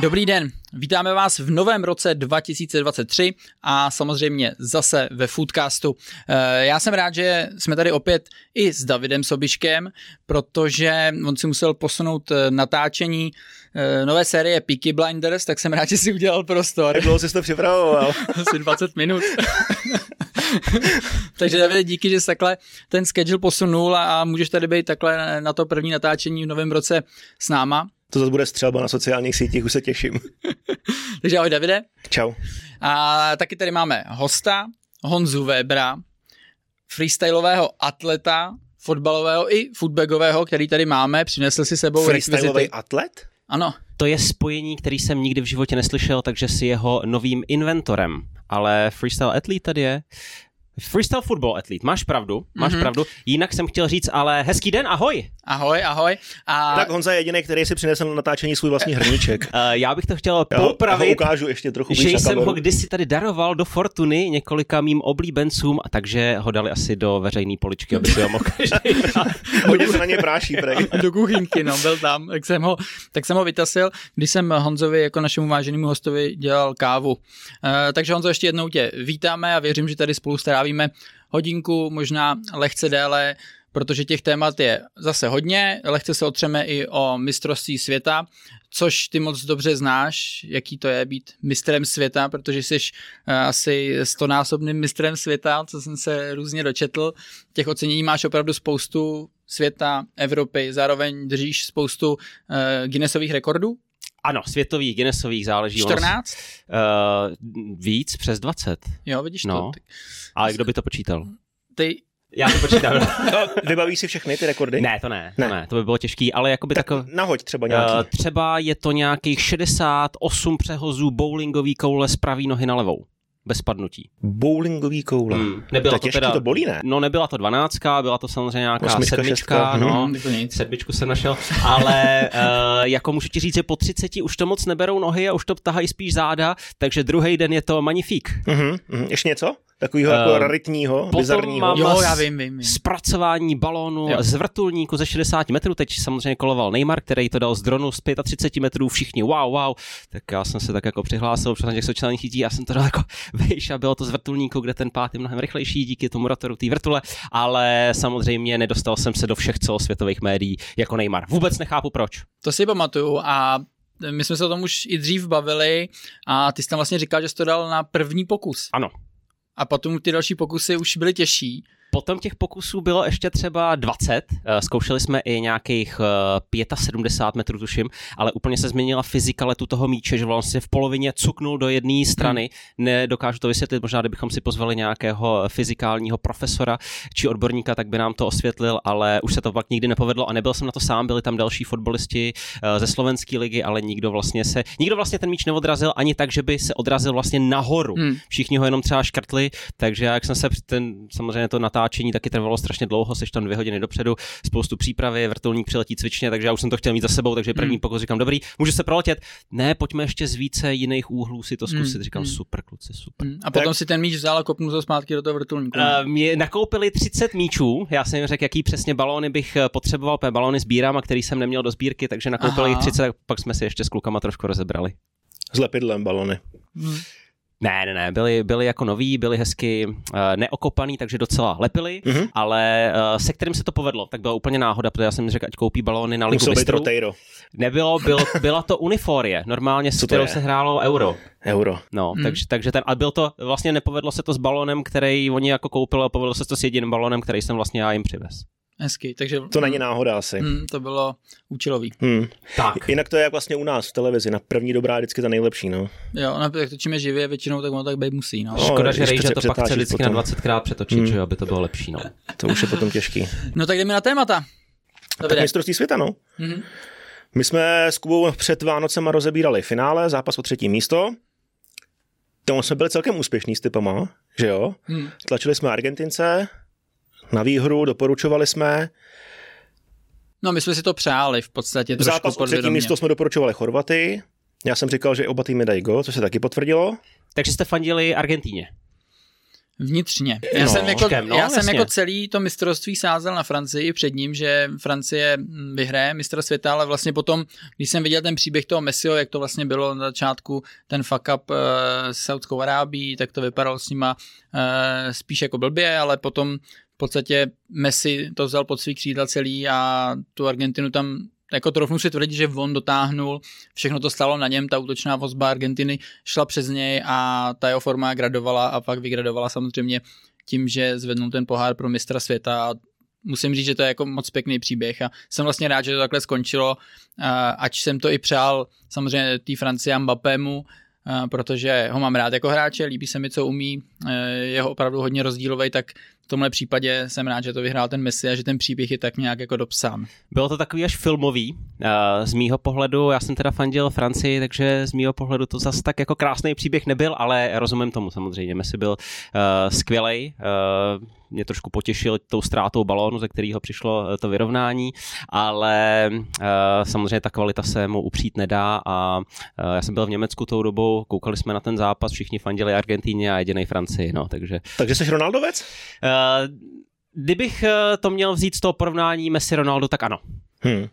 Dobrý den, vítáme vás v novém roce 2023 a samozřejmě zase ve Foodcastu. Eh, já jsem rád, že jsme tady opět i s Davidem Sobiškem, protože on si musel posunout eh, natáčení eh, nové série Peaky Blinders, tak jsem rád, že si udělal prostor. Jak dlouho jsi to připravoval? Asi 20 minut. Takže Davide, díky, že jsi takhle ten schedule posunul a můžeš tady být takhle na to první natáčení v novém roce s náma. To zase bude střelba na sociálních sítích, už se těším. Takže ahoj Davide. Čau. A taky tady máme hosta, Honzu Webera, freestyleového atleta, fotbalového i footbagového, který tady máme. Přinesl si sebou Freestyleový atlet? Ano. To je spojení, který jsem nikdy v životě neslyšel, takže si jeho novým inventorem. Ale freestyle athlete tady je. Freestyle football athlete, máš pravdu, máš mm-hmm. pravdu. Jinak jsem chtěl říct, ale hezký den, ahoj. Ahoj, ahoj. A... Tak Honza je jediný, který si přinesl na natáčení svůj vlastní hrníček. uh, já bych to chtěl já popravit. Já ukážu ještě trochu Že jsem ho kdysi tady daroval do Fortuny několika mým oblíbencům, a takže ho dali asi do veřejné poličky, aby si ho mohl Hodně se na ně práší, prej. do kuchynky, no, byl tam. Tak jsem ho, tak jsem ho vytasil, když jsem Honzovi jako našemu váženému hostovi dělal kávu. Uh, takže Honzo, ještě jednou tě vítáme a věřím, že tady spolu strávíme hodinku, možná lehce déle, protože těch témat je zase hodně. Lehce se otřeme i o mistrovství světa, což ty moc dobře znáš, jaký to je být mistrem světa, protože jsi eh, asi stonásobným mistrem světa, co jsem se různě dočetl. Těch ocenění máš opravdu spoustu světa, Evropy, zároveň držíš spoustu uh, Guinnessových rekordů. Ano, světových, Guinnessových záleží. 14? Uh, víc, přes 20. Jo, vidíš no. to. Ale kdo by to počítal? Ty já to počítám. no, vybavíš si všechny ty rekordy? Ne, to ne, ne. To, ne, to by bylo těžký, ale jakoby tak tako... nahoď třeba nějaký. Uh, třeba je to nějakých 68 přehozů bowlingový koule z pravý nohy na levou bez spadnutí. Bowlingový koule. Hmm. Nebyla to, to teda, to bolí, ne? No nebyla to dvanáctka, byla to samozřejmě nějaká Osmička, sedmička, šestka, no, hmm. sedmičku jsem našel, ale uh, jako můžu ti říct, že po 30 už to moc neberou nohy a už to tahají spíš záda, takže druhý den je to magnifik. Uh-huh, uh-huh. Ještě něco? Takového uh, jako raritního, bizarního. Mám jo, já vím, vím, vím. Zpracování balónu jo. z vrtulníku ze 60 metrů. Teď samozřejmě koloval Neymar, který to dal z dronu z 35 metrů. Všichni wow, wow. Tak já jsem se tak jako přihlásil přes těch sociálních sítí. Já jsem to dal jako vejš a bylo to z vrtulníku, kde ten pád je mnohem rychlejší díky tomu rotoru té vrtule. Ale samozřejmě nedostal jsem se do všech celosvětových médií jako Neymar. Vůbec nechápu proč. To si pamatuju a my jsme se o tom už i dřív bavili a ty jsi tam vlastně říkal, že jsi to dal na první pokus. Ano, a potom ty další pokusy už byly těžší. Potom těch pokusů bylo ještě třeba 20. Eh, zkoušeli jsme i nějakých 75 eh, metrů, tuším, ale úplně se změnila fyzika letu toho míče, že vlastně v polovině cuknul do jedné strany. Hmm. Nedokážu to vysvětlit, možná kdybychom si pozvali nějakého fyzikálního profesora či odborníka, tak by nám to osvětlil, ale už se to pak nikdy nepovedlo a nebyl jsem na to sám, byli tam další fotbalisti eh, ze slovenské ligy, ale nikdo vlastně se, nikdo vlastně ten míč neodrazil ani tak, že by se odrazil vlastně nahoru. Hmm. Všichni ho jenom třeba škrtli, takže jak jsem se ten, samozřejmě to natáčel natáčení taky trvalo strašně dlouho, seš tam dvě hodiny dopředu, spoustu přípravy, vrtulník přiletí cvičně, takže já už jsem to chtěl mít za sebou, takže první hmm. pokus říkám, dobrý, můžu se proletět. Ne, pojďme ještě z více jiných úhlů si to zkusit. Hmm. Říkám, hmm. super, kluci, super. Hmm. A potom tak... si ten míč vzal a kopnul to zpátky do toho vrtulníku. Uh, mě nakoupili 30 míčů, já jsem jim řekl, jaký přesně balóny bych eh, potřeboval, protože balóny sbírám a který jsem neměl do sbírky, takže nakoupili jich 30, pak jsme si ještě s klukama trošku rozebrali. S lepidlem balony. Hmm. Ne, ne, ne, byli, byli jako noví, byli hezky uh, neokopaný, takže docela lepili, mm-hmm. ale uh, se kterým se to povedlo, tak byla úplně náhoda, protože já jsem řekl, ať koupí balóny na Ligu mistrů. Nebylo, byl, byla to uniforie, normálně s kterou se hrálo euro. Euro. No, mm. takže, takže ten, a byl to, vlastně nepovedlo se to s balónem, který oni jako koupili, a povedlo se to s jediným balónem, který jsem vlastně já jim přivez. Hezky, takže... To není náhoda asi. Hmm, to bylo účelový. Hmm. Tak. Jinak to je jak vlastně u nás v televizi, na první dobrá je vždycky ta nejlepší, no. Jo, no, jak točíme živě většinou, tak ono tak být musí, no. no Škoda, že Rejže to pak chce vždycky potom. na 20krát přetočit, hmm. že aby to bylo lepší, no. To už je potom těžký. No tak jdeme na témata. Dobře. Tak mistrovství světa, no. Mm-hmm. My jsme s Kubou před Vánocema rozebírali finále, zápas o třetí místo. Tomu jsme byli celkem úspěšní s typama, že jo? Hmm. Tlačili jsme Argentince, na výhru, doporučovali jsme. No, my jsme si to přáli v podstatě. V zápas o třetí místo jsme doporučovali Chorvaty. Já jsem říkal, že oba týmy dají go, což se taky potvrdilo. Takže jste fandili Argentíně? vnitřně. Já, No, jsem, jako, no, já jsem jako celý to mistrovství sázel na Francii před ním, že Francie mm, vyhraje mistra světa, ale vlastně potom, když jsem viděl ten příběh toho Messiho, jak to vlastně bylo na začátku, ten fuck up uh, s Saudskou Arábí, tak to vypadalo s nima uh, spíš jako blbě, ale potom podstatě Messi to vzal pod svý křídla celý a tu Argentinu tam jako trofnu si tvrdit, že on dotáhnul, všechno to stalo na něm, ta útočná vozba Argentiny šla přes něj a ta jeho forma gradovala a pak vygradovala samozřejmě tím, že zvednul ten pohár pro mistra světa a musím říct, že to je jako moc pěkný příběh a jsem vlastně rád, že to takhle skončilo, a ač jsem to i přál samozřejmě té Francii Mbappému, protože ho mám rád jako hráče, líbí se mi, co umí, je ho opravdu hodně rozdílový, tak tomhle případě jsem rád, že to vyhrál ten Messi a že ten příběh je tak nějak jako dopsán. Bylo to takový až filmový, eh, z mýho pohledu, já jsem teda fandil Francii, takže z mýho pohledu to zase tak jako krásný příběh nebyl, ale rozumím tomu samozřejmě. Messi byl uh, skvělej, uh, mě trošku potěšil tou ztrátou balónu, ze kterého přišlo eh, to vyrovnání, ale uh, samozřejmě ta kvalita se mu upřít nedá a uh, já jsem byl v Německu tou dobou, koukali jsme na ten zápas, všichni fandili Argentíně a jedinej Francii, no, takže... Takže jsi Ronaldovec? Uh, kdybych to měl vzít z toho porovnání Messi-Ronaldo, tak ano. Hmm.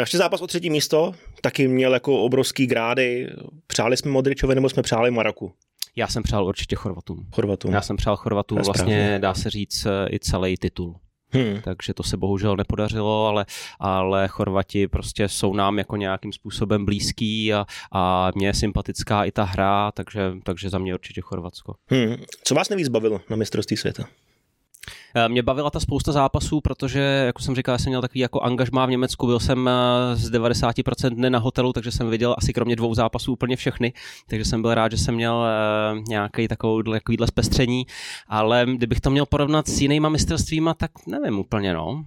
Ještě zápas o třetí místo, taky měl jako obrovský grády. Přáli jsme Modričovi nebo jsme přáli Maraku? Já jsem přál určitě Chorvatům. Chorvatům. Já jsem přál Chorvatům vlastně, dá se říct, eh, i celý titul. Hmm. Takže to se bohužel nepodařilo, ale, ale Chorvati prostě jsou nám jako nějakým způsobem blízký a, a mě je sympatická i ta hra, takže, takže za mě určitě Chorvatsko. Hmm. Co vás nejvíc bavilo na mistrovství světa? Eh, Mě bavila ta spousta zápasů, protože, jak jsem říkal, jsem měl takový jako angažmá v Německu, byl jsem eh, z 90% dne na hotelu, takže jsem viděl asi kromě dvou zápasů úplně všechny, takže jsem byl rád, že jsem měl eh, nějaký takový, takovýhle zpestření, ale kdybych to měl porovnat s jinýma mistrovstvíma, tak nevím úplně, no.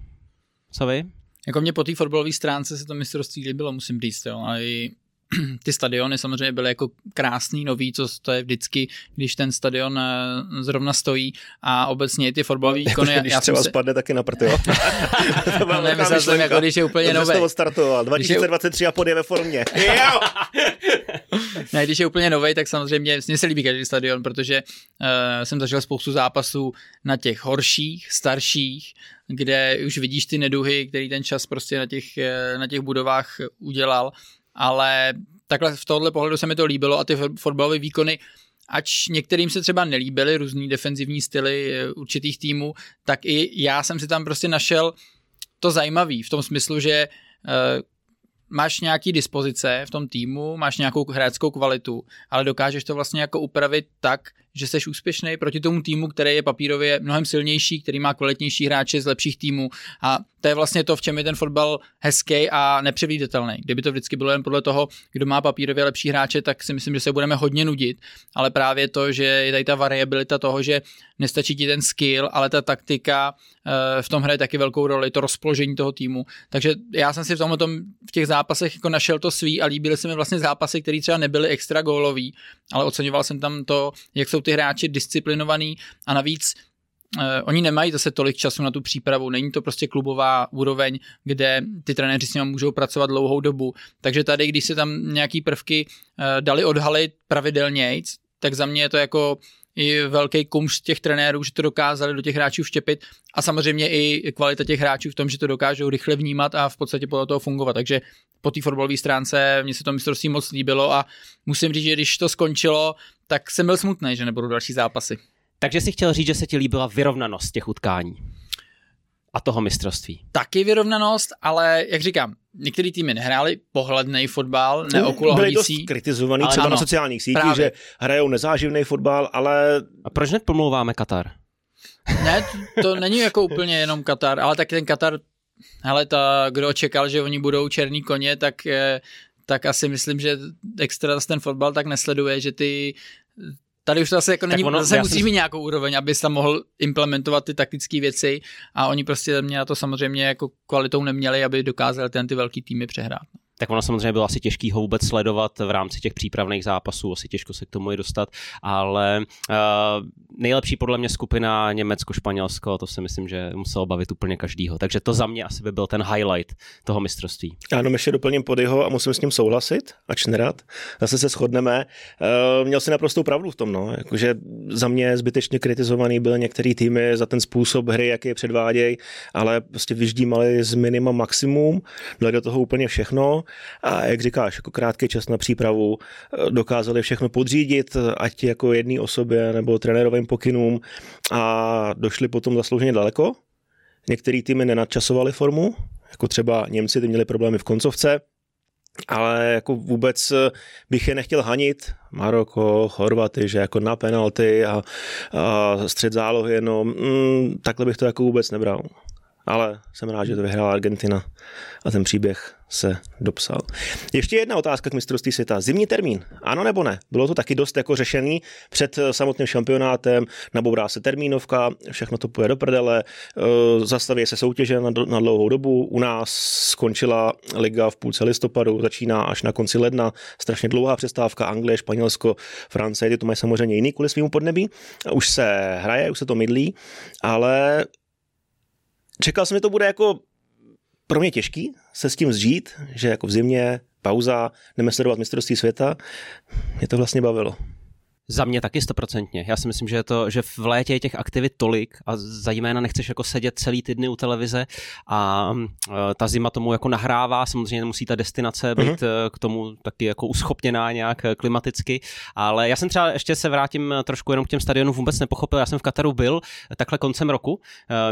Co vy? Jako mě po té fotbalové stránce se to mistrovství líbilo, musím říct, jo. A i ty stadiony samozřejmě byly jako krásný, nový, co to je vždycky, když ten stadion eh, zrovna stojí a obecně i ty fotbalové výkony. Když třeba jsem se, spadne taky na prd, jo. to byla ne, myšlenka. jako když je úplně nový. to odstartoval. Když je- 2023 a pod je ve formě. jo! Ne, když je úplně nový, tak samozřejmě mně se líbí každý stadion, protože uh, jsem zažil spoustu zápasů na těch horších, starších, kde už vidíš ty neduhy, který ten čas prostě na těch, eh, na těch budovách udělal, ale takhle v tohle pohledu se mi to líbilo a ty fot- fotbalové výkony ač některým se třeba nelíbily různý defenzivní styly eh, určitých týmů, tak i já jsem si tam prostě našel to zajímavý v tom smyslu, že eh, máš nějaký dispozice v tom týmu, máš nějakou hráčskou kvalitu, ale dokážeš to vlastně jako upravit tak, že jsi úspěšný proti tomu týmu, který je papírově mnohem silnější, který má kvalitnější hráče z lepších týmů a to je vlastně to, v čem je ten fotbal hezký a nepředvídatelný. Kdyby to vždycky bylo jen podle toho, kdo má papírově lepší hráče, tak si myslím, že se budeme hodně nudit, ale právě to, že je tady ta variabilita toho, že nestačí ti ten skill, ale ta taktika eh, v tom hraje taky velkou roli, to rozpoložení toho týmu. Takže já jsem si v tomhle v těch zápasech jako našel to svý a líbily se mi vlastně zápasy, které třeba nebyly extra gólový, ale oceňoval jsem tam to, jak jsou ty hráči disciplinovaný a navíc Uh, oni nemají zase tolik času na tu přípravu, není to prostě klubová úroveň, kde ty trenéři s nimi můžou pracovat dlouhou dobu. Takže tady, když se tam nějaký prvky uh, dali odhalit pravidelně, tak za mě je to jako i velký kumš těch trenérů, že to dokázali do těch hráčů vštěpit a samozřejmě i kvalita těch hráčů v tom, že to dokážou rychle vnímat a v podstatě podle toho fungovat. Takže po té fotbalové stránce mně se to mistrovství moc líbilo a musím říct, že když to skončilo, tak jsem byl smutný, že nebudou další zápasy. Takže si chtěl říct, že se ti líbila vyrovnanost těch utkání a toho mistrovství. Taky vyrovnanost, ale jak říkám, některý týmy nehráli pohledný fotbal, Byli dost neokulahodící. kritizovaný Ale třeba ano, na sociálních sítích, právě. že hrajou nezáživný fotbal, ale A proč nepomlouváme Katar? Ne, to není jako úplně jenom Katar, ale tak ten Katar, hele, ta, kdo čekal, že oni budou černý koně, tak, tak asi myslím, že extra ten fotbal tak nesleduje, že ty Tady už to asi jako není, ono- zase já musí jsem- mít nějakou úroveň, aby tam mohl implementovat ty taktické věci a oni prostě mě na to samozřejmě jako kvalitou neměli, aby dokázali ten ty velký týmy přehrát. Tak ono samozřejmě bylo asi těžký ho vůbec sledovat v rámci těch přípravných zápasů, asi těžko se k tomu i dostat, ale uh, nejlepší podle mě skupina Německo-Španělsko, to si myslím, že muselo bavit úplně každýho. Takže to za mě asi by byl ten highlight toho mistrovství. Ano, ještě doplním Podyho a musím s ním souhlasit, ač nerad. Zase se shodneme. Uh, měl si naprostou pravdu v tom, no. Jakože za mě zbytečně kritizovaný byl některý týmy za ten způsob hry, jaký je předvádějí, ale prostě vyždímali z minima maximum, dali do toho úplně všechno a jak říkáš, jako krátký čas na přípravu eh, dokázali všechno podřídit, ať jako jedné osobě nebo trenérovým pokynům a došli potom zaslouženě daleko. Některý týmy nenadčasovali formu, jako třeba Němci, ty měli problémy v koncovce, ale jako vůbec eh, bych je nechtěl hanit. Maroko, Chorvaty, že jako na penalty a, a střed zálohy, no mm, takhle bych to jako vůbec nebral. Ale jsem rád, že to vyhrála Argentina a ten příběh se dopsal. Ještě jedna otázka k mistrovství světa. Zimní termín, ano nebo ne? Bylo to taky dost jako řešený před eh, samotným šampionátem, nabourá se termínovka, všechno to půjde do prdele, eh, zastaví se soutěže na, na dlouhou dobu, u nás skončila liga v půlce listopadu, začíná až na konci ledna, strašně dlouhá přestávka, Anglie, Španělsko, Francie, ty to mají samozřejmě jiný kvůli svým podnebí, už se hraje, už se to mydlí, ale čekal jsem, že to bude jako pro mě těžký se s tím zžít, že jako v zimě pauza, jdeme sledovat mistrovství světa. Mě to vlastně bavilo. Za mě taky stoprocentně. Já si myslím, že, je to, že v létě je těch aktivit tolik a zejména nechceš jako sedět celý týdny u televize a uh, ta zima tomu jako nahrává, samozřejmě musí ta destinace být uh-huh. k tomu taky jako uschopněná nějak e, klimaticky, ale já jsem třeba ještě se vrátím trošku jenom k těm stadionům, vůbec nepochopil, já jsem v Kataru byl takhle koncem roku,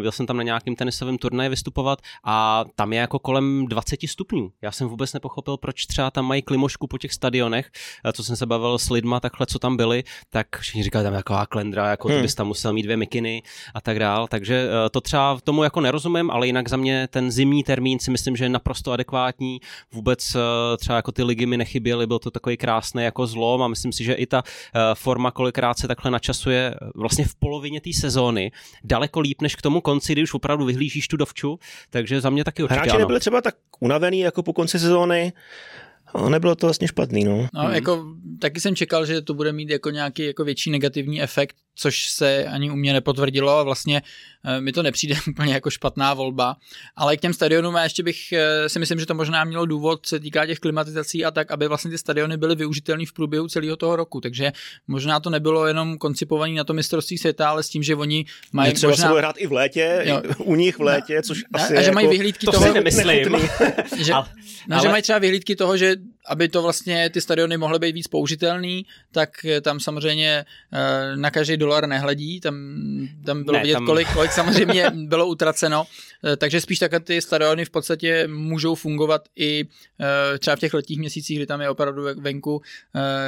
byl jsem tam na nějakým tenisovém turnaji vystupovat a tam je jako kolem 20 stupňů. Já jsem vůbec nepochopil, proč třeba tam mají klimošku po těch stadionech, co jsem se bavil s lidma takhle, co tam byli, tak všichni říkali, tam je taková klendra, jako hmm. ty bys tam musel mít dvě mikiny a tak dál. Takže eh, to třeba tomu jako nerozumím, ale jinak za mě ten zimní termín si myslím, že je naprosto adekvátní. Vůbec eh, třeba jako ty ligy mi nechyběly, byl to takový krásný jako zlom a myslím si, že i ta eh, forma kolikrát se takhle načasuje vlastně v polovině té sezóny daleko líp než k tomu konci, kdy už opravdu vyhlížíš tu dovču, takže za mě taky určitě Hráči ano. nebyli třeba tak unavený jako po konci sezóny, a nebylo to vlastně špatný, no. No, hmm. jako, taky jsem čekal, že to bude mít jako nějaký jako větší negativní efekt, což se ani u mě nepotvrdilo a vlastně mi to nepřijde úplně jako špatná volba. Ale k těm stadionům já ještě bych e, si myslím, že to možná mělo důvod, se týká těch klimatizací a tak, aby vlastně ty stadiony byly využitelné v průběhu celého toho roku. Takže možná to nebylo jenom koncipované na to mistrovství světa, ale s tím, že oni mají. třeba možná... se bude hrát i v létě, jo. u nich v létě, což a, asi a že jako... mají vyhlídky to toho. si nemyslím. že, ale, no, ale... že mají třeba vyhlídky toho, že aby to vlastně ty stadiony mohly být víc použitelný, tak tam samozřejmě eh, na každý dolar nehledí, tam, tam bylo ne, vidět, tam... Kolik, kolik samozřejmě bylo utraceno, eh, takže spíš tak ty stadiony v podstatě můžou fungovat i eh, třeba v těch letních měsících, kdy tam je opravdu venku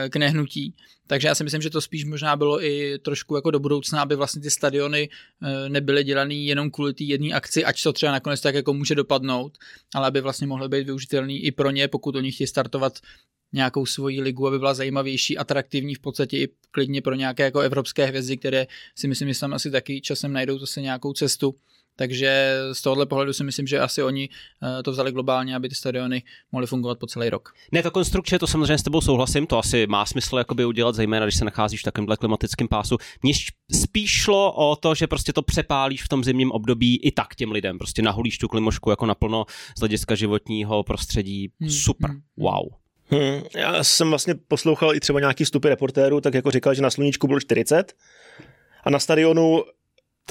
k nehnutí. Takže já si myslím, že to spíš možná bylo i trošku jako do budoucna, aby vlastně ty stadiony nebyly dělaný jenom kvůli té jedné akci, ať to třeba nakonec tak jako může dopadnout, ale aby vlastně mohly být využitelný i pro ně, pokud oni chtějí startovat nějakou svoji ligu, aby byla zajímavější, atraktivní v podstatě i klidně pro nějaké jako evropské hvězdy, které si myslím, že tam asi taky časem najdou zase nějakou cestu. Takže z tohohle pohledu si myslím, že asi oni eh, to vzali globálně, aby ty stadiony mohly fungovat po celý rok. Ne, to konstrukce, to samozřejmě s tebou souhlasím, to asi má smysl jakoby udělat, zejména když se nacházíš v takovémhle klimatickém pásu. Mně spíš šlo o to, že prostě to přepálíš v tom zimním období i tak těm lidem, prostě nahulíš tu klimošku jako naplno z hlediska životního prostředí. Hmm. Super, hmm. wow. Hmm, já jsem vlastně poslouchal i třeba nějaký vstupy reportérů, tak jako říkal, že na sluníčku bylo 40 a na stadionu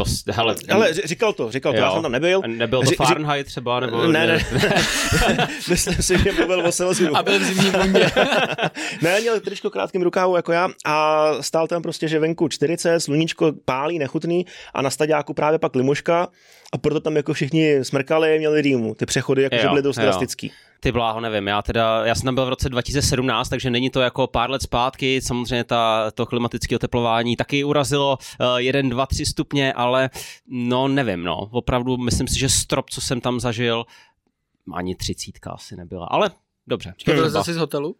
to, hele, ale říkal to, říkal to, jo. já jsem tam nebyl. Nebyl to Fahrenheit třeba, nebo... Ne, ne, myslím si, že mluvil o Celsiu. A byl v zimní bundě. ne, měl tričko krátkým rukávu jako já a stál tam prostě, že venku 40, sluníčko pálí, nechutný a na stadiáku právě pak limoška a proto tam jako všichni smrkali, měli rýmu. Ty přechody jakože byly dost drastický. Ty bláho, nevím, já teda, já jsem tam byl v roce 2017, takže není to jako pár let zpátky, samozřejmě ta, to klimatické oteplování taky urazilo uh, 1, 2, 3 stupně, ale no nevím, no, opravdu myslím si, že strop, co jsem tam zažil, ani třicítka asi nebyla, ale dobře. To zase z hotelu?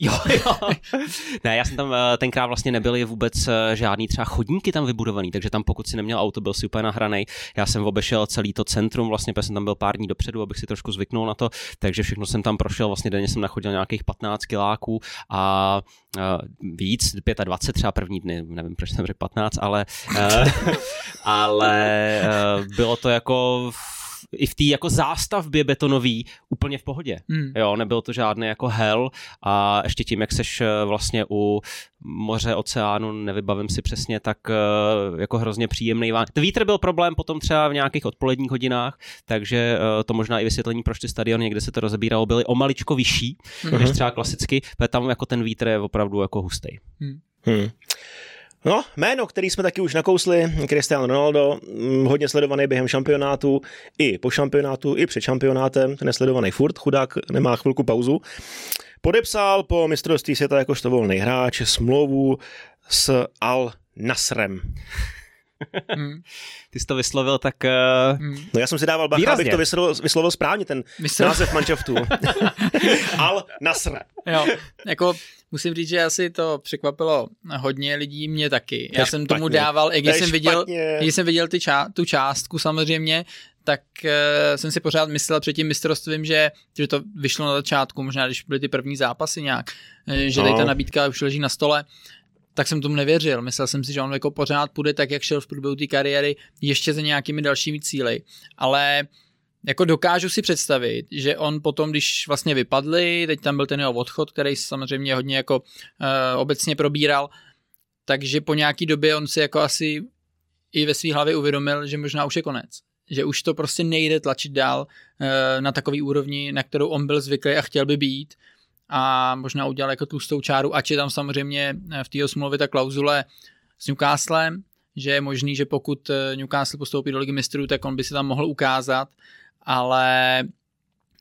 Jo, jo. ne, já jsem tam eh, tenkrát vlastně nebyly vůbec eh, žádný třeba chodníky tam vybudovaný, takže tam pokud si neměl auto, byl si úplně nahranej. Já jsem obešel celý to centrum, vlastně jsem tam byl pár dní dopředu, abych si trošku zvyknul na to, takže všechno jsem tam prošel, vlastně denně jsem nachodil nějakých 15 kiláků a uh, víc, 25 třeba první dny, nevím, proč jsem řekl 15, ale, ale bylo to jako i v té jako zástavbě betonový úplně v pohodě. Hmm. Jo, nebyl to žádný jako hell a ještě tím, jak seš eh, vlastně u moře, oceánu, nevybavím si přesně, tak eh, jako hrozně příjemný. Ten vítr byl problém potom třeba v nějakých odpoledních hodinách, takže eh, to možná i vysvětlení, proč ty stadiony, kde se to rozebíralo, byly o maličko vyšší, hmm. než třeba klasicky, protože tam jako ten vítr je opravdu jako hustý. Hmm. Hmm. No, jméno, který jsme taky už nakousli, Cristiano Ronaldo, mm, hodně sledovaný během šampionátu, i po šampionátu, i před šampionátem, nesledovaný furt, chudák nemá chvilku pauzu. Podepsal po mistrovství světa jakožto volný hráč smlouvu s Al Nasrem. Hmm. Ty jsi to vyslovil tak... Uh... No já jsem si dával bacha, abych to vyslovil, vyslovil správně, ten Mysl... název manšaftu. Al Nasr. Jo, jako musím říct, že asi to překvapilo hodně lidí, mě taky. Já jsem tomu dával, i když jsem viděl, když jsem viděl ty ča- tu částku samozřejmě, tak uh, jsem si pořád myslel před tím mistrovstvím, že, že to vyšlo na začátku, možná když byly ty první zápasy nějak, eh, že no. tady ta nabídka už leží na stole, tak jsem tomu nevěřil. Myslel jsem si, že on jako pořád půjde tak, jak šel v průběhu té kariéry, ještě za nějakými dalšími cíly. Ale jako dokážu si představit, že on potom, když vlastně vypadli, teď tam byl ten jeho odchod, který samozřejmě hodně jako uh, obecně probíral, takže po nějaký době on si jako asi i ve své hlavě uvědomil, že možná už je konec. Že už to prostě nejde tlačit dál uh, na takový úrovni, na kterou on byl zvyklý a chtěl by být a možná udělal jako tlustou čáru, ač je tam samozřejmě eh, v té smlouvě ta klauzule s Newcastlem, že je možný, že pokud Newcastle postoupí do ligy mistrů, tak on by se tam mohl ukázat ale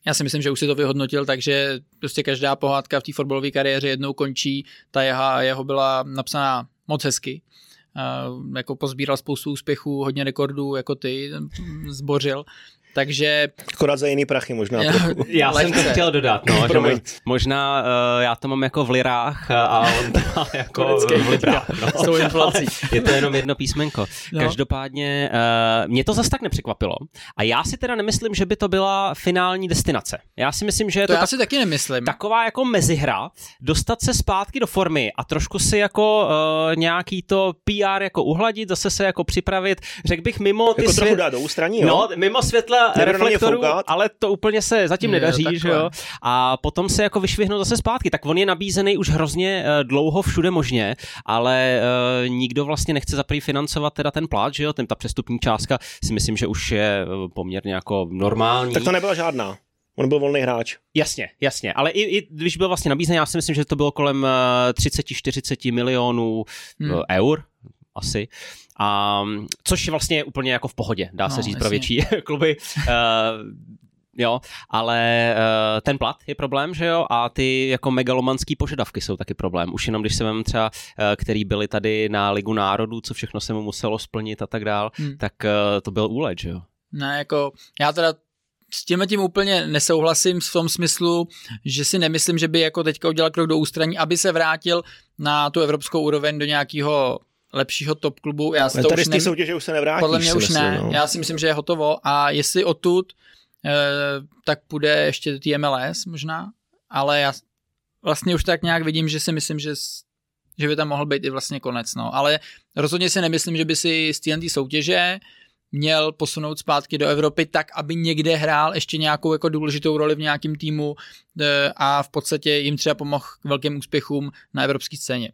já si myslím, že už si to vyhodnotil, takže prostě každá pohádka v té fotbalové kariéře jednou končí, ta jeho, jeho byla napsaná moc hezky, uh, jako pozbíral spoustu úspěchů, hodně rekordů, jako ty, zbořil, takže... Akorát za jiný prachy možná. Já, já jsem to chtěl dodat, no, že mo- možná uh, já to mám jako v lirách a on to má jako v librách. No. Inflací. Je to jenom jedno písmenko. No. Každopádně uh, mě to zase tak nepřekvapilo. A já si teda nemyslím, že by to byla finální destinace. Já si myslím, že je to, to já tak, si taky nemyslím. taková jako mezihra, dostat se zpátky do formy a trošku si jako uh, nějaký to PR jako uhladit, zase se jako připravit, řekl bych mimo ty jako svět... dát do ústraní, jo? No, mimo světla reflektorů, ale to úplně se zatím je, nedaří, takhle. že jo? A potom se jako vyšvihnout zase zpátky. Tak on je nabízený už hrozně uh, dlouho všude možně, ale uh, nikdo vlastně nechce za financovat teda ten plát, že jo? Ten, ta přestupní částka si myslím, že už je uh, poměrně jako normální. Tak to nebyla žádná. On byl volný hráč. Jasně, jasně, ale i, i když byl vlastně nabízený, já si myslím, že to bylo kolem 30-40 milionů hmm. eur, asi. A, což je vlastně úplně jako v pohodě, dá se no, říct jasně. pro větší kluby. Uh, jo, ale uh, ten plat je problém, že jo, a ty jako megalomanský požadavky jsou taky problém. Už jenom když se vem třeba, uh, který byli tady na Ligu národů, co všechno se mu muselo splnit a tak dál, hmm. tak uh, to byl úlet, že jo. Ne, jako já teda s tím tím úplně nesouhlasím v tom smyslu, že si nemyslím, že by jako teďka udělal krok do ústraní, aby se vrátil na tu evropskou úroveň do nějakého lepšího top klubu. Já si to tady už z soutěže už se nevrátíš. Podle mě už ne. No. Já si myslím, že je hotovo a jestli odtud, eh, tak půjde ještě do té MLS možná, ale já vlastně už tak nějak vidím, že si myslím, že že by tam mohl být i vlastně konec, no. Ale rozhodně si nemyslím, že by si z téhle soutěže měl posunout zpátky do Evropy tak, aby někde hrál ještě nějakou jako důležitou roli v nějakém týmu e, a v podstatě jim třeba pomohl k velkým úspěchům na evropské scéně.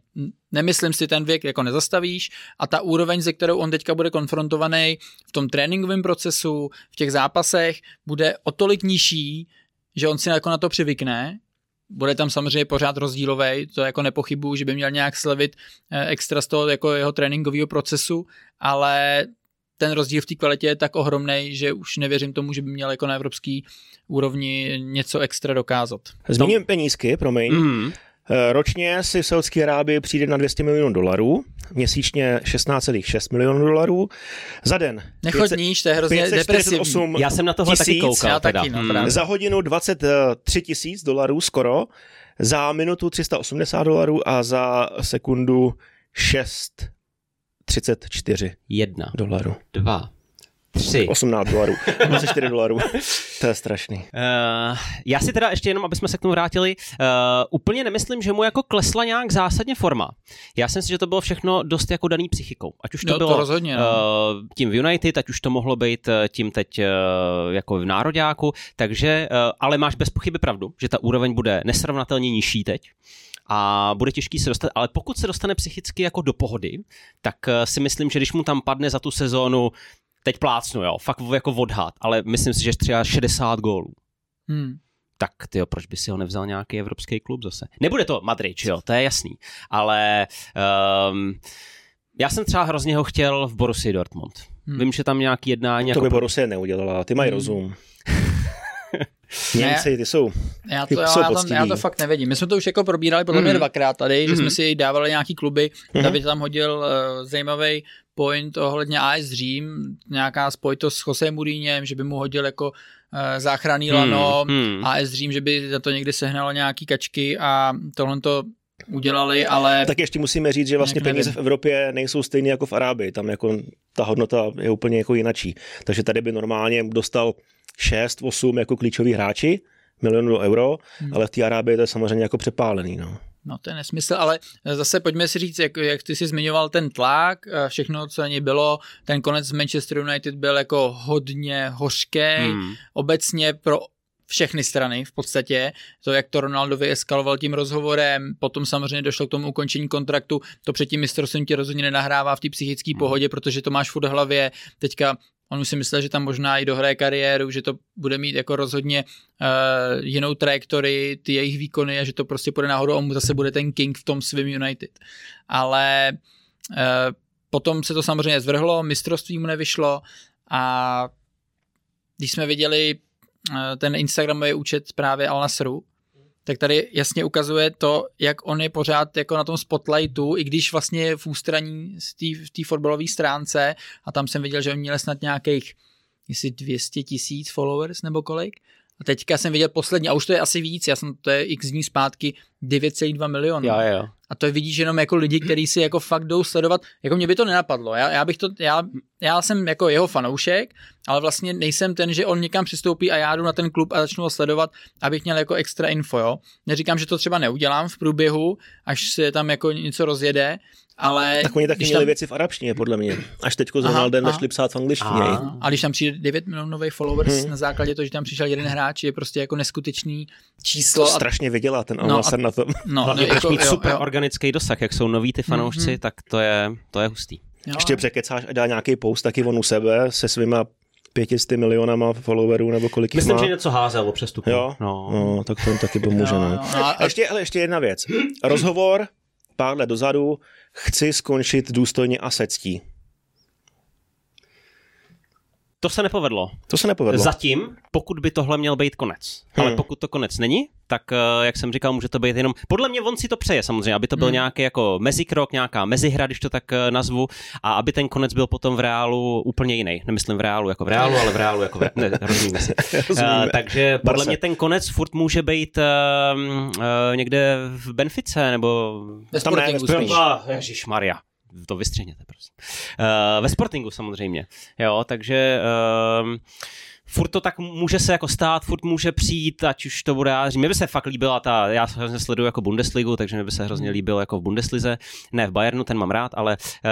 Nemyslím si, ten věk jako nezastavíš a ta úroveň, ze kterou on teďka bude konfrontovaný v tom tréninkovém procesu, v těch zápasech, bude o tolik nižší, že on si jako na to přivykne bude tam samozřejmě pořád rozdílový, to jako nepochybuju, že by měl nějak slevit e, extra z toho jako jeho tréninkového procesu, ale ten rozdíl v té kvalitě je tak ohromný, že už nevěřím tomu, že by měl jako na evropský úrovni něco extra dokázat. Zmíním penízky, promiň. Mm. Ročně si v Saudské Arábii přijde na 200 milionů dolarů, měsíčně 16,6 milionů dolarů, za den. Nechodníš, to je hrozně depresivní. Já jsem na tohle tisíc, taky koukal. Já taky, no, hmm. Za hodinu 23 tisíc dolarů skoro, Za minutu 380 dolarů a za sekundu 6,34 Jedna, dolarů. dva, tři. 18 dolarů. 24 dolarů. To je strašný. Uh, já si teda ještě jenom, aby jsme se k tomu vrátili, uh, úplně nemyslím, že mu jako klesla nějak zásadně forma. Já si myslím, že to bylo všechno dost jako daný psychikou. Ať už to No, to bylo rozhodně, no. uh, tím v United, ať už to mohlo být tím teď uh, jako v nároďáku, takže, uh, ale máš bez pochyby pravdu, že ta úroveň bude nesrovnatelně nižší teď a bude těžký se dostat, ale pokud se dostane psychicky jako do pohody, tak si myslím, že když mu tam padne za tu sezónu teď plácnu, jo, fakt jako odhad, ale myslím si, že třeba 60 gólů. Hmm. Tak ty proč by si ho nevzal nějaký evropský klub zase? Nebude to Madrid, jo, to je jasný, ale um, já jsem třeba hrozně ho chtěl v Borussii Dortmund. Hmm. Vím, že tam nějaký jednání... To jako by Borussia neudělala, ty mají Hmm. rozum. Němci, ty jsou, Já Ty to, já, jsou já, tam, já to fakt nevidím. My jsme to už jako probírali podle mě Mhm. dvakrát tady, že Mhm. jsme si dávali nějaký kluby. Mhm. David tam hodil uh, zajímavý point ohledně AS Řím, nějaká spojitost s Jose Mourinhem, že by mu hodil jako uh, záchranný lano, hmm. AS Řím, že by za to někdy sehnalo nějaký kačky a tohle to udělali, ale Tak ještě musíme říct, že vlastně peníze v Evropě nejsou stejné jako v Arábii. Tam jako ta hodnota je úplně jako jinačí. Takže tady by normálně dostal 6, 8 jako klíčoví hráči, milionů euro, Hmm. ale v té Arábii to je samozřejmě jako přepálený. No. No to je nesmysl, ale zase pojďme si říct, jak, jak ty jsi zmiňoval ten tlak, všechno, co na něj bylo, ten konec Manchester United byl jako hodně hořký, Hmm. obecně pro všechny strany v podstatě, to jak to Ronaldo vyeskaloval tím rozhovorem, potom samozřejmě došlo k tomu ukončení kontraktu, to před tím mistrovstvím ti rozhodně nenahrává v té psychické pohodě, protože to máš furt v hlavě, teďka on už si myslel, že tam možná i dohraje kariéru, že to bude mít jako rozhodně uh, jinou trajektorii, ty jejich výkony a že to prostě půjde nahoru on zase bude ten king v tom svým United. Ale uh, potom se to samozřejmě zvrhlo, mistrovství mu nevyšlo a když jsme viděli eh, ten Instagramový účet právě Al Nasru, tak tady jasně ukazuje to, jak on je pořád jako na tom spotlightu, i když vlastně v ústraní v té fotbalové stránce a tam jsem viděl, že on měl snad nějakých jestli 200 tisíc followers nebo kolik. A teďka jsem viděl poslední, a už to je asi víc, já jsem, to je x dní zpátky, 9,2 milionů. Jo, jo. A to vidíš jenom jako lidi, kteří si jako fakt jdou sledovat. Jako mě by to nenapadlo. Já, já bych to, já, já jsem jako jeho fanoušek, ale vlastně nejsem ten, že on někam přistoupí a já jdu na ten klub a začnu ho sledovat, abych měl jako extra info, jo. Neříkám, že to třeba neudělám v průběhu, až se tam jako něco rozjede, ale... Tak oni taky měli tam, věci v arabštině, podle mě. Až teďko s Ronaldem začali psát v angličtině. Aha. a když tam přijde 9 milionů followers Hmm. na základě toho, že tam přišel jeden hráč, je prostě jako neskutečný To číslo. A, strašně vydělá ten No a- na tom. no, Hlavně no, budeš jako, mít jo, super jo, organický dosah, jak jsou noví ty fanoušci, Mhm. tak to je, to je hustý. jo. Ještě překecáš a dá nějaký post taky on u sebe se svýma 500 milionama followerů nebo kolik jich Myslím, má. že něco házel o přestupu. Jo, No. no, tak to taky pomůže. No. no, a- A ještě, ale ještě jedna věc. Rozhovor pár let dozadu, chci skončit důstojně a se ctí. To se nepovedlo. To se nepovedlo. Zatím, pokud by tohle měl být konec. Ale Hmm. pokud to konec není, tak eh, jak jsem říkal, může to být jenom. Podle mě on si to přeje samozřejmě, aby to byl Hmm. nějaký jako mezikrok, nějaká mezihra, když to tak eh, nazvu, a aby ten konec byl potom v reálu úplně jiný. Nemyslím v reálu jako v reálu, ale v reálu jako v reálu. Ne, rozumíme si. Rozumíme. Uh, takže podle Barce. mě ten konec furt může být uh, uh, někde v Benfice nebo Ve Tam ne, Maria. To vystřihněte, prosím. Uh, ve Sportingu samozřejmě. Jo, takže uh, furt to tak může se jako stát, furt může přijít, ať už to bude jáří. Mně by se fakt líbila ta, já hrozně sleduju jako Bundesligu, takže mi by se hrozně líbilo jako v Bundeslize, ne v Bayernu, ten mám rád, ale uh,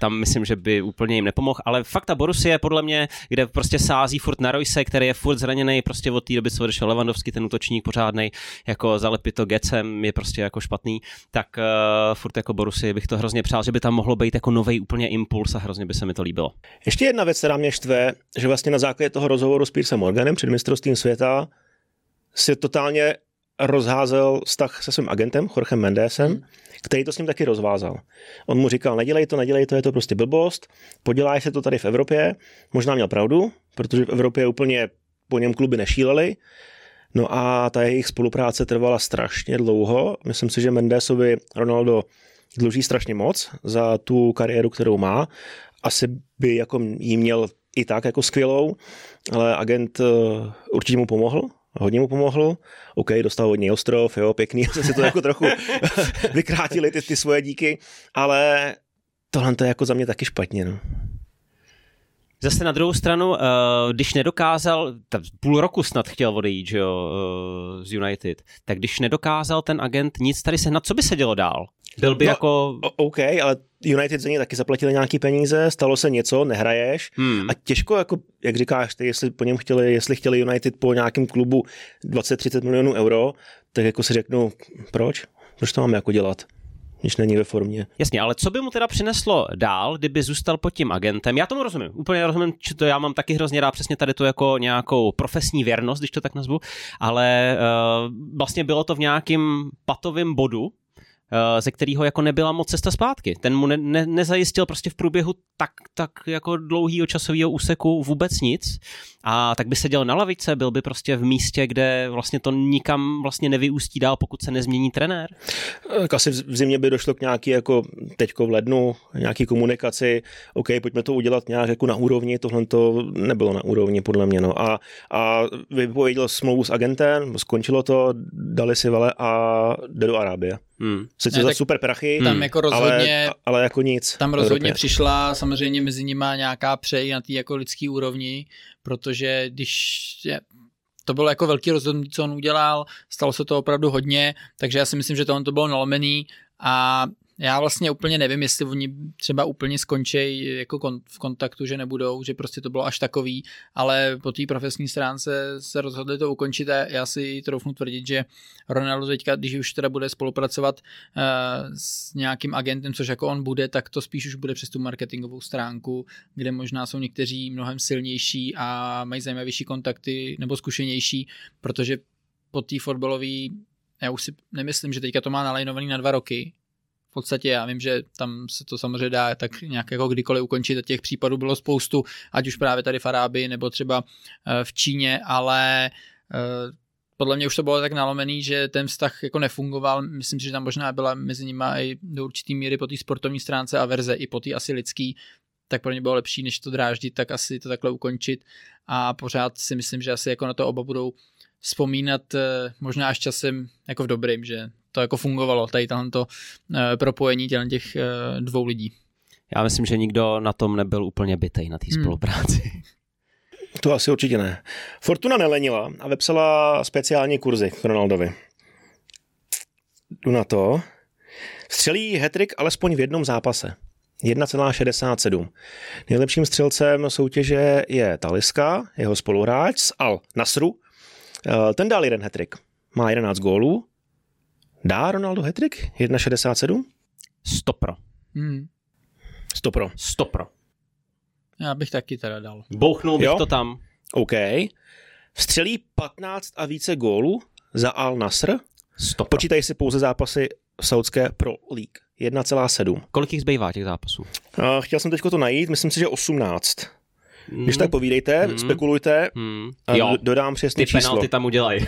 tam myslím, že by úplně jim nepomohl, ale fakt ta Borussia je podle mě, kde prostě sází furt na Royce, který je furt zraněný, prostě od té doby, co odešel Lewandowski, ten útočník pořádný, jako zalepit to Gecem je prostě jako špatný, tak uh, furt jako Borussia bych to hrozně přál, že by tam mohlo být jako nový úplně impuls a hrozně by se mi to líbilo. Ještě jedna věc, která mě štve, že vlastně na základě toho rozhovoru s Piersem Morganem před mistrovstvím světa si totálně rozházel vztah se svým agentem, Jorgem Mendesem, který to s ním taky rozvázal. On mu říkal, nedělej to, nedělej to, je to prostě blbost, poděláš se to tady v Evropě. Možná měl pravdu, protože v Evropě úplně po něm kluby nešílely. No a ta jejich spolupráce trvala strašně dlouho. Myslím si, že Mendesovi Ronaldo dluží strašně moc za tu kariéru, kterou má. Asi by jako jí měl i tak jako skvělou, ale agent eh, určitě mu pomohl hodně mu pomohl. OK, dostal hodně ostrov, jo, pěkný, jsme si to jako trochu vykrátili ty, ty svoje díky, ale tohle to je jako za mě taky špatně. No. Zase na druhou stranu, uh, když nedokázal, půl roku snad chtěl odejít, že jo, uh, z United, tak když nedokázal ten agent nic tady se, na co by se dělo dál? Byl by no, jako... OK, ale United za ně taky zaplatili nějaký peníze, stalo se něco, nehraješ hmm. a těžko, jako, jak říkáš, ty, jestli po něm chtěli, jestli chtěli United po nějakém klubu 20-30 milionů euro, tak jako si řeknu, proč? Proč to mám jako dělat? Když není ve formě. Jasně, ale co by mu teda přineslo dál, kdyby zůstal pod tím agentem? Já tomu rozumím, úplně rozumím, že to já mám taky hrozně rád přesně tady to jako nějakou profesní věrnost, když to tak nazvu, ale uh, vlastně bylo to v nějakým patovém bodu, ze kterého jako nebyla moc cesta zpátky. Ten mu ne, ne, nezajistil prostě v průběhu tak, tak jako dlouhého časového úseku vůbec nic a tak by seděl na lavice, byl by prostě v místě, kde vlastně to nikam vlastně nevyústí dál, pokud se nezmění trenér. Asi v zimě by došlo k nějaký jako teďko v lednu, nějaký komunikaci, OK, pojďme to udělat nějak jako na úrovni, tohle to nebylo na úrovni podle mě. No. A, a vypověděl smlouvu s agentem, skončilo to, dali si vele a jde do Arábie. Hmm. Sice za super prachy, tam jako rozhodně, ale, ale jako nic. Tam rozhodně Evropě. přišla samozřejmě mezi nimi nějaká přeji na té jako lidský úrovni, protože když je, to bylo jako velký rozhodnutí, co on udělal, stalo se to opravdu hodně, takže já si myslím, že to on to bylo nalomený a já vlastně úplně nevím, jestli oni třeba úplně skončí jako kon, v kontaktu, že nebudou, že prostě to bylo až takový, ale po té profesní stránce se rozhodli to ukončit a já si troufnu tvrdit, že Ronaldo teďka, když už teda bude spolupracovat uh, s nějakým agentem, což jako on bude, tak to spíš už bude přes tu marketingovou stránku, kde možná jsou někteří mnohem silnější a mají zajímavější kontakty nebo zkušenější, protože po té fotbalové já už si nemyslím, že teďka to má nalajnovaný na dva roky, podstatě já vím, že tam se to samozřejmě dá tak nějak jako kdykoliv ukončit a těch případů bylo spoustu, ať už právě tady v Arábii nebo třeba eh, v Číně, ale eh, podle mě už to bylo tak nalomený, že ten vztah jako nefungoval. Myslím si, že tam možná byla mezi nimi i do určitý míry po té sportovní stránce a verze i po té asi lidský, tak pro ně bylo lepší, než to dráždit, tak asi to takhle ukončit a pořád si myslím, že asi jako na to oba budou vzpomínat eh, možná až časem jako v dobrým, že to jako fungovalo, tady to eh, propojení těch eh, dvou lidí. Já myslím, že nikdo na tom nebyl úplně bytej na té hmm. spolupráci. To asi určitě ne. Fortuna nelenila a vepsala speciální kurzy k Ronaldovi. Jdu na to. Střelí hetrik alespoň v jednom zápase. 1,67. Nejlepším střelcem soutěže je Taliska, jeho spoluhráč z Al Nasru. Eh, ten dal jeden hetrik. Má 11 gólů Dá Ronaldo hetrik? 1,67? Stopro. Hmm. Stopro. Stopro. Já bych taky teda dal. Bouchnul bych jo? to tam. OK. Vstřelí 15 a více gólů za Al Nasr. Stopro. Počítají si pouze zápasy Saudské Pro League. 1,7. Kolik jich zbývá těch zápasů? Uh, chtěl jsem teď to najít, myslím si, že 18. Když tak povídejte, hmm. spekulujte hmm. a jo. dodám přesně Ty číslo. penalty tam udělají.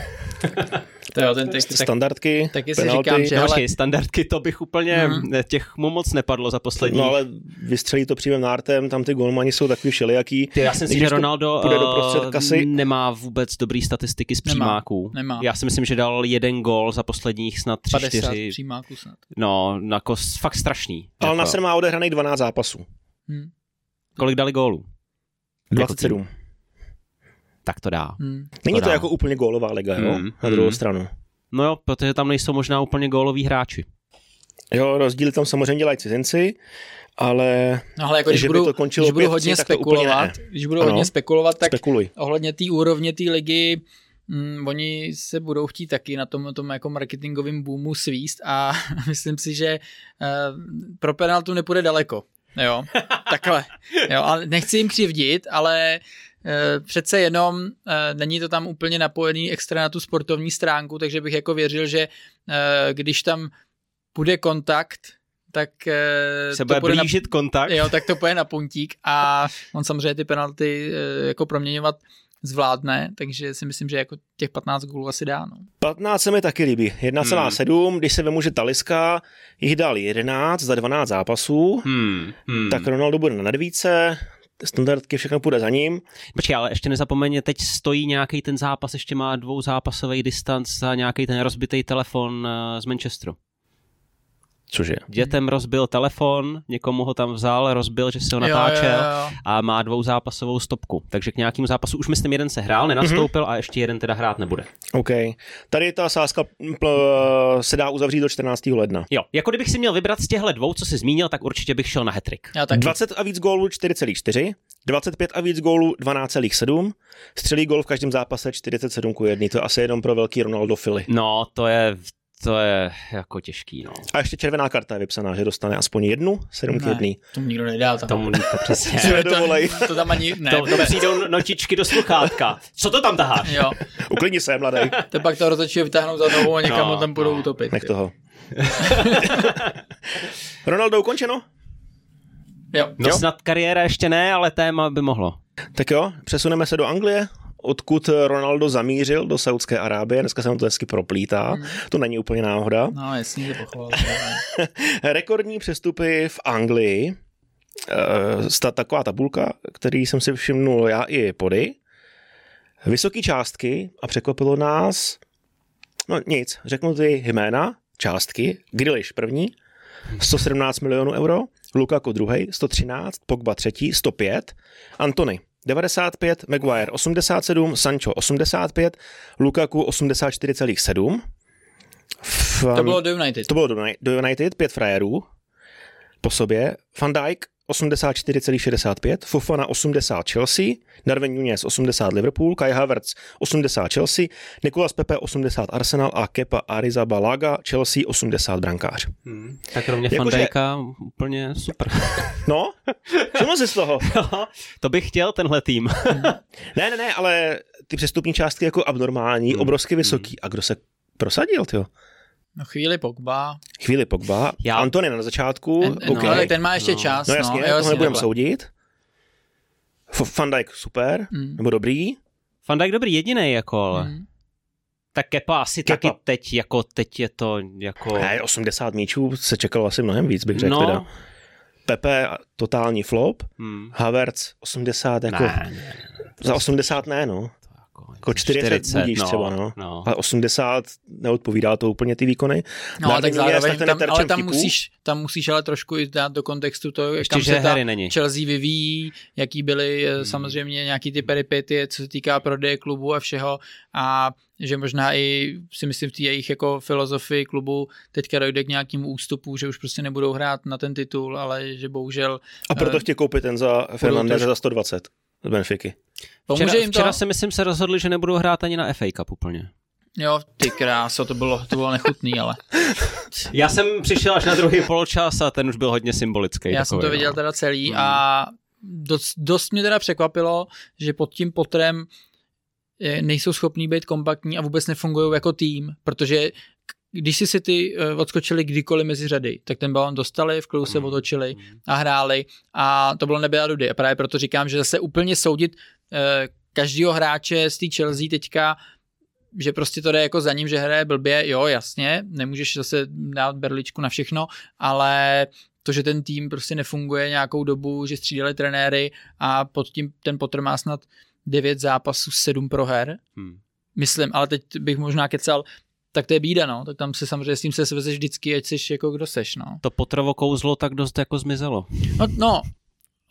to jo, ten text, standardky, taky si penalty. říkám, že no, hele... standardky to bych úplně, hmm. těch mu moc nepadlo za poslední. No ale vystřelí to přímým nártem, tam ty golmani jsou takový všelijaký. Ty, já si myslím, že Ronaldo do kasy... nemá vůbec dobrý statistiky z přímáků. Nemá, nemá. Já si myslím, že dal jeden gol za posledních snad tři, 50 čtyři. přímáků snad. No, jako fakt strašný. Ale jako... Nasr má odehraných 12 zápasů. Hmm. Kolik dali gólů? 27. Jako tak to dá. Hmm. Není to, to dá. jako úplně gólová liga, jo? Hmm. Na druhou hmm. stranu. No jo, protože tam nejsou možná úplně góloví hráči. Jo, rozdíly tam samozřejmě dělají cizinci, ale, no, ale jako když budu, to končilo když budu hodně spekulovat, když budu ano, hodně spekulovat, tak Spekuluj. ohledně té úrovně té ligy mm, oni se budou chtít taky na tom, tom jako marketingovém boomu svíst a myslím si, že uh, pro penaltu nepůjde daleko. Jo, takhle. Jo, ale nechci jim křivdit, ale e, přece jenom e, není to tam úplně napojený extra na tu sportovní stránku, takže bych jako věřil, že e, když tam bude kontakt, tak se bude blížit na, kontakt. Jo, tak to půjde na puntík a on samozřejmě ty penalty jako proměňovat zvládne, takže si myslím, že jako těch 15 gólů asi dá. No. 15 se mi taky líbí. 1,7, hmm. když se vemůže Taliska, jich dal 11 za 12 zápasů, hmm. Hmm. tak Ronaldo bude na nedvíce, standardky, všechno půjde za ním. Počkej, ale ještě nezapomeň, teď stojí nějaký ten zápas, ještě má dvouzápasový distanc za nějaký ten rozbitý telefon eh, z Manchesteru. Cože? Dětem rozbil telefon, někomu ho tam vzal, rozbil, že se ho natáčel Jo, jo, jo. a má dvouzápasovou stopku. Takže k nějakému zápasu už myslím jeden se hrál, nenastoupil a ještě jeden teda hrát nebude. OK. Tady ta sázka pl- se dá uzavřít do 14. ledna. Jo, jako kdybych si měl vybrat z těchto dvou, co jsi zmínil, tak určitě bych šel na hetrik. Já taky. 20 a víc gólů 4,4, 25 a víc gólů 12,7, střelí gól v každém zápase 47 ku 1. To je asi jenom pro velký Ronaldo Fili. No, to je, to je jako těžký, no. A ještě červená karta je vypsaná, že dostane aspoň jednu, 7 k 1. Ne, tomu nikdo nedá. Tam. Tomu to přesně. To, to, tam ani, ne, To, to přijdou notičky do sluchátka. Co to tam taháš? Jo, Uklidni se, mladý. to pak to rozhodčí vytáhnou za nohu a někam No, ho tam budou no. utopit. Nech toho. Ronaldo ukončeno? Jo. No Jo. snad kariéra ještě ne, ale téma by mohlo. Tak jo, přesuneme se do Anglie, odkud Ronaldo zamířil do Saudské Arábie. Dneska se mu to hezky proplítá. To není úplně náhoda. No, jasně, že pochval. Rekordní přestupy v Anglii. Eh, sta- taková tabulka, který jsem si všimnul já i pody. Vysoké částky a překvapilo nás, no nic, řeknu ty jména, částky, Grealish první, 117 milionů euro, Lukaku druhý, 113, Pogba třetí, 105, Antony 95, Maguire 87, Sancho 85, Lukaku 84,7. V, To bylo do United. to bylo do, do United, pět frajerů po sobě. Van Dijk 84,65, Fofana 80 Chelsea, Darwin Nunez 80 Liverpool, Kai Havertz 80 Chelsea, Nikolas Pepe 80 Arsenal a Kepa Arrizabalaga Chelsea 80 brankář. Tak kromě Jakože- Fandajka úplně super. No, všiml jsi z toho? to bych chtěl, tenhle tým. Ne, ne, ne, ale ty přestupní částky jako abnormální, Hmm. obrovsky vysoký. A kdo se prosadil, jo? No chvíli Pogba. Chvíli Pogba, Já-. Antony na začátku, En, OK. no, ale ten má ještě No. čas. No jasně, no, no, toho nebudeme soudit. Van Dijk super, Mm. nebo dobrý. Fandajk dobrý jediný jako, ale. Mm. Tak Kepa asi Kepa. taky teď, jako teď je to jako... Ne, 80 míčů se čekalo asi mnohem víc, bych řekl no, teda. Pepe totální flop, hmm. Havertz 80 jako, Ne, ne, ne, za 80 ne no, jako, jako 40, budíš třeba no. no. ale 80 neodpovídá to úplně ty výkony. No, Darwin tak zároveň, ten tam, ale tam musíš, tam musíš ale trošku i dát do kontextu to, jak Ještě, tam se ta není. Chelsea vyvíjí, jaký byly Hmm. eh, samozřejmě nějaký ty peripetie, co se týká prodeje klubu a všeho a že možná i si myslím v té jejich jako filozofii klubu teďka dojde k nějakému ústupu, že už prostě nebudou hrát na ten titul, ale že bohužel A proto eh, chtějí koupit ten za Fernandez za 120 z Benfiky. Pomůže Včera, jim to. včera se myslím se rozhodli, že nebudou hrát ani na FA Cup úplně. Jo, ty kráso, to bylo, to bylo nechutný, ale Já jsem přišel až na druhý poločas a ten už byl hodně symbolický. já jsem takový, to viděl no. teda celý Hmm. a dost, dost mě teda překvapilo, že pod tím potrem nejsou schopní být kompaktní a vůbec nefungují jako tým, protože když si si ty eh, odskočili kdykoliv mezi řady, tak ten balon dostali, v klidu se otočili a hráli a to bylo nebe a dudy. A právě proto říkám, že zase úplně soudit eh, každýho hráče z té Chelsea teďka že prostě to jde jako za ním, že hraje blbě, jo, jasně, nemůžeš zase dát berličku na všechno, ale to, že ten tým prostě nefunguje nějakou dobu, že střídali trenéry a pod tím ten Potter má snad 9 zápasů, 7 proher, Hmm. myslím, ale teď bych možná kecal, tak to je bída, no, tak tam se samozřejmě s tím se svezeš vždycky, ať seš jako kdo seš, no. To Potrovo kouzlo tak dost jako zmizelo. No, no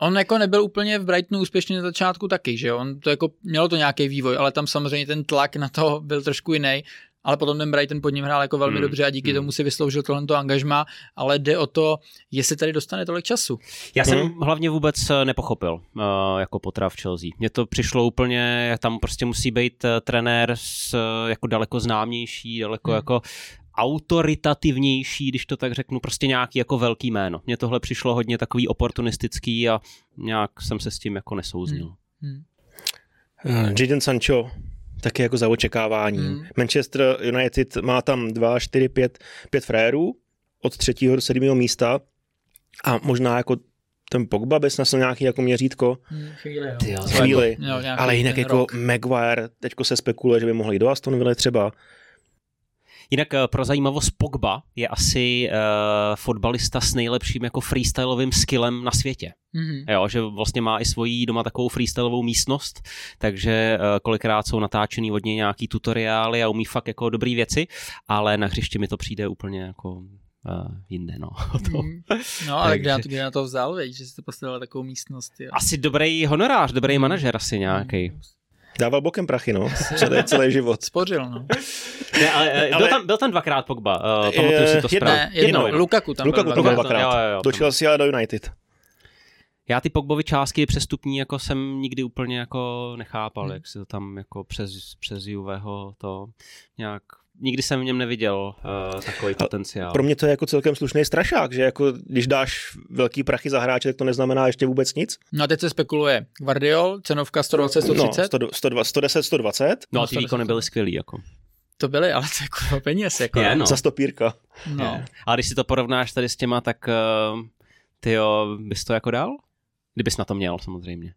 on jako nebyl úplně v Brightonu úspěšný na začátku taky, že? On to jako, mělo to nějaký vývoj, ale tam samozřejmě ten tlak na to byl trošku jiný. Ale potom ten Brighton pod ním hrál jako velmi Hmm, dobře a díky hmm. tomu si vysloužil tohle angažma, ale jde o to, jestli tady dostane tolik času. Já jsem Mhm. hlavně vůbec eh, nepochopil uh, jako potra v Chelsea. Mně to přišlo úplně, tam prostě musí být uh, trenér s, jako daleko známější, daleko Hmm. jako autoritativnější, když to tak řeknu, prostě nějaký jako velký jméno. Mně tohle přišlo hodně takový oportunistický a nějak jsem se s tím jako nesouznil. Hmm. Uh, Jadon Sancho, taky jako za očekávání. Hmm. Manchester United má tam 2, 4, 5, 5 frérů od třetího do sedmého místa a možná jako ten Pogba by snad nějaký jako měřítko, Hmm, chvíli, jo. Ty jo, chvíli, Jo, nějaký ale jinak jako rok. Maguire, teďko se spekuluje, že by mohli jít do Aston Villa třeba. Jinak eh, pro zajímavost Pogba je asi uh, fotbalista s nejlepším jako freestylovým skillem na světě. Mm-hmm. Jo, že vlastně má i svoji doma takovou freestylovou místnost, takže uh, kolikrát jsou natáčený od něj nějaký tutoriály a umí fakt jako dobrý věci, ale na hřišti mi to přijde úplně jako uh, jinde, no. to. Mm. No, ale kde, kde na to vzal, veď, že jste postavil takovou místnost. Jo. Asi dobrý honorář, dobrý manažer asi nějaký. Mm. Dával bokem prachy, no. Celý, celý život. Spořil, no. Ne, ale, ale, byl, tam, byl tam dvakrát Pogba, uh, pamatuju si to jedno, správně. Jedno, jedno, Lukaku tam Lukaku byl dvakrát. dvakrát. Jo, jo, jo. Do Chelsea a do United. Já ty Pogbovi částky přestupní jako jsem nikdy úplně jako nechápal, hmm. jak se to tam jako přes, přes Juveho to nějak nikdy jsem v něm neviděl uh, takový a potenciál. Pro mě to je jako celkem slušný strašák, že jako když dáš velký prachy za hráče, tak to neznamená ještě vůbec nic. No a teď se spekuluje. Guardiol, cenovka 120, 130? No, 100, 110, 120. No a ty výkony byly skvělý jako. To byly, ale to je kurva peněz. Jako. Je, no. Za stopírka. No. Je. A když si to porovnáš tady s těma, tak uh, ty jo, bys to jako dal? Kdybys na to měl, samozřejmě.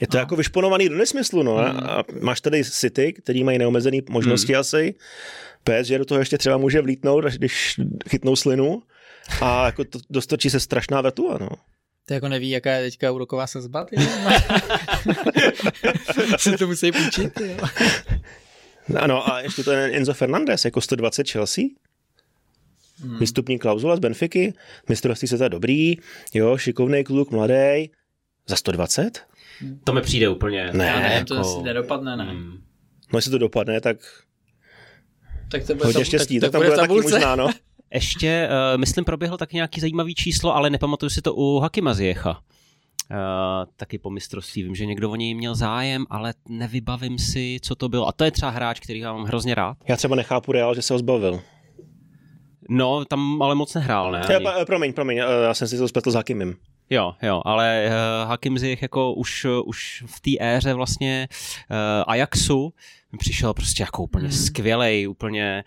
Je to no. jako vyšponovaný do nesmyslu, no. Hmm. A máš tady City, který mají neomezené možnosti hmm. asi. PS, že do toho ještě třeba může vlítnout, až když chytnou slinu. A jako to dostočí se strašná vetua, no. To jako neví, jaká je teďka úroková sazba, se to musí půjčit, jo. Ano, a ještě to je Enzo Fernandez, jako 120 Chelsea. Hmm. Výstupní klauzula z Benfiky, mistrovství se to dobrý, jo, šikovný kluk, mladý, za 120? To mi přijde úplně. Ne, ne jako... to asi nedopadne, ne. Hmm. No, jestli to dopadne, tak, tak to bude hodně tam, štěstí, tak, tak, tak, tam bude bude taky možná, no. Ještě, uh, myslím, proběhlo taky nějaký zajímavý číslo, ale nepamatuju si to u Hakima Ziecha. Uh, taky po mistrovství. Vím, že někdo o něj měl zájem, ale nevybavím si, co to bylo. A to je třeba hráč, který já mám hrozně rád. Já třeba nechápu Real, že se ho zbavil. No, tam ale moc nehrál, ne? Já, promiň, promiň, já jsem si to spletl s Hakimem. Jo, jo, ale uh, Hakim Ziyech jako už, už v té éře vlastně uh, Ajaxu přišel prostě jako úplně hmm. skvělej, úplně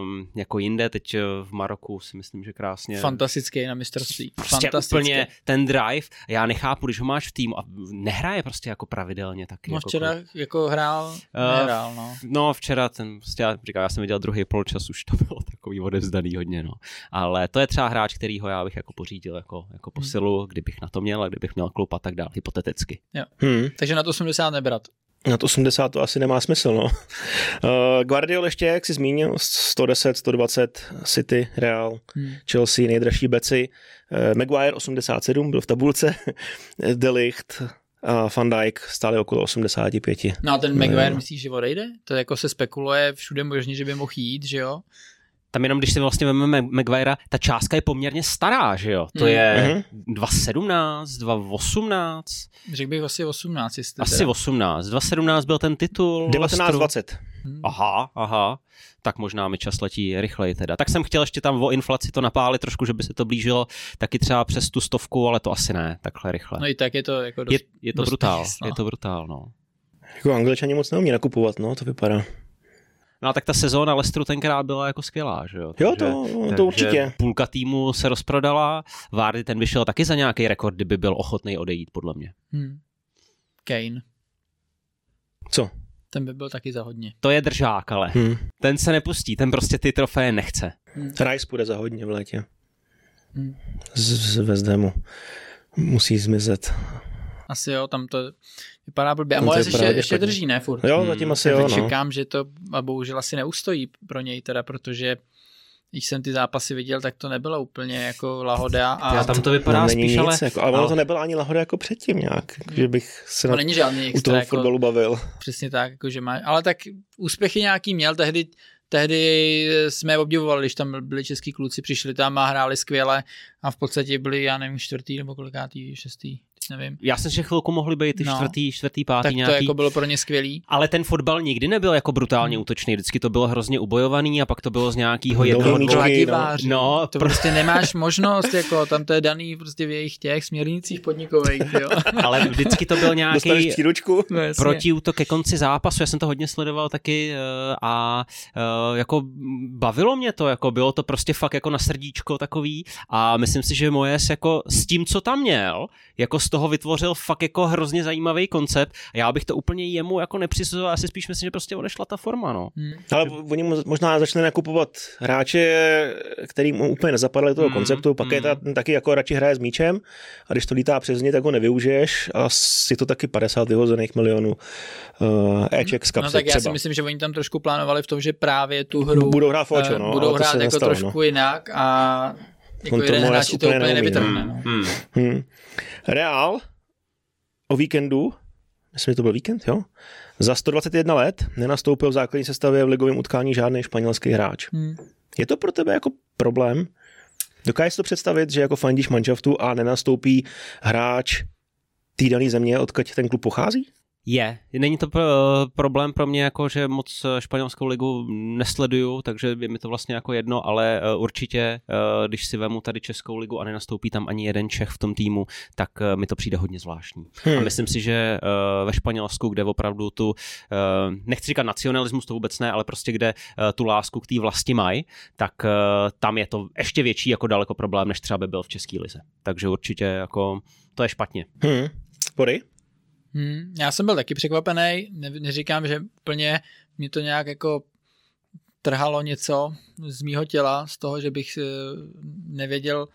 um, jako jinde, teď v Maroku si myslím, že krásně. Fantastický na mistrovství. Prostě úplně ten drive, já nechápu, když ho máš v týmu a nehraje prostě jako pravidelně taky. No jako včera jako, jako hrál, nehrál, uh, no. No včera ten, prostě já, říkal, já jsem viděl druhý poločas, už to bylo takový odevzdaný hodně, no. Ale to je třeba hráč, kterýho já bych jako pořídil jako, jako posilu, hmm. kdybych na to měl a kdybych měl klub a tak dál, hypoteticky. Jo. Hmm. Takže na to 80 nebrat. Na to 80 to asi nemá smysl, no. Uh, Guardiol ještě, jak jsi zmínil, 110, 120 City, Real, hmm. Chelsea, nejdražší beci. Uh, Maguire 87 byl v tabulce, Delicht a Van Dijk stále okolo 85. No a ten Maguire no. myslíš, že odejde? To jako se spekuluje všude možně, že by mohl jít, že jo? Tam jenom když si vlastně vezmeme Maguire, ta částka je poměrně stará, že jo? To je mm. 2.17, 2.18. Řekl bych asi 18. Jestli asi teda. 18. 2.17 byl ten titul. 19.20. Hmm. Aha, aha. Tak možná mi čas letí rychleji teda. Tak jsem chtěl ještě tam o inflaci to napálit trošku, že by se to blížilo taky třeba přes tu stovku, ale to asi ne, takhle rychle. No i tak je to jako dost, Je, je to brutál, peněz, no. je to brutál, no. Jako angličani moc neumí nakupovat, no, to vypadá. No a tak ta sezóna Lestru tenkrát byla jako skvělá, že jo? Jo, to, takže, to určitě. Půlka týmu se rozprodala, Vardy ten vyšel taky za nějaký rekord, kdyby byl ochotný odejít, podle mě. Hmm. Kane. Co? Ten by byl taky za hodně. To je držák, ale hmm. ten se nepustí, ten prostě ty trofeje nechce. Hmm. Rice bude za hodně v létě. Hmm. Z, z West Hamu. Musí zmizet. Asi jo, tam to vypadá blbě. A moje ještě, ještě drží, ne furt? Jo, zatím asi jo, no. Čekám, že to a bohužel asi neustojí pro něj teda, protože když jsem ty zápasy viděl, tak to nebylo úplně jako lahoda. A Já tam to vypadá no, spíš, nic, ale... Jako, ale ono to nebyla ani lahoda jako předtím nějak, že bych se to na, není žádný extra, u toho jako, fotbalu bavil. Přesně tak, jako, že má, ale tak úspěchy nějaký měl, tehdy tehdy jsme obdivovali, když tam byli český kluci, přišli tam a hráli skvěle a v podstatě byli, já nevím, čtvrtý nebo kolikátý, šestý nevím. Já jsem, že chvilku mohli být ty no. čtvrtý, čtvrtý, pátý tak nějaký. to jako bylo pro ně skvělý. Ale ten fotbal nikdy nebyl jako brutálně hmm. útočný, vždycky to bylo hrozně ubojovaný a pak to bylo z nějakého jednoho dvou. No, to prostě nemáš možnost, jako tam to je daný prostě v jejich těch směrnicích podnikových, jo. Ale vždycky to byl nějaký no, protiútok ke konci zápasu, já jsem to hodně sledoval taky eh, a eh, jako bavilo mě to, jako bylo to prostě fakt jako na srdíčko takový a myslím si, že moje jako s tím, co tam měl, jako s toho vytvořil fakt jako hrozně zajímavý koncept a já bych to úplně jemu jako nepřisuzoval, já si spíš myslím, že prostě odešla ta forma, no. Hmm. Ale oni možná začne nakupovat hráče, který mu úplně nezapadli toho hmm. konceptu, pak hmm. je ta, taky jako radši hraje s míčem a když to lítá přes ně, tak ho nevyužiješ a si to taky 50 vyhozených milionů uh, Eček z kapsy No tak já třeba. si myslím, že oni tam trošku plánovali v tom, že právě tu hru budou hrát fočo, no, budou hrát jako nestalo, trošku no. jinak a jako jeden hráč to úplně nevytrhne. No. Hmm. Hmm. Real o víkendu, myslím, že to byl víkend, jo? Za 121 let nenastoupil v základní sestavě v ligovém utkání žádný španělský hráč. Hmm. Je to pro tebe jako problém? Dokážeš to představit, že jako fandíš manšaftu a nenastoupí hráč té dané země, odkud ten klub pochází? Je. Není to problém pro mě, jako že moc eh, španělskou ligu nesleduju, takže je mi to vlastně jako jedno, ale eh, určitě, eh, když si vemu tady Českou ligu a nenastoupí tam ani jeden Čech v tom týmu, tak mi to přijde hodně zvláštní. Hmm. A myslím si, že ve Španělsku, kde opravdu tu, nechci říkat nacionalismus, to vůbec ne, ale prostě kde tu lásku k té vlasti mají, tak tam je to ještě větší jako daleko problém, než třeba by byl v České lize. Takže určitě jako to je špatně. Hmm. Body? Hmm, já jsem byl taky překvapený, ne, neříkám, že úplně mě to nějak jako trhalo něco z mýho těla, z toho, že bych eh, nevěděl,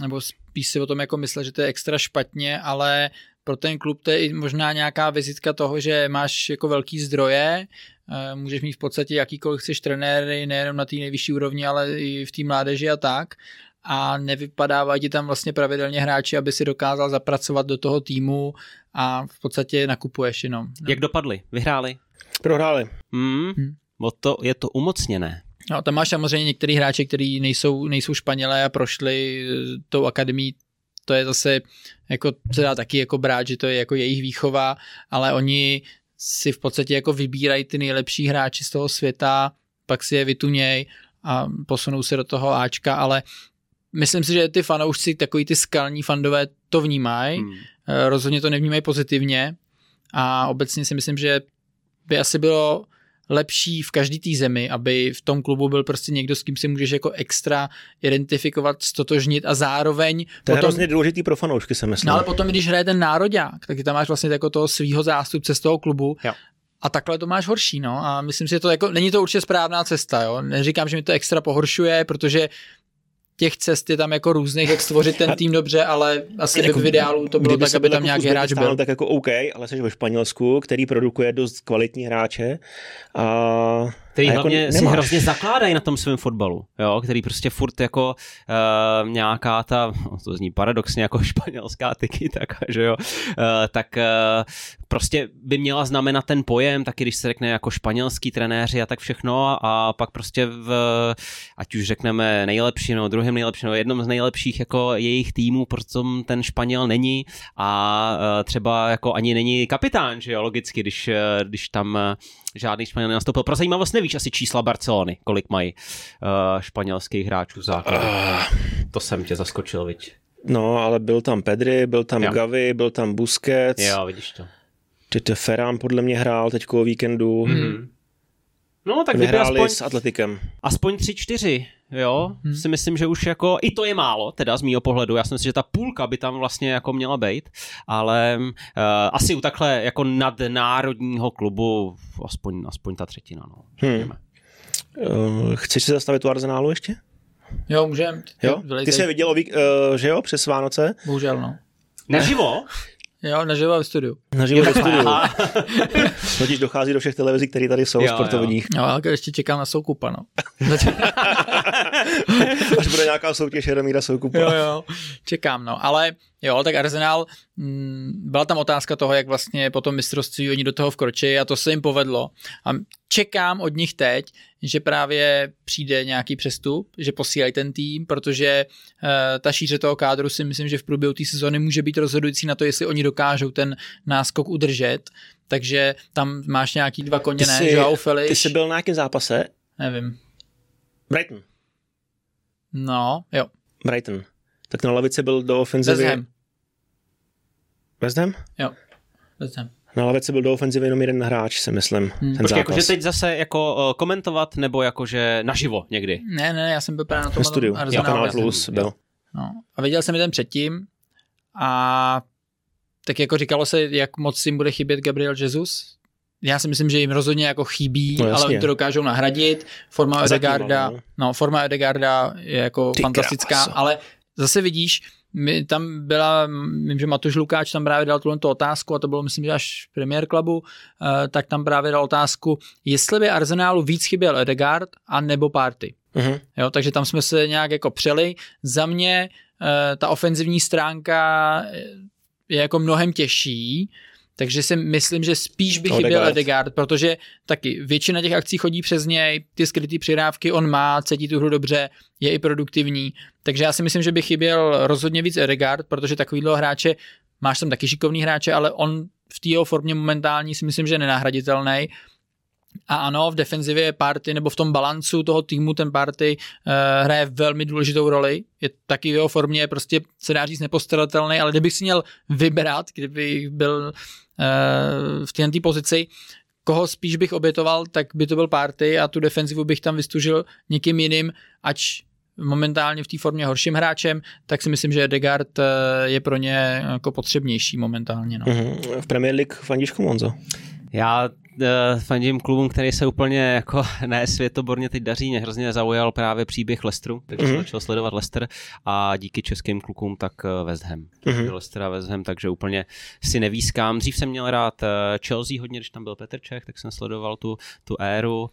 nebo spíš si o tom jako myslel, že to je extra špatně, ale pro ten klub to je i možná nějaká vizitka toho, že máš jako velký zdroje, eh, můžeš mít v podstatě jakýkoliv chceš trenéry, nejenom na té nejvyšší úrovni, ale i v té mládeži a tak. A nevypadávají ti tam vlastně pravidelně hráči, aby si dokázal zapracovat do toho týmu a v podstatě nakupuješ jenom. No. Jak dopadli? Vyhráli? Prohráli. Hmm. Hmm. O to, je to umocněné. No, tam máš samozřejmě některý hráči, kteří nejsou, nejsou Španělé a prošli eh, tou akademí to je zase, jako se dá taky jako brát, že to je jako jejich výchova, ale oni si v podstatě jako vybírají ty nejlepší hráči z toho světa, pak si je vytuněj a posunou se do toho Ačka, ale myslím si, že ty fanoušci, takový ty skalní fandové to vnímají, hmm. Eh, rozhodně to nevnímají pozitivně a obecně si myslím, že by asi bylo lepší v každý té zemi, aby v tom klubu byl prostě někdo, s kým si můžeš jako extra identifikovat, stotožnit a zároveň... To je potom, hrozně důležitý pro fanoušky, se myslím. No ale potom, když hraje ten nároďák, tak ty tam máš vlastně jako toho svého zástupce z toho klubu jo. A takhle to máš horší, no. A myslím si, že to jako, není to určitě správná cesta, jo. Neříkám, že mi to extra pohoršuje, protože těch cest je tam jako různých, jak stvořit ten tým dobře, ale asi jako, by v ideálu to bylo tak, aby tam jako nějaký hráč byl. Tak jako OK, ale jsi ve Španělsku, který produkuje dost kvalitní hráče a který jako hlavně nemáš. si hrozně zakládají na tom svém fotbalu, jo, který prostě furt jako uh, nějaká ta, no, to zní paradoxně jako španělská tyky, tak, že jo, uh, tak uh, prostě by měla znamenat ten pojem, taky když se řekne jako španělský trenéři a tak všechno a pak prostě v, ať už řekneme nejlepší, no druhým nejlepší, no jednom z nejlepších jako jejich týmů, protože ten Španěl není a uh, třeba jako ani není kapitán, že jo, logicky, když, když tam žádný Španěl nenastoupil. Pro zajímavost nevíš asi čísla Barcelony, kolik mají uh, španělských hráčů základu. Uh. To jsem tě zaskočil, viď? No, ale byl tam Pedri, byl tam jo. Gavi, byl tam Busquets. Jo, vidíš to. Tete Ferran podle mě hrál teďko o víkendu. Hmm. No, tak kdyby aspoň, s Atletikem. Aspoň 3-4, jo, hmm. si myslím, že už jako, i to je málo, teda z mýho pohledu, já si myslím, že ta půlka by tam vlastně jako měla být, ale uh, asi u takhle jako nadnárodního klubu aspoň, aspoň ta třetina, no. Hmm. Uh, chceš se zastavit u Arsenálu ještě? Jo, můžem. Jo? Ty jsi viděl, uh, že jo, přes Vánoce? Bohužel, no. Naživo? Jo, naživo ve studiu. Naživo ve studiu. Totiž dochází do všech televizí, které tady jsou jo, sportovních. Jo, ale ještě čekám na soukupa, no. Až bude nějaká soutěž Jaromíra soukupa. Jo, jo, čekám, no. Ale jo, tak Arsenal, m, mm, byla tam otázka toho, jak vlastně po tom mistrovství oni do toho vkročí a to se jim povedlo. A čekám od nich teď, že právě přijde nějaký přestup, že posílají ten tým, protože uh, ta šíře toho kádru si myslím, že v průběhu té sezóny může být rozhodující na to, jestli oni dokážou ten náskok udržet. Takže tam máš nějaký dva koně, ty ne? Jsi, Joao Felix. Ty jsi byl na nějakém zápase? Nevím. Brighton. No, jo. Brighton. Tak na lavici byl do ofenzivy. West Ham. West Ham? Jo, West Ham. Na lavici byl do ofenzivy jenom jeden hráč, si myslím. Hmm. Ten Počkej, jakože teď zase jako uh, komentovat, nebo jakože naživo někdy? Ne, ne, já jsem byl právě na tom studiu. Já Kanál Plus byl. No. A viděl jsem jeden předtím a tak jako říkalo se, jak moc jim bude chybět Gabriel Jesus, já si myslím, že jim rozhodně jako chybí, no, ale oni to dokážou nahradit. Forma Edegarda, no. no, forma Edegarda je jako Ty fantastická, krása. ale zase vidíš, my tam byla, vím, že Matuš Lukáč tam právě dal tuhle otázku a to bylo myslím, že až premiér klubu, eh, tak tam právě dal otázku, jestli by Arsenálu víc chyběl Edegard a nebo Party. Uh-huh. Jo, takže tam jsme se nějak jako přeli. Za mě eh, ta ofenzivní stránka je jako mnohem těžší, takže si myslím, že spíš by chyběl Edegard, protože taky většina těch akcí chodí přes něj, ty skrytý přirávky on má, cítí tu hru dobře, je i produktivní. Takže já si myslím, že by chyběl rozhodně víc Edegard, protože takovýhle hráče, máš tam taky šikovný hráče, ale on v té jeho formě momentální si myslím, že je nenahraditelný a ano, v defenzivě party nebo v tom balancu toho týmu ten party uh, hraje velmi důležitou roli. Je taky v jeho formě prostě se dá říct nepostradatelný, ale kdybych si měl vybrat, kdybych byl uh, v této pozici, koho spíš bych obětoval, tak by to byl party a tu defenzivu bych tam vystužil někým jiným, ač momentálně v té formě horším hráčem, tak si myslím, že Degard eh, je pro ně jako potřebnější momentálně. No. Mm-hmm. V Premier League fandíš Monzo? Já uh, fandím klubům, který se úplně jako ne světoborně teď daří. Mě hrozně zaujal právě příběh Leicesteru, takže mm-hmm. jsem začal sledovat Leicester a díky českým klukům tak eh, West Ham. Mm-hmm. Leicester a West Ham, takže úplně si nevískám. Dřív jsem měl rád eh, Chelsea hodně, když tam byl Petr Čech, tak jsem sledoval tu, tu éru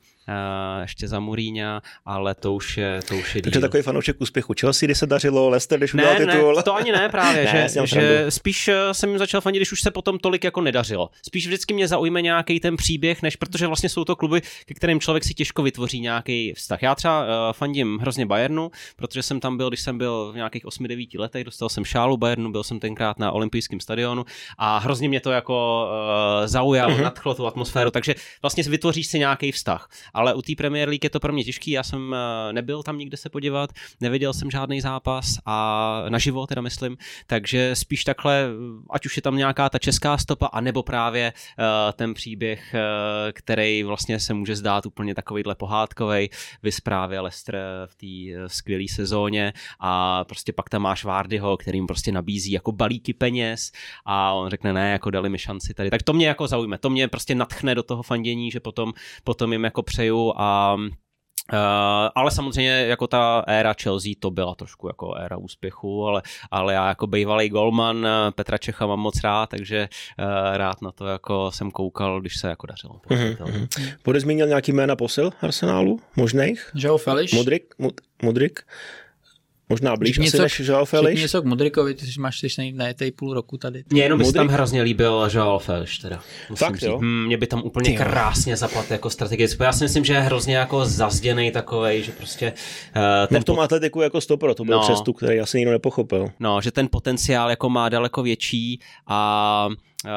ještě za Muríňa, ale to už je, to už je Takže takový fanoušek úspěchu Chelsea, když se dařilo, Leicester, když udělal titul. Ne, to ani ne právě, ne, že, že spíš eh, jsem jim začal fandit, když už se potom tolik jako nedařilo. Spíš vždycky mě zaujme nějaký ten příběh, než protože vlastně jsou to kluby, ke kterým člověk si těžko vytvoří nějaký vztah. Já třeba uh, fandím hrozně Bayernu, protože jsem tam byl, když jsem byl v nějakých 8-9 letech, dostal jsem šálu Bayernu, byl jsem tenkrát na olympijském stadionu a hrozně mě to jako uh, zaujalo, uh-huh. nadchlo tu atmosféru, takže vlastně vytvoříš si nějaký vztah ale u té Premier League je to pro mě těžký, já jsem eh, nebyl tam nikde se podívat, neviděl jsem žádný zápas a naživo teda myslím, takže spíš takhle, ať už je tam nějaká ta česká stopa, anebo právě uh, ten příběh, uh, který vlastně se může zdát úplně takovýhle pohádkovej, vy právě Lester v té skvělé sezóně a prostě pak tam máš Vardyho, kterým prostě nabízí jako balíky peněz a on řekne ne, jako dali mi šanci tady. Tak to mě jako zaujme, to mě prostě natchne do toho fandění, že potom, potom jim jako přeju přeju a Uh, ale samozřejmě jako ta éra Chelsea to byla trošku jako éra úspěchu, ale, ale já jako bývalý golman eh, Petra Čecha mám moc rád, takže uh, rád na to jako jsem koukal, když se jako dařilo. Mm-hmm. Bude zmínil nějaký jména posil Arsenálu? Možných? Joe Feliš? Mudrik? Mudrik? Možná blíž něco, asi než Joao Felix. něco k Modrikovi, ty máš teď ne, tady půl roku tady. Mně jenom by se tam hrozně líbil Joao Felix teda. Fakt jo? Hmm, mě by tam úplně Ty krásně zapadl jako strategicky. Já si myslím, že je hrozně jako zazděný takovej, že prostě... Uh, ten no v tom po... atletiku jako stopro, to byl no, přestup, který asi nikdo nepochopil. No, že ten potenciál jako má daleko větší a Uh,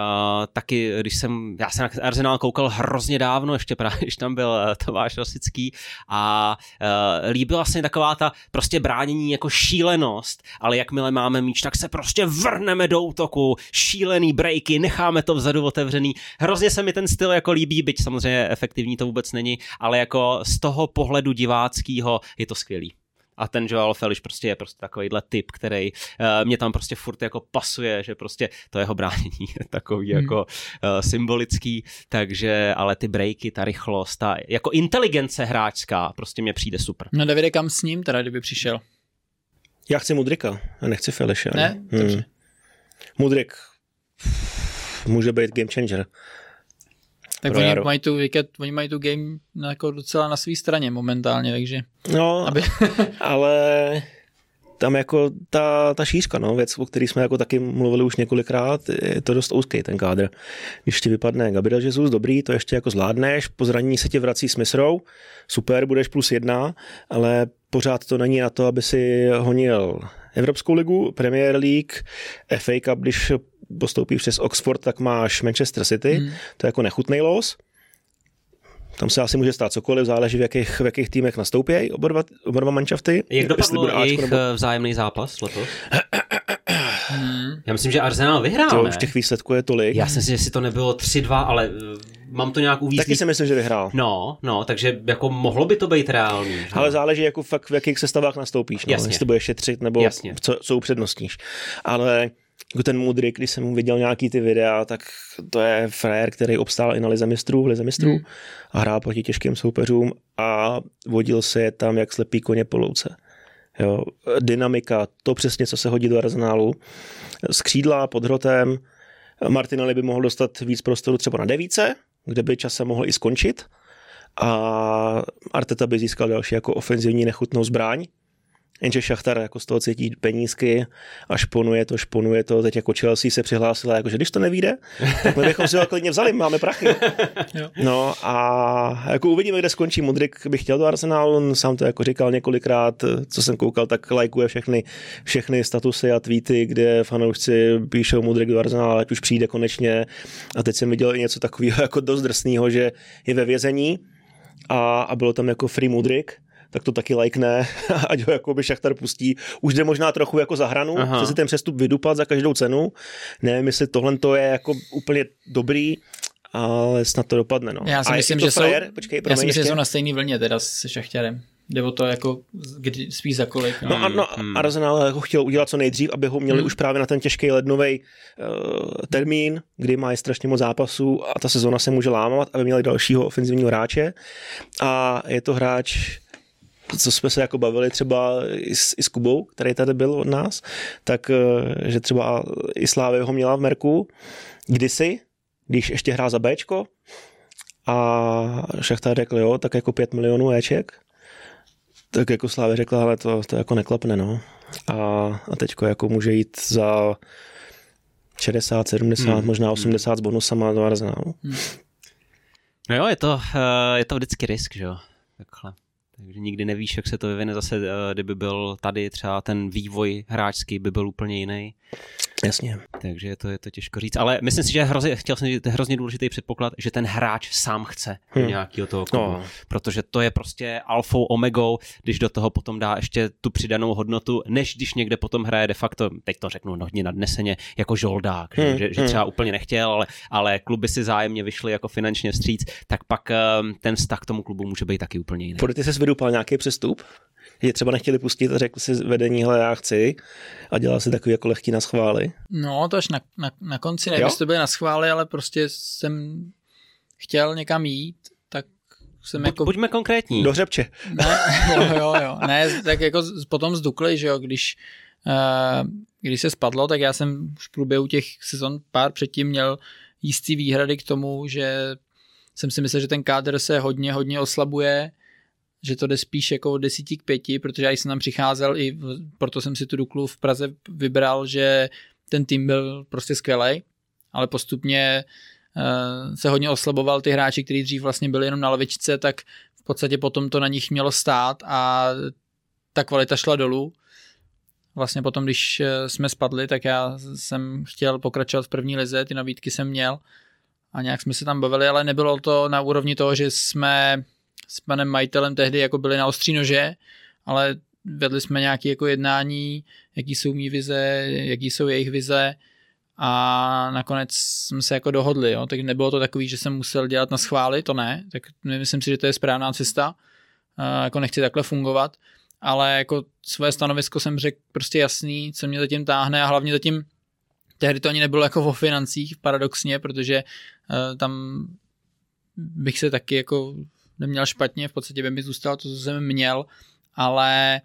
taky, když jsem, já jsem na Arsenal koukal hrozně dávno, ještě právě, když tam byl uh, Tomáš Rosický a uh, líbila se mi taková ta prostě bránění jako šílenost, ale jakmile máme míč, tak se prostě vrneme do útoku, šílený breaky, necháme to vzadu otevřený. Hrozně se mi ten styl jako líbí, byť samozřejmě efektivní to vůbec není, ale jako z toho pohledu diváckého je to skvělý a ten Joel Feliš prostě je prostě takovýhle typ, který uh, mě tam prostě furt jako pasuje, že prostě to jeho bránění je takový hmm. jako uh, symbolický, takže ale ty breaky, ta rychlost, ta jako inteligence hráčská prostě mě přijde super. No Davide, kam s ním teda, kdyby přišel? Já chci Mudrika, a nechci Feliše. Ne? Hmm. Mudrik může být game changer. Tak oni mají, tu oni mají tu game jako docela na své straně momentálně, takže... No, aby... ale tam jako ta, ta šířka, no, věc, o který jsme jako taky mluvili už několikrát, je to dost úzký ten kádr. Když ti vypadne Gabriel Jesus, dobrý, to ještě jako zvládneš, po zranění se ti vrací s Misrou, super, budeš plus jedna, ale pořád to není na to, aby si honil Evropskou ligu, Premier League, FA Cup, když postoupíš přes Oxford, tak máš Manchester City, hmm. to je jako nechutný los. Tam se asi může stát cokoliv, záleží v jakých, v jakých týmech nastoupí oba dva, oba dva manšafty. Jak dopadl jejich nebo... Eh, vzájemný zápas letos? Hmm. Já myslím, že Arsenal vyhrál, To už těch výsledků je tolik. Já si myslím, že si to nebylo 3-2, ale eh, mám to nějak uvízlý. Taky si myslím, že vyhrál. No, no, takže jako mohlo by to být reálný. Že? Ale záleží, jako fakt v jakých sestavách nastoupíš. No. Jasně. Jestli to budeš šetřit, nebo Jasně. co, co upřednostníš. Ale jako ten Mudrik, když jsem mu viděl nějaký ty videa, tak to je frér, který obstál i na Lize mistrů, v Lize mistrů hmm. a hrál proti těžkým soupeřům a vodil se je tam jak slepý koně po louce. Jo, dynamika, to přesně, co se hodí do arzenálu. Skřídla pod hrotem, Martinelli by mohl dostat víc prostoru třeba na devíce, kde by časem mohl i skončit a Arteta by získal další jako ofenzivní nechutnou zbraň, Jenže Šachtar jako z toho cítí penízky a šponuje to, šponuje to. Teď jako Chelsea se přihlásila, jako, že když to nevíde, tak my bychom si ho klidně vzali, máme prachy. no a jako uvidíme, kde skončí. Mudrik bych chtěl do Arsenalu, on sám to jako říkal několikrát, co jsem koukal, tak lajkuje všechny, všechny statusy a tweety, kde fanoušci píšou Mudrik do Arsenalu, ať už přijde konečně. A teď jsem viděl i něco takového jako dost drsného, že je ve vězení a, a bylo tam jako free Mudrik tak to taky lajkne, ať ho jakoby Šachtar pustí. Už jde možná trochu jako za hranu, Aha. chce si ten přestup vydupat za každou cenu. Nevím, jestli tohle to je jako úplně dobrý, ale snad to dopadne. No. Já si myslím, že frajer? jsou, Počkej, já si myslím, že jsou na stejné vlně teda se Šachtarem. Jde o to jako kdy, spíš za kolik. No, no a no, hmm. Arsenal jako chtěl udělat co nejdřív, aby ho měli hmm. už právě na ten těžký lednový uh, termín, kdy má strašně moc zápasů a ta sezona se může lámat, aby měli dalšího ofenzivního hráče. A je to hráč, co jsme se jako bavili třeba i s, i s Kubou, který tady byl od nás, tak eh, že třeba i Slávy ho měla v Merku kdysi, když ještě hrá za Bčko a Šachtar řekl, jo, tak jako 5 milionů Eček, tak jako Slávy řekla, ale to, to jako neklapne, no. A, a teďko jako může jít za 60, 70, hmm. možná 80 hmm. s bonusama do Arsenalu. Hmm. No jo, je to, eh, je to vždycky risk, že jo, takhle. Takže nikdy nevíš, jak se to vyvine zase, eh, kdyby byl tady třeba ten vývoj hráčský by byl úplně jiný. Jasně. Takže je to, je to těžko říct. Ale myslím si, že je hrozně, chtěl jsem říct, je hrozně důležitý předpoklad, že ten hráč sám chce hmm. nějakého toho klubu. No. Protože to je prostě alfou omegou, když do toho potom dá ještě tu přidanou hodnotu, než když někde potom hraje de facto, teď to řeknu hodně nadneseně, jako žoldák, hmm. že, že hmm. třeba úplně nechtěl, ale, ale kluby si zájemně vyšly jako finančně vstříc, tak pak um, ten vztah k tomu klubu může být taky úplně jiný. Budete se vydupal nějaký přestup? Že třeba nechtěli pustit a řekl si vedení, hele, já chci a dělal si takový jako lehký na schvály. No, to až na, na, na konci nevím, jestli to byly na schvály, ale prostě jsem chtěl někam jít, tak jsem Buď, jako... Buďme konkrétní. Do hřebče. Ne, jo, jo, jo. Ne, tak jako potom zdukli, že jo, když, uh, když se spadlo, tak já jsem už v průběhu těch sezon pár předtím měl jistý výhrady k tomu, že jsem si myslel, že ten kádr se hodně, hodně oslabuje, že to jde spíš jako od desíti k pěti, protože já jsem tam přicházel i proto jsem si tu Duklu v Praze vybral, že ten tým byl prostě skvělý, ale postupně uh, se hodně oslaboval ty hráči, kteří dřív vlastně byli jenom na levičce, tak v podstatě potom to na nich mělo stát a ta kvalita šla dolů. Vlastně potom, když eh, jsme spadli, tak já jsem chtěl pokračovat v první lize, ty nabídky jsem měl a nějak jsme se tam bavili, ale nebylo to na úrovni toho, že jsme s panem majitelem tehdy jako byli na ostří nože, ale vedli jsme nějaké jako jednání, jaký jsou mý vize, jaký jsou jejich vize a nakonec jsme se jako dohodli, jo? tak nebylo to takový, že jsem musel dělat na schvály, to ne, tak myslím si, že to je správná cesta, a jako nechci takhle fungovat, ale jako své stanovisko jsem řekl prostě jasný, co mě zatím táhne a hlavně zatím tehdy to ani nebylo jako o financích paradoxně, protože uh, tam bych se taky jako neměl špatně, v podstatě by mi zůstalo to, co jsem měl, ale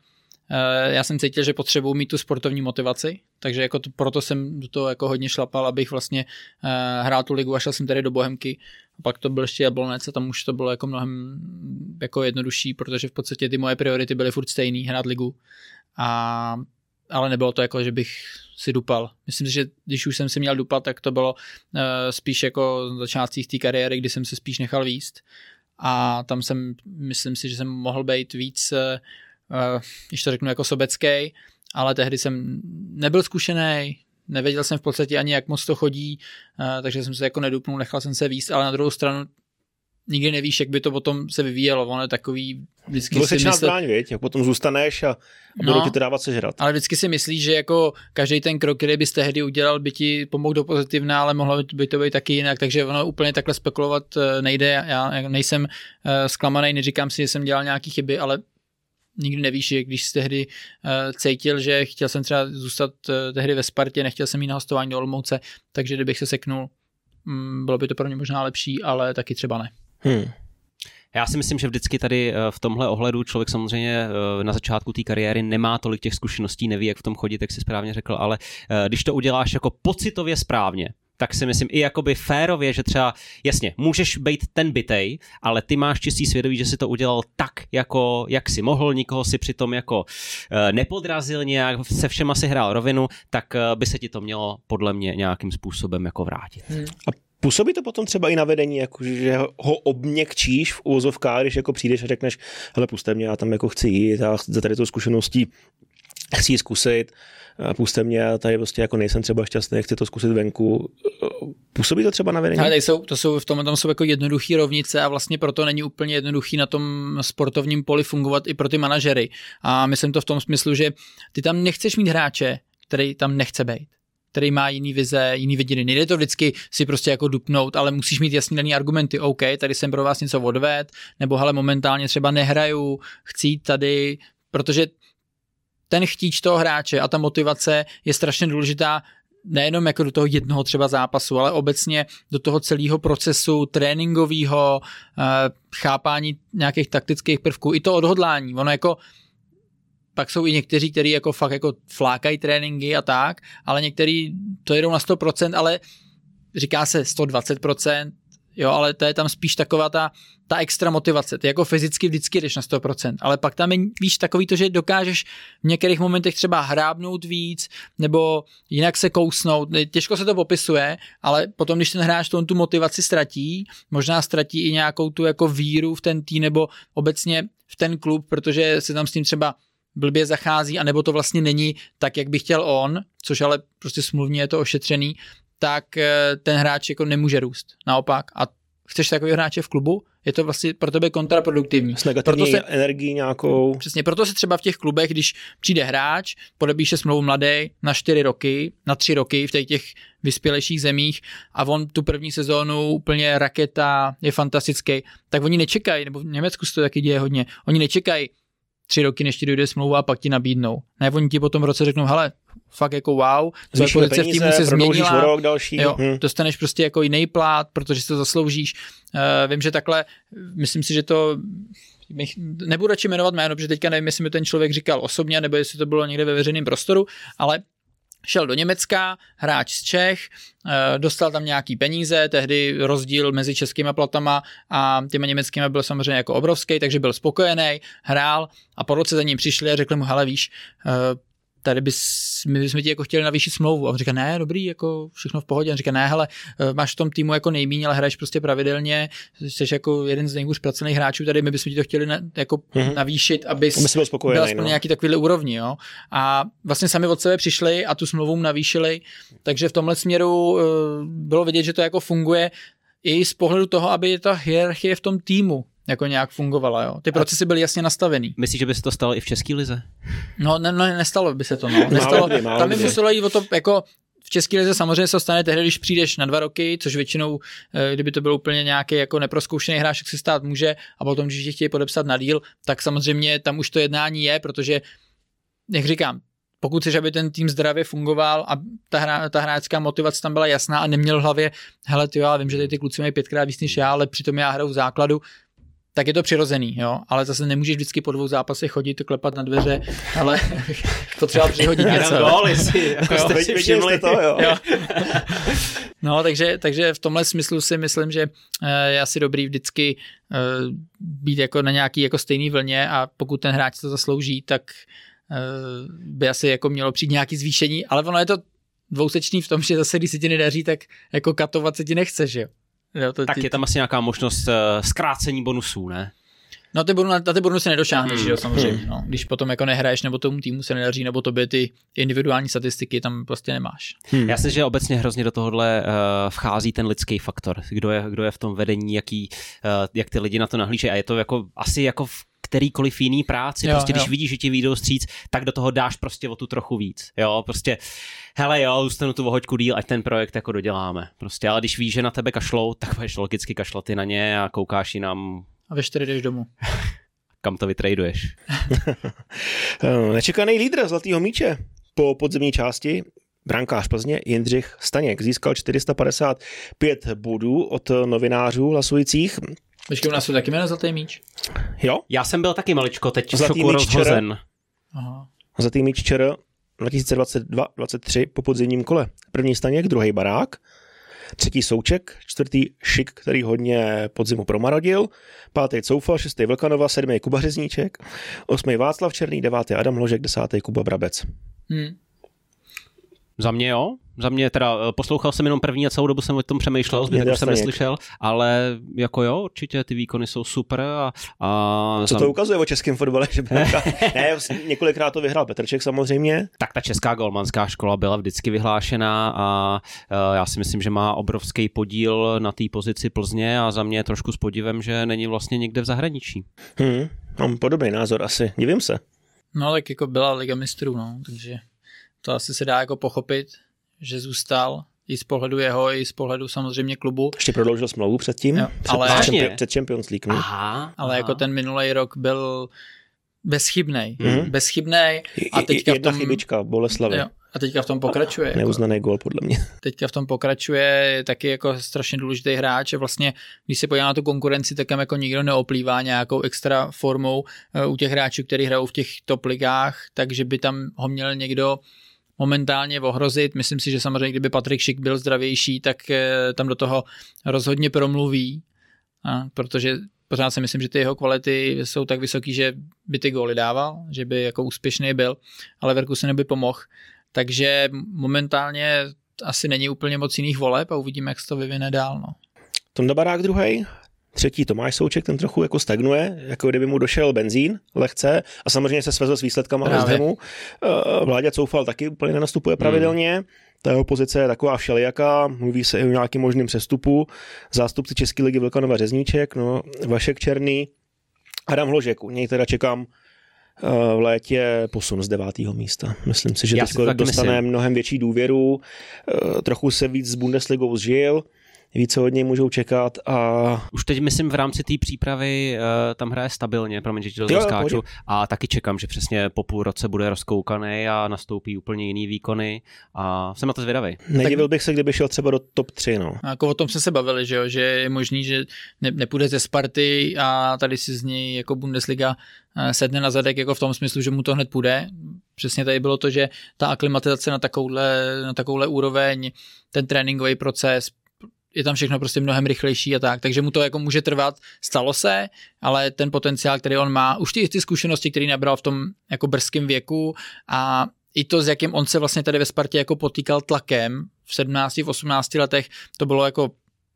eh, já jsem cítil, že potřebuji mít tu sportovní motivaci, takže jako to, proto jsem do toho jako hodně šlapal, abych vlastně uh, hrál tu ligu a šel jsem tady do Bohemky. A pak to byl ještě Jablonec a tam už to bylo jako mnohem jako jednodušší, protože v podstatě ty moje priority byly furt stejný, hrát ligu. A, ale nebylo to jako, že bych si dupal. Myslím si, že když už jsem si měl dupat, tak to bylo uh, spíš jako začátcích té kariéry, kdy jsem se spíš nechal výst a tam jsem, myslím si, že jsem mohl být víc, uh, když to řeknu jako sobecký, ale tehdy jsem nebyl zkušený, nevěděl jsem v podstatě ani, jak moc to chodí, uh, takže jsem se jako nedupnul, nechal jsem se výst, ale na druhou stranu nikdy nevíš, jak by to potom se vyvíjelo. Ono je takový vždycky Bylo si myslet... zbraň, věď, jak potom zůstaneš a, a budou no, ti to dávat sežrat. Ale vždycky si myslíš, že jako každý ten krok, který bys tehdy udělal, by ti pomohl do pozitivna, ale mohlo by to být taky jinak, takže ono úplně takhle spekulovat eh, nejde. Já nejsem uh, zklamaný, neříkám si, že jsem dělal nějaké chyby, ale nikdy nevíš, že když jsi tehdy uh, cítil, že chtěl jsem třeba zůstat uh, tehdy ve Spartě, nechtěl jsem jít na hostování do Olmouce, takže kdybych se seknul, um, bylo by to pro mě možná lepší, ale taky třeba ne. Hmm. Já si myslím, že vždycky tady v tomhle ohledu člověk samozřejmě na začátku té kariéry nemá tolik těch zkušeností, neví, jak v tom chodit, jak si správně řekl, ale když to uděláš jako pocitově správně, tak si myslím i jakoby férově, že třeba, jasně, můžeš být ten bytej, ale ty máš čistý svědomí, že si to udělal tak, jako, jak si mohl, nikoho si přitom jako nepodrazil nějak, se všema si hrál rovinu, tak by se ti to mělo podle mě nějakým způsobem jako vrátit. Hmm. A Působí to potom třeba i na vedení, jako že ho obměkčíš v úvozovkách, když jako přijdeš a řekneš, hele, puste mě, já tam jako chci jít a za tady tou zkušeností chci zkusit puste mě, já tady prostě jako nejsem třeba šťastný, chci to zkusit venku. Působí to třeba na vedení? Ale jsou, to jsou, v tom tam jsou jako jednoduché rovnice a vlastně proto není úplně jednoduchý na tom sportovním poli fungovat i pro ty manažery. A myslím to v tom smyslu, že ty tam nechceš mít hráče, který tam nechce být který má jiný vize, jiný vidění. Nejde to vždycky si prostě jako dupnout, ale musíš mít jasný daný argumenty. OK, tady jsem pro vás něco odved, nebo hele, momentálně třeba nehraju, chci tady, protože ten chtíč toho hráče a ta motivace je strašně důležitá nejenom jako do toho jednoho třeba zápasu, ale obecně do toho celého procesu tréninkového, eh, chápání nějakých taktických prvků, i to odhodlání. Ono jako pak jsou i někteří, kteří jako fakt jako flákají tréninky a tak, ale někteří to jedou na 100%, ale říká se 120%, jo, ale to je tam spíš taková ta, ta extra motivace. Ty jako fyzicky vždycky jdeš na 100%, ale pak tam je, víš, takový to, že dokážeš v některých momentech třeba hrábnout víc, nebo jinak se kousnout. Těžko se to popisuje, ale potom, když ten hráč tu, tu motivaci ztratí, možná ztratí i nějakou tu jako víru v ten tým, nebo obecně v ten klub, protože se tam s tím třeba blbě zachází, anebo to vlastně není tak, jak by chtěl on, což ale prostě smluvně je to ošetřený, tak eh, ten hráč jako nemůže růst. Naopak. A chceš takový hráče v klubu, je to vlastně pro tebe kontraproduktivní. S negativní proto se, energií nějakou. Přesně, proto se třeba v těch klubech, když přijde hráč, podebíše smlouvu mladý na čtyři roky, na tři roky v těch, těch vyspělejších zemích a on tu první sezónu úplně raketa, je fantastický, tak oni nečekají, nebo v Německu se to taky děje hodně, oni nečekají tři roky, než ti dojde smlouva a pak ti nabídnou. Ne, oni ti potom v roce řeknou, hele, fakt jako wow, tvoje pozice v týmu se změnila, rok další. Jo, hmm. dostaneš prostě jako jiný plát, protože si to zasloužíš. Uh, vím, že takhle, myslím si, že to nebudu radši jmenovat jméno, protože teďka nevím, jestli mi ten člověk říkal osobně, nebo jestli to bylo někde ve veřejném prostoru, ale šel do Německa, hráč z Čech, eh, dostal tam nějaký peníze, tehdy rozdíl mezi českými platama a těmi německými byl samozřejmě jako obrovský, takže byl spokojený, hrál a po roce za ním přišli a řekli mu, hele víš, eh, tady bys, my bychom ti jako chtěli navýšit smlouvu. A on říká, ne, dobrý, jako všechno v pohodě. On říká, ne, hele, eh, máš v tom týmu jako nejmíň, ale hraješ prostě pravidelně, jsi jako jeden z nejhůř pracovních hráčů, tady my bychom ti to chtěli na, jako mm-hmm. navýšit, abys byl spokojený, byl aspoň no. nějaký takovýhle úrovni, jo. A vlastně sami od sebe přišli a tu smlouvu navýšili, takže v tomhle směru uh, bylo vidět, že to jako funguje i z pohledu toho, aby ta hierarchie v tom týmu jako nějak fungovala. Jo. Ty procesy byly jasně nastavený. Myslíš, že by se to stalo i v České lize? No, ne, ne, nestalo by se to. No. Nestalo, málo málo tam by muselo jít o to, jako v České lize samozřejmě se stane tehdy, když přijdeš na dva roky, což většinou, eh, kdyby to byl úplně nějaký jako neproskoušený hráč, tak se stát může, a potom, když tě chtějí podepsat na díl, tak samozřejmě tam už to jednání je, protože, jak říkám, pokud chceš, aby ten tým zdravě fungoval a ta, hra, ta hráčská motivace tam byla jasná a neměl v hlavě, hele, ty já vím, že tady ty kluci mají pětkrát víc než já, ale přitom já hraju v základu, tak je to přirozený, jo, ale zase nemůžeš vždycky po dvou zápasech chodit, klepat na dveře, ale potřeba přihodit něco. Gól, jestli, jako jste si všimli. to, jo. jo. No, takže, takže v tomhle smyslu si myslím, že eh, je asi dobrý vždycky eh, být jako na nějaký jako stejný vlně a pokud ten hráč to zaslouží, tak eh, by asi jako mělo přijít nějaký zvýšení, ale ono je to dvousečný v tom, že zase, když se ti nedaří, tak jako katovat se ti nechce, že jo. Jo, to, tak ty, je tam asi nějaká možnost uh, zkrácení bonusů, ne? No ty, bonus, na ty bonusy nedošáhneš, hmm. jo, samozřejmě. Hmm. No. Když potom jako nehraješ, nebo tomu týmu se nedaří, nebo tobě ty individuální statistiky tam prostě nemáš. Hmm. Já si, že obecně hrozně do tohohle uh, vchází ten lidský faktor. Kdo je, kdo je v tom vedení, jaký, uh, jak ty lidi na to nahlížejí. A je to jako asi jako v kterýkoliv jiný práci. Jo, prostě jo. když vidíš, že ti výjdou stříc, tak do toho dáš prostě o tu trochu víc. Jo, prostě hele jo, zůstanu tu hoďku díl, ať ten projekt jako doděláme. Prostě, ale když víš, že na tebe kašlou, tak budeš logicky kašlat ty na ně a koukáš jinam. A ve čtyři jdeš domů. kam to vytraduješ. Eh, nečekaný lídr Zlatého míče po podzemní části brankář Plzně Jindřich Staněk získal 455 bodů od novinářů hlasujících. Počkej, u nás jsou taky jméno Zlatý míč? Jo. Já jsem byl taky maličko teď Zlatý v šoku rozhozen. Aha. Zlatý míč ČR 2022-2023 po podzimním kole. První Staněk, druhý Barák, třetí Souček, čtvrtý Šik, který hodně podzimu promarodil, pátý Coufal, šestý Vlkanova, sedmý Kuba Řezníček, osmý Václav Černý, devátý Adam Hložek, desátý Kuba Brabec. Hmm. Za mě jo, za mě teda eh, poslouchal jsem jenom první a celou dobu jsem o tom přemýšlel, zbytek už jsem neslyšel, ale jako jo, určitě ty výkony jsou super a... a Co to ukazuje o českém fotbale? Že ne, několikrát to vyhrál Petrček samozřejmě. Tak ta česká golmanská škola byla vždycky vyhlášená a eh, já si myslím, že má obrovský podíl na té pozici Plzně a za mě trošku s podivem, že není vlastně někde v zahraničí. Hmm, mám podobný názor asi, divím se. No tak jako byla Liga mistrů, no, takže to asi se dá jako pochopit, že zůstal i z pohledu jeho, i z pohledu samozřejmě klubu. Ještě prodloužil smlouvu předtím, jo, před, ale, před, před Champions League. No. Aha, ale aha. jako ten minulý rok byl bezchybný. Mm-hmm. Bezchybný. A teďka Jedna v tom, chybička, Boleslavy. Jo, a teďka v tom pokračuje. Jako, Neuznaný gol, podle mě. Teďka v tom pokračuje, je taky jako strašně důležitý hráč a vlastně, když se podívá na tu konkurenci, tak jako nikdo neoplývá nějakou extra formou uh, u těch hráčů, kteří hrajou v těch top ligách, takže by tam ho měl někdo momentálně ohrozit. Myslím si, že samozřejmě, kdyby Patrik Šik byl zdravější, tak eh, tam do toho rozhodně promluví, protože pořád si myslím, že ty jeho kvality jsou tak vysoký, že by ty góly dával, že by jako úspěšný byl, ale Verku se neby pomohl. Takže momentálně asi není úplně moc jiných voleb a uvidíme, jak se to vyvine dál. No. Tonda Barák druhý, Třetí Tomáš Souček, ten trochu jako stagnuje, jako kdyby mu došel benzín lehce a samozřejmě se svezl s výsledkama West Hamu. Eh, Vláďa Coufal taky úplně nenastupuje pravidelně. Hmm. Ta jeho pozice je taková všelijaká, mluví se i o nějakým možným přestupu. Zástupci České ligy Vilkanova Řezníček, no, Vašek Černý, Adam Hložek, u něj teda čekám eh, v létě posun z devátého místa. Myslím si, že teď dostane myslím. mnohem větší důvěru, eh, trochu se víc s Bundesligou zžil, ví, co od něj můžou čekat a... Už teď myslím v rámci té přípravy uh, tam hraje stabilně, promiň, že ti to jo, zaskáču, a taky čekám, že přesně po půl roce bude rozkoukaný a nastoupí úplně jiný výkony a jsem na to zvědavý. Nedivil bych se, kdyby šel třeba do top 3, no. A jako o tom jsme se bavili, že jo, že je možný, že ne, nepůjde ze Sparty a tady si z něj jako Bundesliga eh, sedne na zadek jako v tom smyslu, že mu to hned půjde. Přesně tady bylo to, že ta aklimatizace na takovouhle, na takovouhle úroveň, ten tréninkový proces, je tam všechno prostě mnohem rychlejší a tak, takže mu to jako může trvat, stalo se, ale ten potenciál, který on má, už ty, ty zkušenosti, který nabral v tom jako brzkém věku a i to, s jakým on se vlastně tady ve Spartě jako potýkal tlakem v 17, v 18 letech, to bylo jako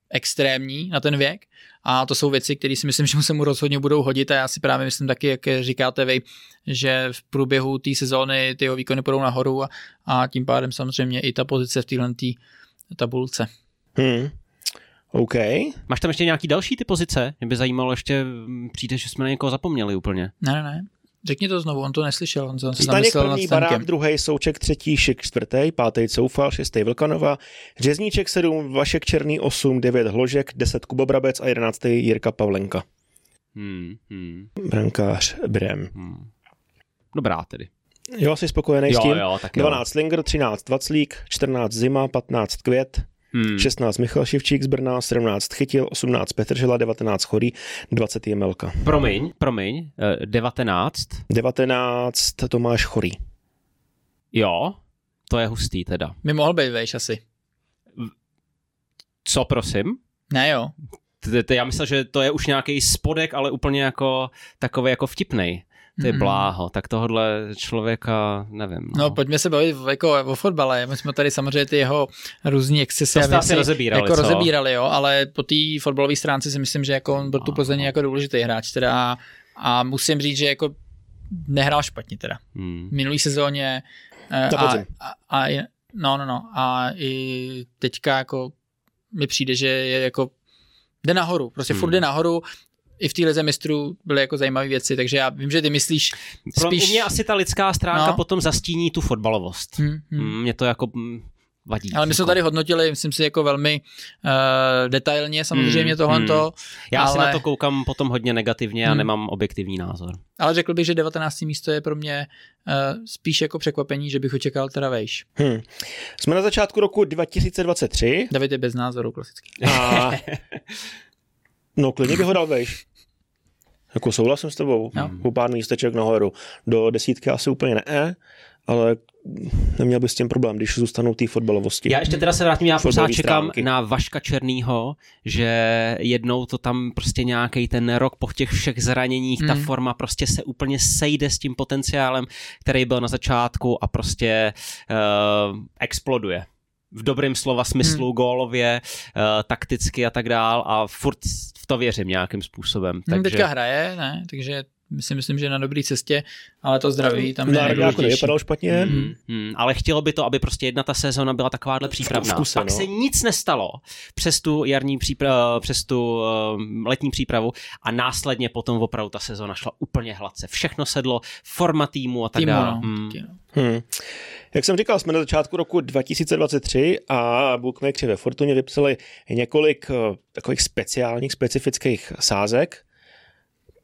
extrémní na ten věk a to jsou věci, které si myslím, že se mu rozhodně budou hodit a já si právě myslím taky, jak říkáte vy, že v průběhu té sezóny ty jeho výkony půjdou nahoru a, a tím pádem samozřejmě i ta pozice v téhle tabulce. Hmm. OK. Máš tam ještě nějaký další ty pozice? Mě by zajímalo ještě, přijde, že jsme na někoho zapomněli úplně. Ne, ne, ne. Řekni to znovu, on to neslyšel. On se Staněk první, Barák druhý, Souček třetí, Šik čtvrtý, pátý Coufal, šestý Vlkanova, Řezníček sedm, Vašek Černý osm, devět Hložek, deset Kuba Brabec a jedenáctý Jirka Pavlenka. Hmm, hmm. Brankář Brem. Hmm. Dobrá tedy. Jo, jsi spokojený jo, s tím? Jo, tak jo. 12 Linger, 13 Vaclík, 14 Zima, 15 Květ, Hmm. 16 Michal Šivčík z Brna, 17 Chytil, 18 Petržela, 19 Chorý, 20 Jemelka. Promiň, promiň, 19? Eh, 19 Tomáš Chorý. Jo, to je hustý teda. My mohl být vejš asi. Co prosím? Ne jo. Já myslel, že to je už nějaký spodek, ale úplně jako takový jako vtipnej. Ty mm. bláho, tak tohohle člověka, nevím. No. no pojďme se bavit jako o fotbale. My jsme tady samozřejmě ty jeho různý excesy to a věci rozebírali, jako co? rozebírali, jo, ale po té fotbalové stránce si myslím, že jako on byl tu Plzeň jako důležitý hráč teda a, a musím říct, že jako nehrál špatně teda. Hmm. Minulý sezóně eh, a, a, a, no, no, no, a i teďka jako mi přijde, že je jako jde nahoru, prostě hmm. furt jde nahoru, i v té lize mistrů byly jako zajímavé věci, takže já vím, že ty myslíš spíš... Pro mě asi ta lidská stránka no. potom zastíní tu fotbalovost. Hmm, hmm. Mě to jako vadí. Ale my jsme jako. tady hodnotili, myslím si, jako velmi uh, detailně samozřejmě mm, tohle. Mm. Já ale... si na to koukám potom hodně negativně a Hmm. nemám objektivní názor. Ale řekl bych, že 19. místo je pro mě uh, spíš jako překvapení, že bych očekal teda vejš. Hmm. Jsme na začátku roku 2023 David je bez názoru klasicky. a no klidně bych ho dal vejš. Jako souhlasím s tebou. Jo. Po pár místeček nahoru. Do desítky asi úplně ne, ale neměl bych s tím problém, když zůstanou té fotbalovosti. Já ještě teda se vrátím, já pořád čekám stránky. na Vaška Černýho, že jednou to tam prostě nějaký ten rok po těch všech zraněních, ta Mm. forma prostě se úplně sejde s tím potenciálem, který byl na začátku a prostě uh, exploduje. V dobrém slova smyslu, gólově, uh, takticky a tak dál a furt v to věřím nějakým způsobem. Takže... Takže... Teďka hraje, ne? Takže si myslím, že je na dobré cestě, ale to zdraví tam je Na Radláku nejdůležitější. nevypadal špatně. Hmm, hmm, ale chtělo by to, aby prostě jedna ta sezona byla takováhle přípravná. v kuse, Pak no. se nic nestalo přes tu jarní přípravu, přes tu uh, letní přípravu a následně potom opravdu ta sezona šla úplně hladce. Všechno sedlo, forma týmu a tak Týmu, dále. no. Taky, no. Hmm. Jak jsem říkal, jsme na začátku roku 2023 a bookmakeri ve Fortuně vypsali několik eh, takových speciálních, specifických sázek.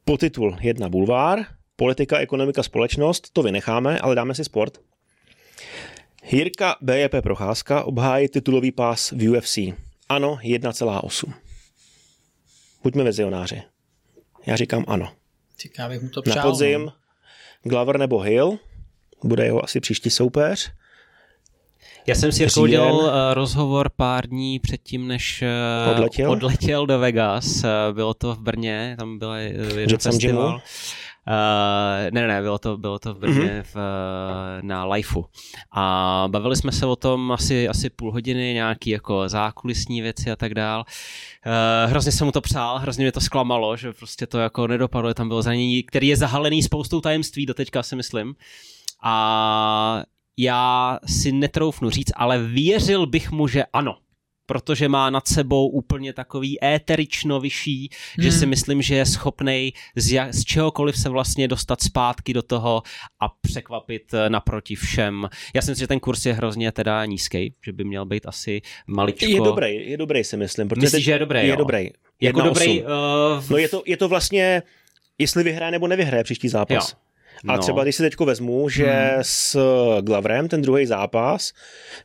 Potitul 1 bulvár, politika, ekonomika, společnost, to vynecháme, ale dáme si sport. Jirka BJP Procházka obhájí titulový pás v UFC. Ano, 1,8. Buďme vizionáři. Já říkám ano. Já bych mu to Na přál. podzim no. Glover nebo Hill, bude jeho asi příští soupeř. Já jsem s Jirkou Říjen. dělal uh, rozhovor pár dní předtím, než uh, Odletěl? odletěl do Vegas. Uh, bylo to v Brně, tam byl jeden festival. Jimu? Uh, ne, ne, bylo to, bylo to v Brně Mhm. v, na Lifeu. A bavili jsme se o tom asi, asi půl hodiny, nějaký jako zákulisní věci a tak dál. Uh, hrozně jsem mu to přál, hrozně mě to zklamalo, že prostě to jako nedopadlo, tam bylo zranění, který je zahalený spoustou tajemství doteďka si myslím. A já si netroufnu říct, ale věřil bych mu, že ano. Protože má nad sebou úplně takový éterično vyšší, hmm. že si myslím, že je schopnej z, jak, z čehokoliv se vlastně dostat zpátky do toho a překvapit eh, naproti všem. Já si myslím, že ten kurz je hrozně teda nízký, že by měl být asi maličko. Je dobrý, je dobrý si myslím. Protože Myslíš, teď- že je dobrý, Je jo? dobrý. Jako 1,8. dobrý... Uh, No je to, je to vlastně, jestli vyhraje nebo nevyhraje příští zápas. Jo. A No. třeba když si teďko vezmu, že Hmm. s Glavrem ten druhý zápas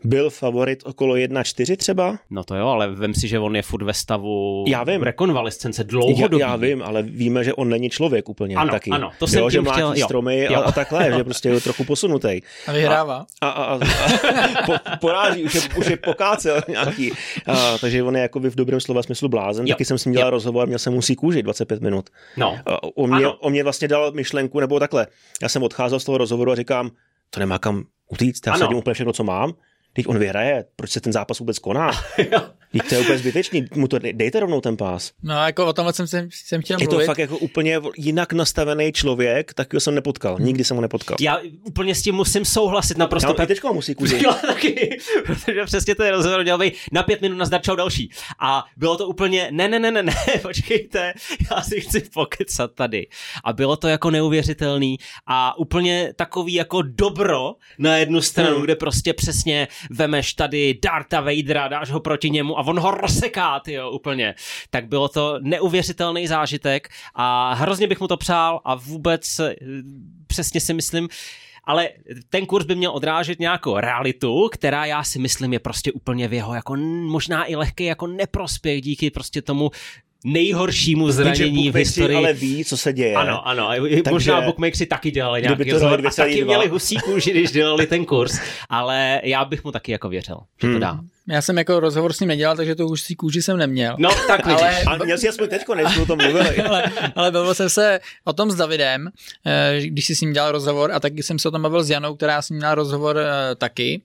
byl favorit okolo 1-4 třeba. No to jo, ale vem si, že on je furt ve stavu Já vím. rekonvalescence Já, dlouhodobý. já vím, ale víme, že on není člověk úplně Ano, taky. ano, to jsem jo, že chtěl- jo. stromy Jo. A, a takhle, že prostě je trochu posunutý. A vyhrává. A, a, a, a po, poráží, už je, už je pokácel nějaký. A, takže on je jako v dobrém slova smyslu blázen. Jo. Taky jsem s ním dělal Jo. rozhovor, měl jsem musí kůži 25 minut. No, A On mě, Ano. on mě vlastně dal myšlenku, nebo takhle. Já jsem odcházel z toho rozhovoru a říkám, to nemá kam utíct, já Ano. sadím úplně všechno, co mám. Teď on vyhraje, proč se ten zápas vůbec koná? Teď to je úplně zbytečný, mu to dej- dejte rovnou ten pás. No jako o tomhle jsem, jsem, jsem chtěl Je to mluvit. fakt jako úplně jinak nastavený člověk, takového jsem nepotkal, nikdy jsem ho nepotkal. já úplně s tím musím souhlasit naprosto. Já, teďko musí kůži. Jo, taky, protože přesně ten rozhovor dělal na pět minut nazdar čau další. A bylo to úplně, ne, ne, ne, ne, ne, počkejte, já si chci pokecat tady. A bylo to jako neuvěřitelný a úplně takový jako dobro na jednu stranu, Hmm. kde prostě přesně vemeš tady Darta Vadera, dáš ho proti němu a on ho rozseká, jo, úplně. Tak bylo to neuvěřitelný zážitek a hrozně bych mu to přál a vůbec eh, přesně si myslím, ale ten kurz by měl odrážet nějakou realitu, která já si myslím je prostě úplně v jeho jako možná i lehký jako neprospěch díky prostě tomu nejhoršímu zranění v historii. ale ví, co se děje. Ano, ano. Takže... Možná bookmakeri taky dělali nějaký to rozhovor a taky 2,2. měli husí kůži, když dělali ten kurz, ale já bych mu taky jako věřil, že to Hmm. dá. Já jsem jako rozhovor s ním nedělal, takže to už si kůži jsem neměl. No, tak vidíš. Ale- A měl si aspoň teďko, než jsme o tom mluvili. ale, ale bavil jsem se o tom s Davidem, eh, když jsi s ním dělal rozhovor a taky jsem se o tom bavil s Janou, která s ním měla rozhovor eh, taky,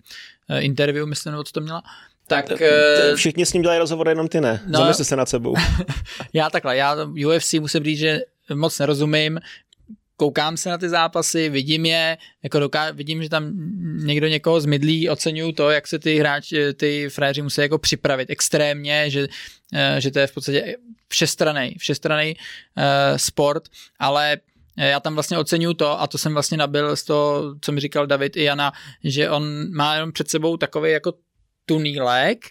eh, interview, myslím, nebo co to měla. Tak eh, Všichni s ním dělají rozhovor, jenom ty ne. No. Zamysli se nad sebou. já takhle, já UFC musím říct, že moc nerozumím, koukám se na ty zápasy, vidím je, jako doká- vidím, že tam někdo někoho zmydlí, oceňuju to, jak se ty hráči, ty frajeři musí jako připravit extrémně, že, eh, že to je v podstatě všestranej, všestranej uh, sport, ale já tam vlastně oceňuju to, a to jsem vlastně nabil z toho, co mi říkal David i Jana, že on má jenom před sebou takový jako tunílek,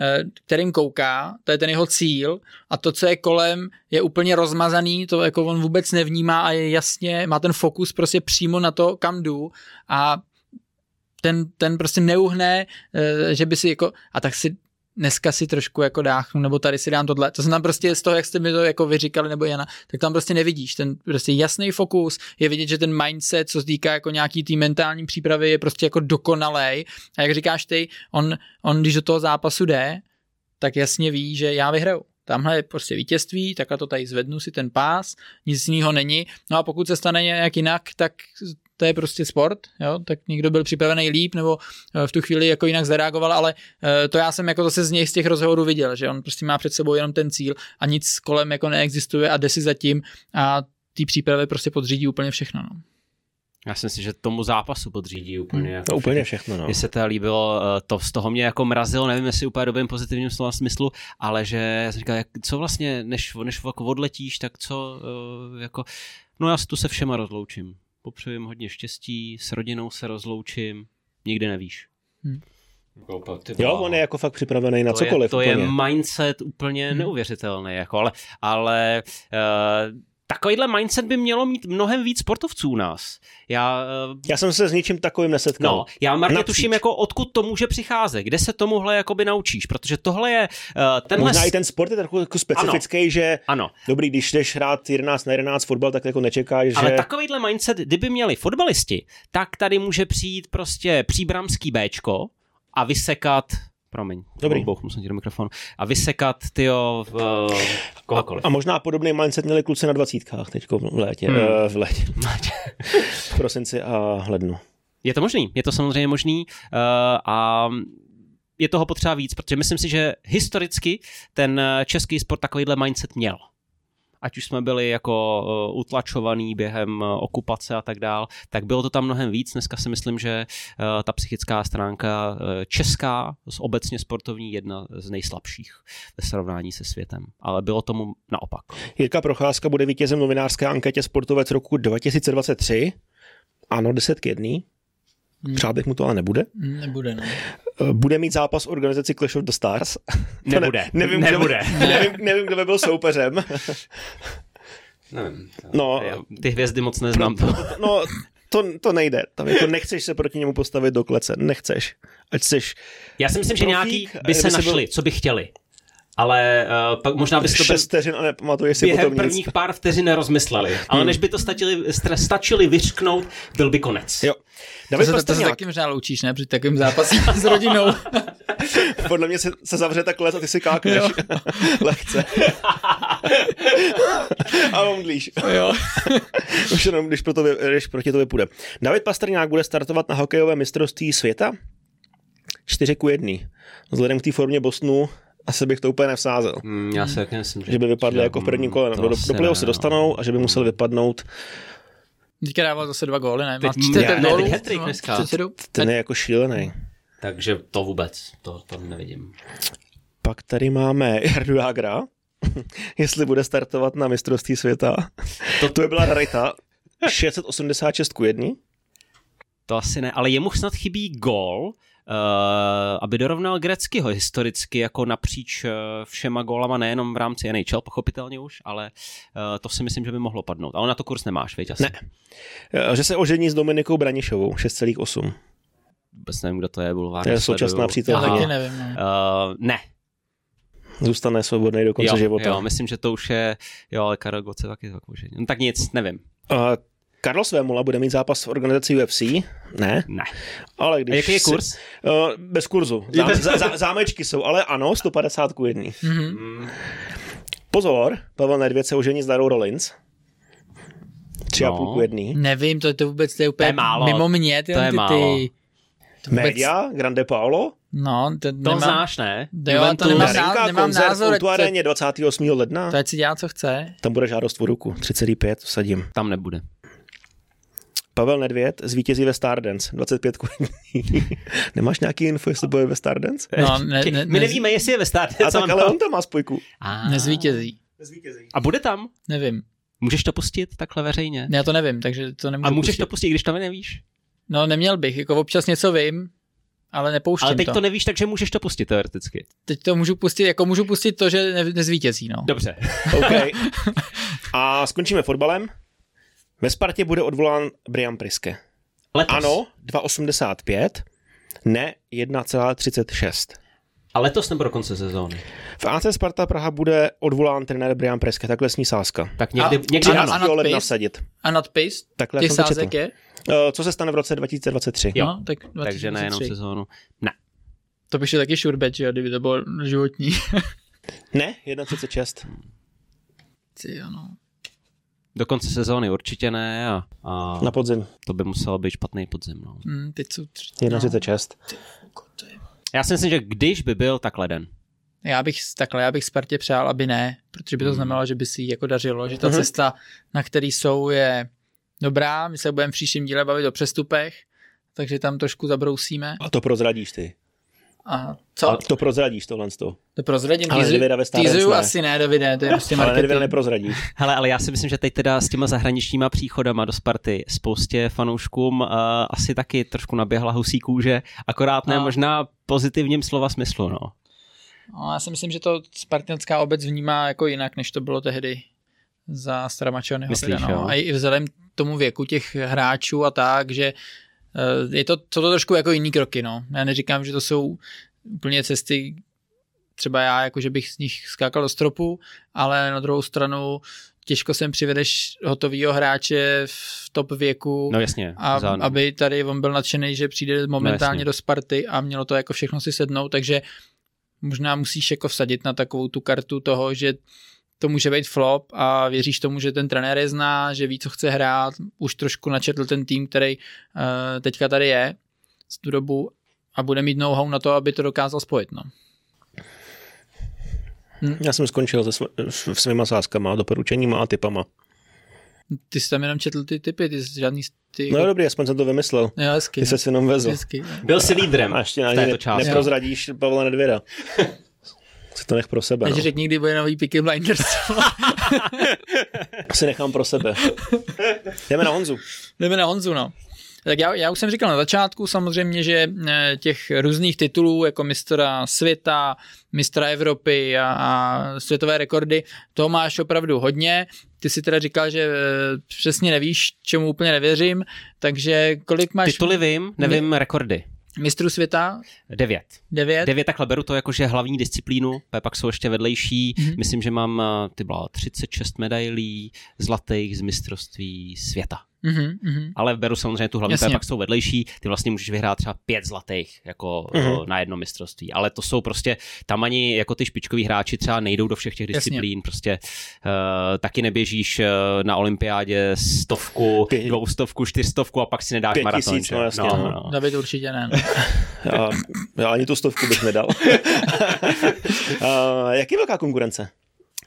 eh, kterým kouká, to je ten jeho cíl a to, co je kolem, je úplně rozmazaný, to jako on vůbec nevnímá a je jasně, má ten fokus prostě přímo na to, kam jdu a ten, ten prostě neuhne, eh, že by si jako, a tak si dneska si trošku jako dáchnu, nebo tady si dám tohle. To znamená prostě z toho, jak jste mi to jako vyříkali, nebo Jana, tak tam prostě nevidíš. Ten prostě jasný fokus, je vidět, že ten mindset, co se týká jako nějaký tý mentální přípravy, je prostě jako dokonalej. A jak říkáš ty, on, on když do toho zápasu jde, tak jasně ví, že já vyhraju. Tamhle je prostě vítězství, tak a to tady zvednu si ten pás, nic jiného není. No a pokud se stane nějak jinak, tak to je prostě sport, jo, tak někdo byl připravený líp nebo eh, v tu chvíli jako jinak zareagoval, ale eh, to já jsem jako zase z něj z těch rozhovorů viděl, že on prostě má před sebou jenom ten cíl a nic kolem jako neexistuje a jde si zatím a ty přípravy prostě podřídí úplně všechno. No. Já si myslím, že tomu zápasu podřídí úplně. Hmm. Jako to úplně všechno, no. Mně se to líbilo, eh, to z toho mě jako mrazilo, nevím, jestli úplně dobrým pozitivním slova smyslu, ale že já jsem říkal, jak, co vlastně, než, než jako odletíš, tak co, jako, no já tu se všema rozloučím popřeju jim hodně štěstí, s rodinou se rozloučím, nikdy nevíš. Hmm. Jo, on je jako fakt připravený na to cokoliv. Je, to úplně. je mindset úplně hmm. neuvěřitelný, jako, ale, ale uh, takovýhle mindset by mělo mít mnohem víc sportovců u nás. Já, uh, já jsem se s ničím takovým nesetkal. No, já marně tuším, jako odkud to může přicházet, kde se tomuhle jakoby naučíš, protože tohle je uh, tenhle... Možná i ten sport je trochu jako specifický, ano. že ano. dobrý, když jdeš hrát 11 na 11 fotbal, tak jako nečekáš, že... Ale takovýhle mindset, kdyby měli fotbalisti, tak tady může přijít prostě příbramský Bčko a vysekat promiň, Dobrý. Bouch, musím ti do mikrofonu, a vysekat, tyjo, v, uh, kohokoliv. A, a, možná podobný mindset měli kluci na dvacítkách teď v létě, hmm. uh, v létě, v prosinci a lednu. Je to možný, je to samozřejmě možný uh, a je toho potřeba víc, protože myslím si, že historicky ten český sport takovýhle mindset měl ať už jsme byli jako uh, utlačovaný během uh, okupace a tak dál, tak bylo to tam mnohem víc. Dneska si myslím, že uh, ta psychická stránka česká, obecně sportovní, jedna z nejslabších ve srovnání se světem. Ale bylo tomu naopak. Jirka Procházka bude vítězem novinářské anketě Sportovec roku 2023. Ano, 10 k 1. Hmm. Přál bych mu to, ale nebude. Nebude, no. Bude mít zápas organizaci Clash of the Stars. Nebude. Ne, nevím, nebude. Kdo by, nevím, nevím, kdo by byl soupeřem. Nevím. No, ty hvězdy moc neznám. No, no to, to nejde. Tam jako nechceš se proti němu postavit do klece. Nechceš. Ať seš Já si myslím, profík, že nějaký by se našli, byl... co by chtěli ale uh, pak možná by si to... Šest vteřin a nepamatuji si Během potom prvních pár vteřin nerozmysleli. Ale hmm. než by to stačili, stačili vyřknout, byl by konec. Jo. David to, se, to se taky možná loučíš, ne? Při takovým zápasem s rodinou. Podle mě se, se zavře takhle a ty si kákneš. Lehce. a omdlíš. Jo. Už jenom, když, pro to, když proti tobě půjde. David Pastrňák bude startovat na hokejové mistrovství světa? 4 ku 1. Vzhledem k té formě Bosnu asi bych to úplně nevsázel. Mm, já si taky myslím, že, že by vypadly jako v prvním kole. Do, do se dostanou a že by museli vypadnout Teďka dával zase dva góly, ne? Má čtyři góly. No, ten je jako šílený. Takže to vůbec, to, to nevidím. Pak tady máme Jardu Jagra, jestli bude startovat na mistrovství světa. To, to by byla rarita. 686 ku 1. To asi ne, ale jemu snad chybí gól, aby dorovnal Greckého historicky jako napříč uh, všema gólama, nejenom v rámci NHL, pochopitelně už, ale uh, to si myslím, že by mohlo padnout. Ale na to kurz nemáš, víš asi. Ne. Že se ožení s Dominikou Branišovou, 6,8. Vůbec nevím, kdo to je, bulvár. To je současná přítelkyně. Já taky nevím. No. Uh, ne, Zůstane svobodný do konce jo, života. Jo, myslím, že to už je, jo, ale Karel Goce taky takový. No, tak nic, nevím. Uh, Carlos Vémola bude mít zápas v organizaci UFC? Ne? Ne. Ale když A jaký je kurz? Si, uh, bez kurzu. Zám, zá, zá, zámečky jsou, ale ano, 150 ku 1. Mm-hmm. Pozor, Pavel Nedvěd se ožení s Darou Rollins. 3,5 no. ku 1. Nevím, to, to vůbec to je úplně to je málo. mimo mě. Ty, to je ty, málo. Ty, to vůbec... Media, Grande Paolo. No, to, to nemám, znáš, ne? Jo, to nemám, ná, nemám názor. V aréně 28. ledna. To ať si dělá, co chce. Tam bude žádost o ruku. 3,5 sadím. Tam nebude. Pavel Nedvěd zvítězí ve Stardance, 25 Nemáš nějaký info, jestli bude ve Stardance? No, ne, ne, My nevíme, jestli je ve Stardance. A tak ale on tam má spojku. A... Nezvítězí. Nezvítězí. A bude tam? Nevím. Můžeš to pustit takhle veřejně? Já to nevím, takže to nemůžu A můžeš pustit. to pustit, když to nevíš? No neměl bych, jako občas něco vím, ale nepouštím Ale teď to. to nevíš, takže můžeš to pustit teoreticky. Teď to můžu pustit, jako můžu pustit to, že ne, nezvítězí, no. Dobře. OK. A skončíme fotbalem. Ve Spartě bude odvolán Brian Priske. Letos. Ano, 2,85. Ne, 1,36. A letos nebo do konce sezóny? V AC Sparta Praha bude odvolán trenér Brian Priske. Takhle sní sázka. Tak někdy, A- někdy a- ano. a- 13. ledna nadpis? vsadit. A nadpis Takhle těch jsem sázek je? Eh, Co se stane v roce 2023? Jo. No, tak Takže nejenom 2023. sezónu. Ne. To by šlo taky šurbet, že jo, kdyby to bylo životní. Ne, 1,36. Ty, jo, no. Do konce sezóny určitě ne a, a Na podzim. to by muselo být špatný podzim. No. Hm, teď jsou tři, 1,36. to je- Já si myslím, že když by byl, tak leden. Já bych takhle, já bych Spartě přál, aby ne, protože by to Hmm. znamenalo, že by si jako dařilo, že ta Mhm. cesta, na který jsou, je dobrá, my se budeme v příštím díle bavit o přestupech, takže tam trošku zabrousíme. A to prozradíš ty. A co? A to prozradíš tohle z toho. To prozradím, Ale týzuju ne. asi ne, Davide, to je prostě Ale Nedvěda marketing. neprozradíš. Hele, ale já si myslím, že teď teda s těma zahraničníma příchodama do Sparty spoustě fanouškům uh, asi taky trošku naběhla husí kůže, akorát ne No. možná pozitivním slova smyslu, no. No, já si myslím, že to spartanská obec vnímá jako jinak, než to bylo tehdy za Stramačonyho. Myslíš, teda, no. jo? A i vzhledem k tomu věku těch hráčů a tak, že je to, to, to trošku jako jiný kroky, no. Já neříkám, že to jsou úplně cesty, třeba já, jako že bych z nich skákal do stropu, ale na druhou stranu těžko sem přivedeš hotovýho hráče v top věku, No jasně. a aby tady on byl nadšený, že přijde momentálně jasně. do Sparty a mělo to jako všechno si sednout, takže možná musíš jako vsadit na takovou tu kartu toho, že to může být flop a věříš tomu, že ten trenér je zná, že ví, co chce hrát, už trošku načetl ten tým, který uh, teďka tady je z tu dobu a bude mít know-how na to, aby to dokázal spojit. No. Já jsem skončil se sv- s svýma sázkama, a doporučeníma a typama. Ty jsi tam jenom četl ty typy, ty jsi žádný... Ty, No dobrý, aspoň jsem to vymyslel. jo, hezky, Ty se si jenom vezl. hezky. Byl jsi lídrem A ještě v této ne, části. neprozradíš Pavla Nedvěda. Si to nech pro sebe. Než No. řekni, kdy bude nový Peaky Blinders. Si nechám pro sebe. Jdeme na Honzu. Jdeme na Honzu, no. Tak já, já už jsem říkal na začátku samozřejmě, že eh, těch různých titulů jako mistra světa, mistra Evropy a, a světové rekordy, toho máš opravdu hodně. Ty si teda říkal, že eh, přesně nevíš, čemu úplně nevěřím, takže kolik máš Tituly vím, nevím rekordy. Mistrů světa? Devět. Devět? Devět, takhle beru to jako, že hlavní disciplínu, pak jsou ještě vedlejší. Mhm. Mm-hmm. Myslím, že mám eh, ty byla 36 medailí zlatých z mistrovství světa. Mhm, mhm. Ale beru samozřejmě tu hlavní, Jasně. pak jsou vedlejší, ty vlastně můžeš vyhrát třeba pět zlatých jako Mhm. mm-hmm. na jedno mistrovství. Ale to jsou prostě, tam ani jako ty špičkoví hráči třeba nejdou do všech těch Jasně. disciplín, prostě uh, taky neběžíš uh, na olympiádě stovku, Pět- dvoustovku, čtyřstovku a pak si nedáš Pět maraton. tisíc, že? no jasně, no, no. no. David určitě ne. no. Já, já ani tu stovku bych nedal. uh, jak je velká konkurence?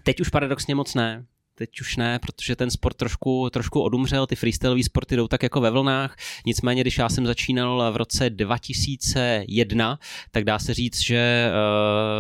Teď už paradoxně moc ne. Teď už ne, protože ten sport trošku, trošku odumřel, ty freestylové sporty jdou tak jako ve vlnách. Nicméně, když já jsem začínal v roce 2001, tak dá se říct, že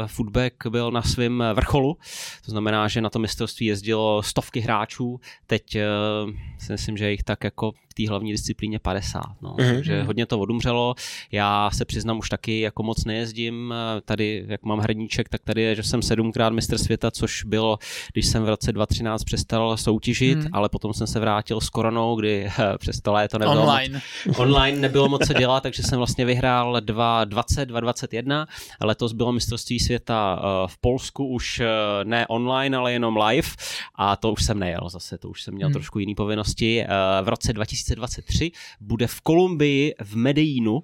uh, footback byl na svém vrcholu. To znamená, že na to mistrovství jezdilo stovky hráčů. Teď uh, si myslím, že jich tak jako té hlavní disciplíně 50. No. Mhm. Takže hodně to odumřelo. Já se přiznám, už taky jako moc nejezdím. Tady, jak mám hradníček, tak tady je, že jsem sedmkrát mistr světa, což bylo, když jsem v roce 2013 přestal soutěžit, Hmm. ale potom jsem se vrátil s koronou, kdy přes to léto nebylo Online. Moc, online nebylo moc co dělat, takže jsem vlastně vyhrál 2.20, 2.21. Letos bylo mistrovství světa eh, v Polsku už eh, ne online, ale jenom live a to už jsem nejel zase, to už jsem měl Hmm. trošku jiný povinnosti. Eh, V roce 2023 bude v Kolumbii v Medellínu,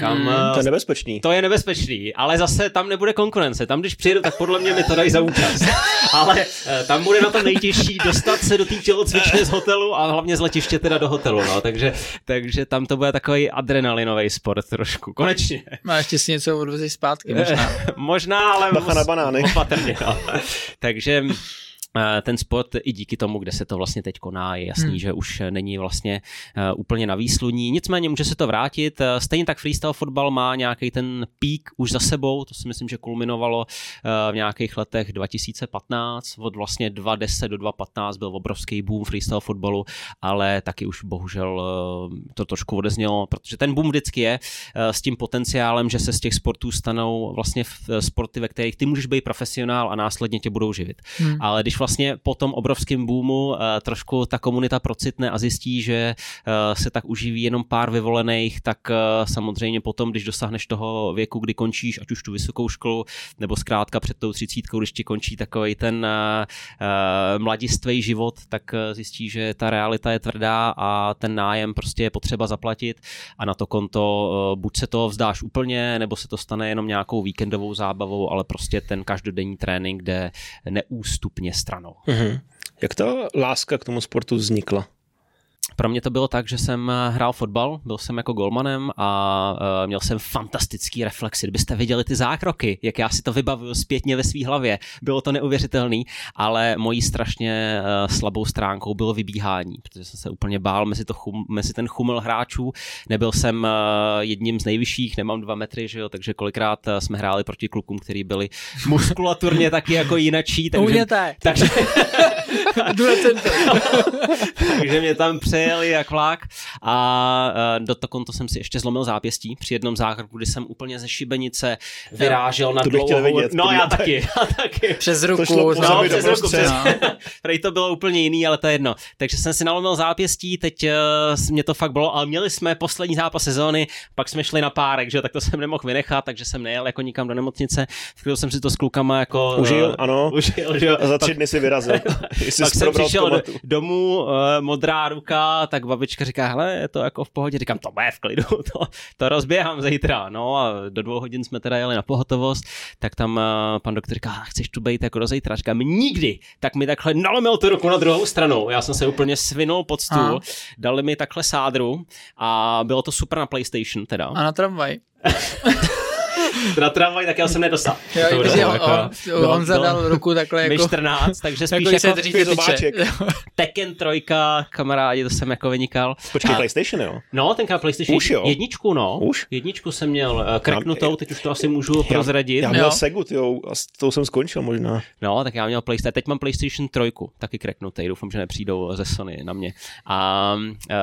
kam Mhm. eh, To je nebezpečný. to je nebezpečný, ale zase tam nebude konkurence. Tam, když přijedu, tak podle mě mi to dají za účast. Ale eh, tam bude na to nejtěžší dostat se do té tělocvičny z hotelu a hlavně z letiště teda do hotelu. No. Takže, takže tam to bude takový adrenalinový sport trošku. Konečně. Má ještě si něco odvezeš zpátky možná. Možná, ale... Bacha na banány. Opatrně, no. Takže Eh, ten sport i díky tomu, kde se to vlastně teď koná, je jasný, hmm. že už není vlastně uh, úplně na výsluní. Nicméně může se to vrátit. Stejně tak freestyle fotbal má nějaký ten pík už za sebou, to si myslím, že kulminovalo v nějakých letech 2015, od vlastně 2010 do 2015 byl obrovský boom freestyle fotbalu, ale taky už bohužel to trošku odeznělo, protože ten boom vždycky je s tím potenciálem, že se z těch sportů stanou vlastně sporty, ve kterých ty můžeš být profesionál a následně tě budou živit. Hmm. Ale když vlastně po tom obrovském boomu eh, trošku ta komunita procitne a zjistí, že eh, se tak uživí jenom pár vyvolených, tak eh, samozřejmě potom, když dosáhneš toho věku, kdy končíš, ať už tu vysokou školu, nebo zkrátka před tou třicítkou, když ti končí takový ten mladistvý život, tak zjistí, že ta realita je tvrdá a ten nájem prostě je potřeba zaplatit a na to konto buď se to vzdáš úplně, nebo se to stane jenom nějakou víkendovou zábavou, ale prostě ten každodenní trénink jde neústupně stranou. Mm-hmm. Jak ta láska k tomu sportu vznikla? Pro mě to bylo tak, že jsem eh, hrál fotbal, byl jsem jako golmanem a uh, měl jsem fantastický reflexy. Kdybyste viděli ty zákroky, jak já si to vybavuju zpětně ve své hlavě, bylo to neuvěřitelný, ale mojí strašně uh, slabou stránkou bylo vybíhání, protože jsem se úplně bál mezi, to chum, mezi ten chumel hráčů. Nebyl jsem uh, jedním z nejvyšších, nemám dva metry, že jo, takže kolikrát uh, jsme hráli proti klukům, kteří byli muskulaturně taky jako jinačí. Takže, takže, takže mě tam přejeli jak vlak a uh, do konto jsem si ještě zlomil zápěstí při jednom zákroku, kdy jsem úplně ze šibenice vyrážel na dlouhou... Vidět, no já taky, já taky. Přes ruku. To šlo no, přes ruku, přes... Prej to bylo úplně jiný, ale to je jedno. Takže jsem si nalomil zápěstí, teď uh, mě to fakt bylo, ale měli jsme poslední zápas sezóny, pak jsme šli na párek, že tak to jsem nemohl vynechat, takže jsem nejel jako nikam do nemocnice, chvíli jsem si to s klukama jako... Užil, ano. Užil, že jo. A za tři pak, dny si vyrazil. Pak jsem přišel do, domů, uh, modrá ruka, tak babička říká, hele, je to jako v pohodě, říkám, to bude v klidu, to, to rozběhám zítra, no a do dvou hodin jsme teda jeli na pohotovost, tak tam uh, pan doktor říká, chceš tu být jako do zítra, říkám, nikdy, tak mi takhle nalomil tu ruku na druhou stranu, já jsem se úplně svinul pod stůl, a. dali mi takhle sádru a bylo to super na PlayStation teda. A na tramvaj. na tramvaj, tak já jsem nedostal. Jo, to on, jako, on, on zadal ruku takhle jako... 14, takže spíš jako, jako Tekken 3, kamarádi, to jsem jako vynikal. Počkej, a, PlayStation, jo? No, tenkrát PlayStation už jo. jedničku, no. Už? Jedničku jsem měl uh, kreknutou, teď už to asi můžu já, prozradit. Já měl jo. Segu, jo, a s tou jsem skončil možná. No, tak já měl PlayStation, teď mám PlayStation 3, taky kreknutý, doufám, že nepřijdou ze Sony na mě. A uh,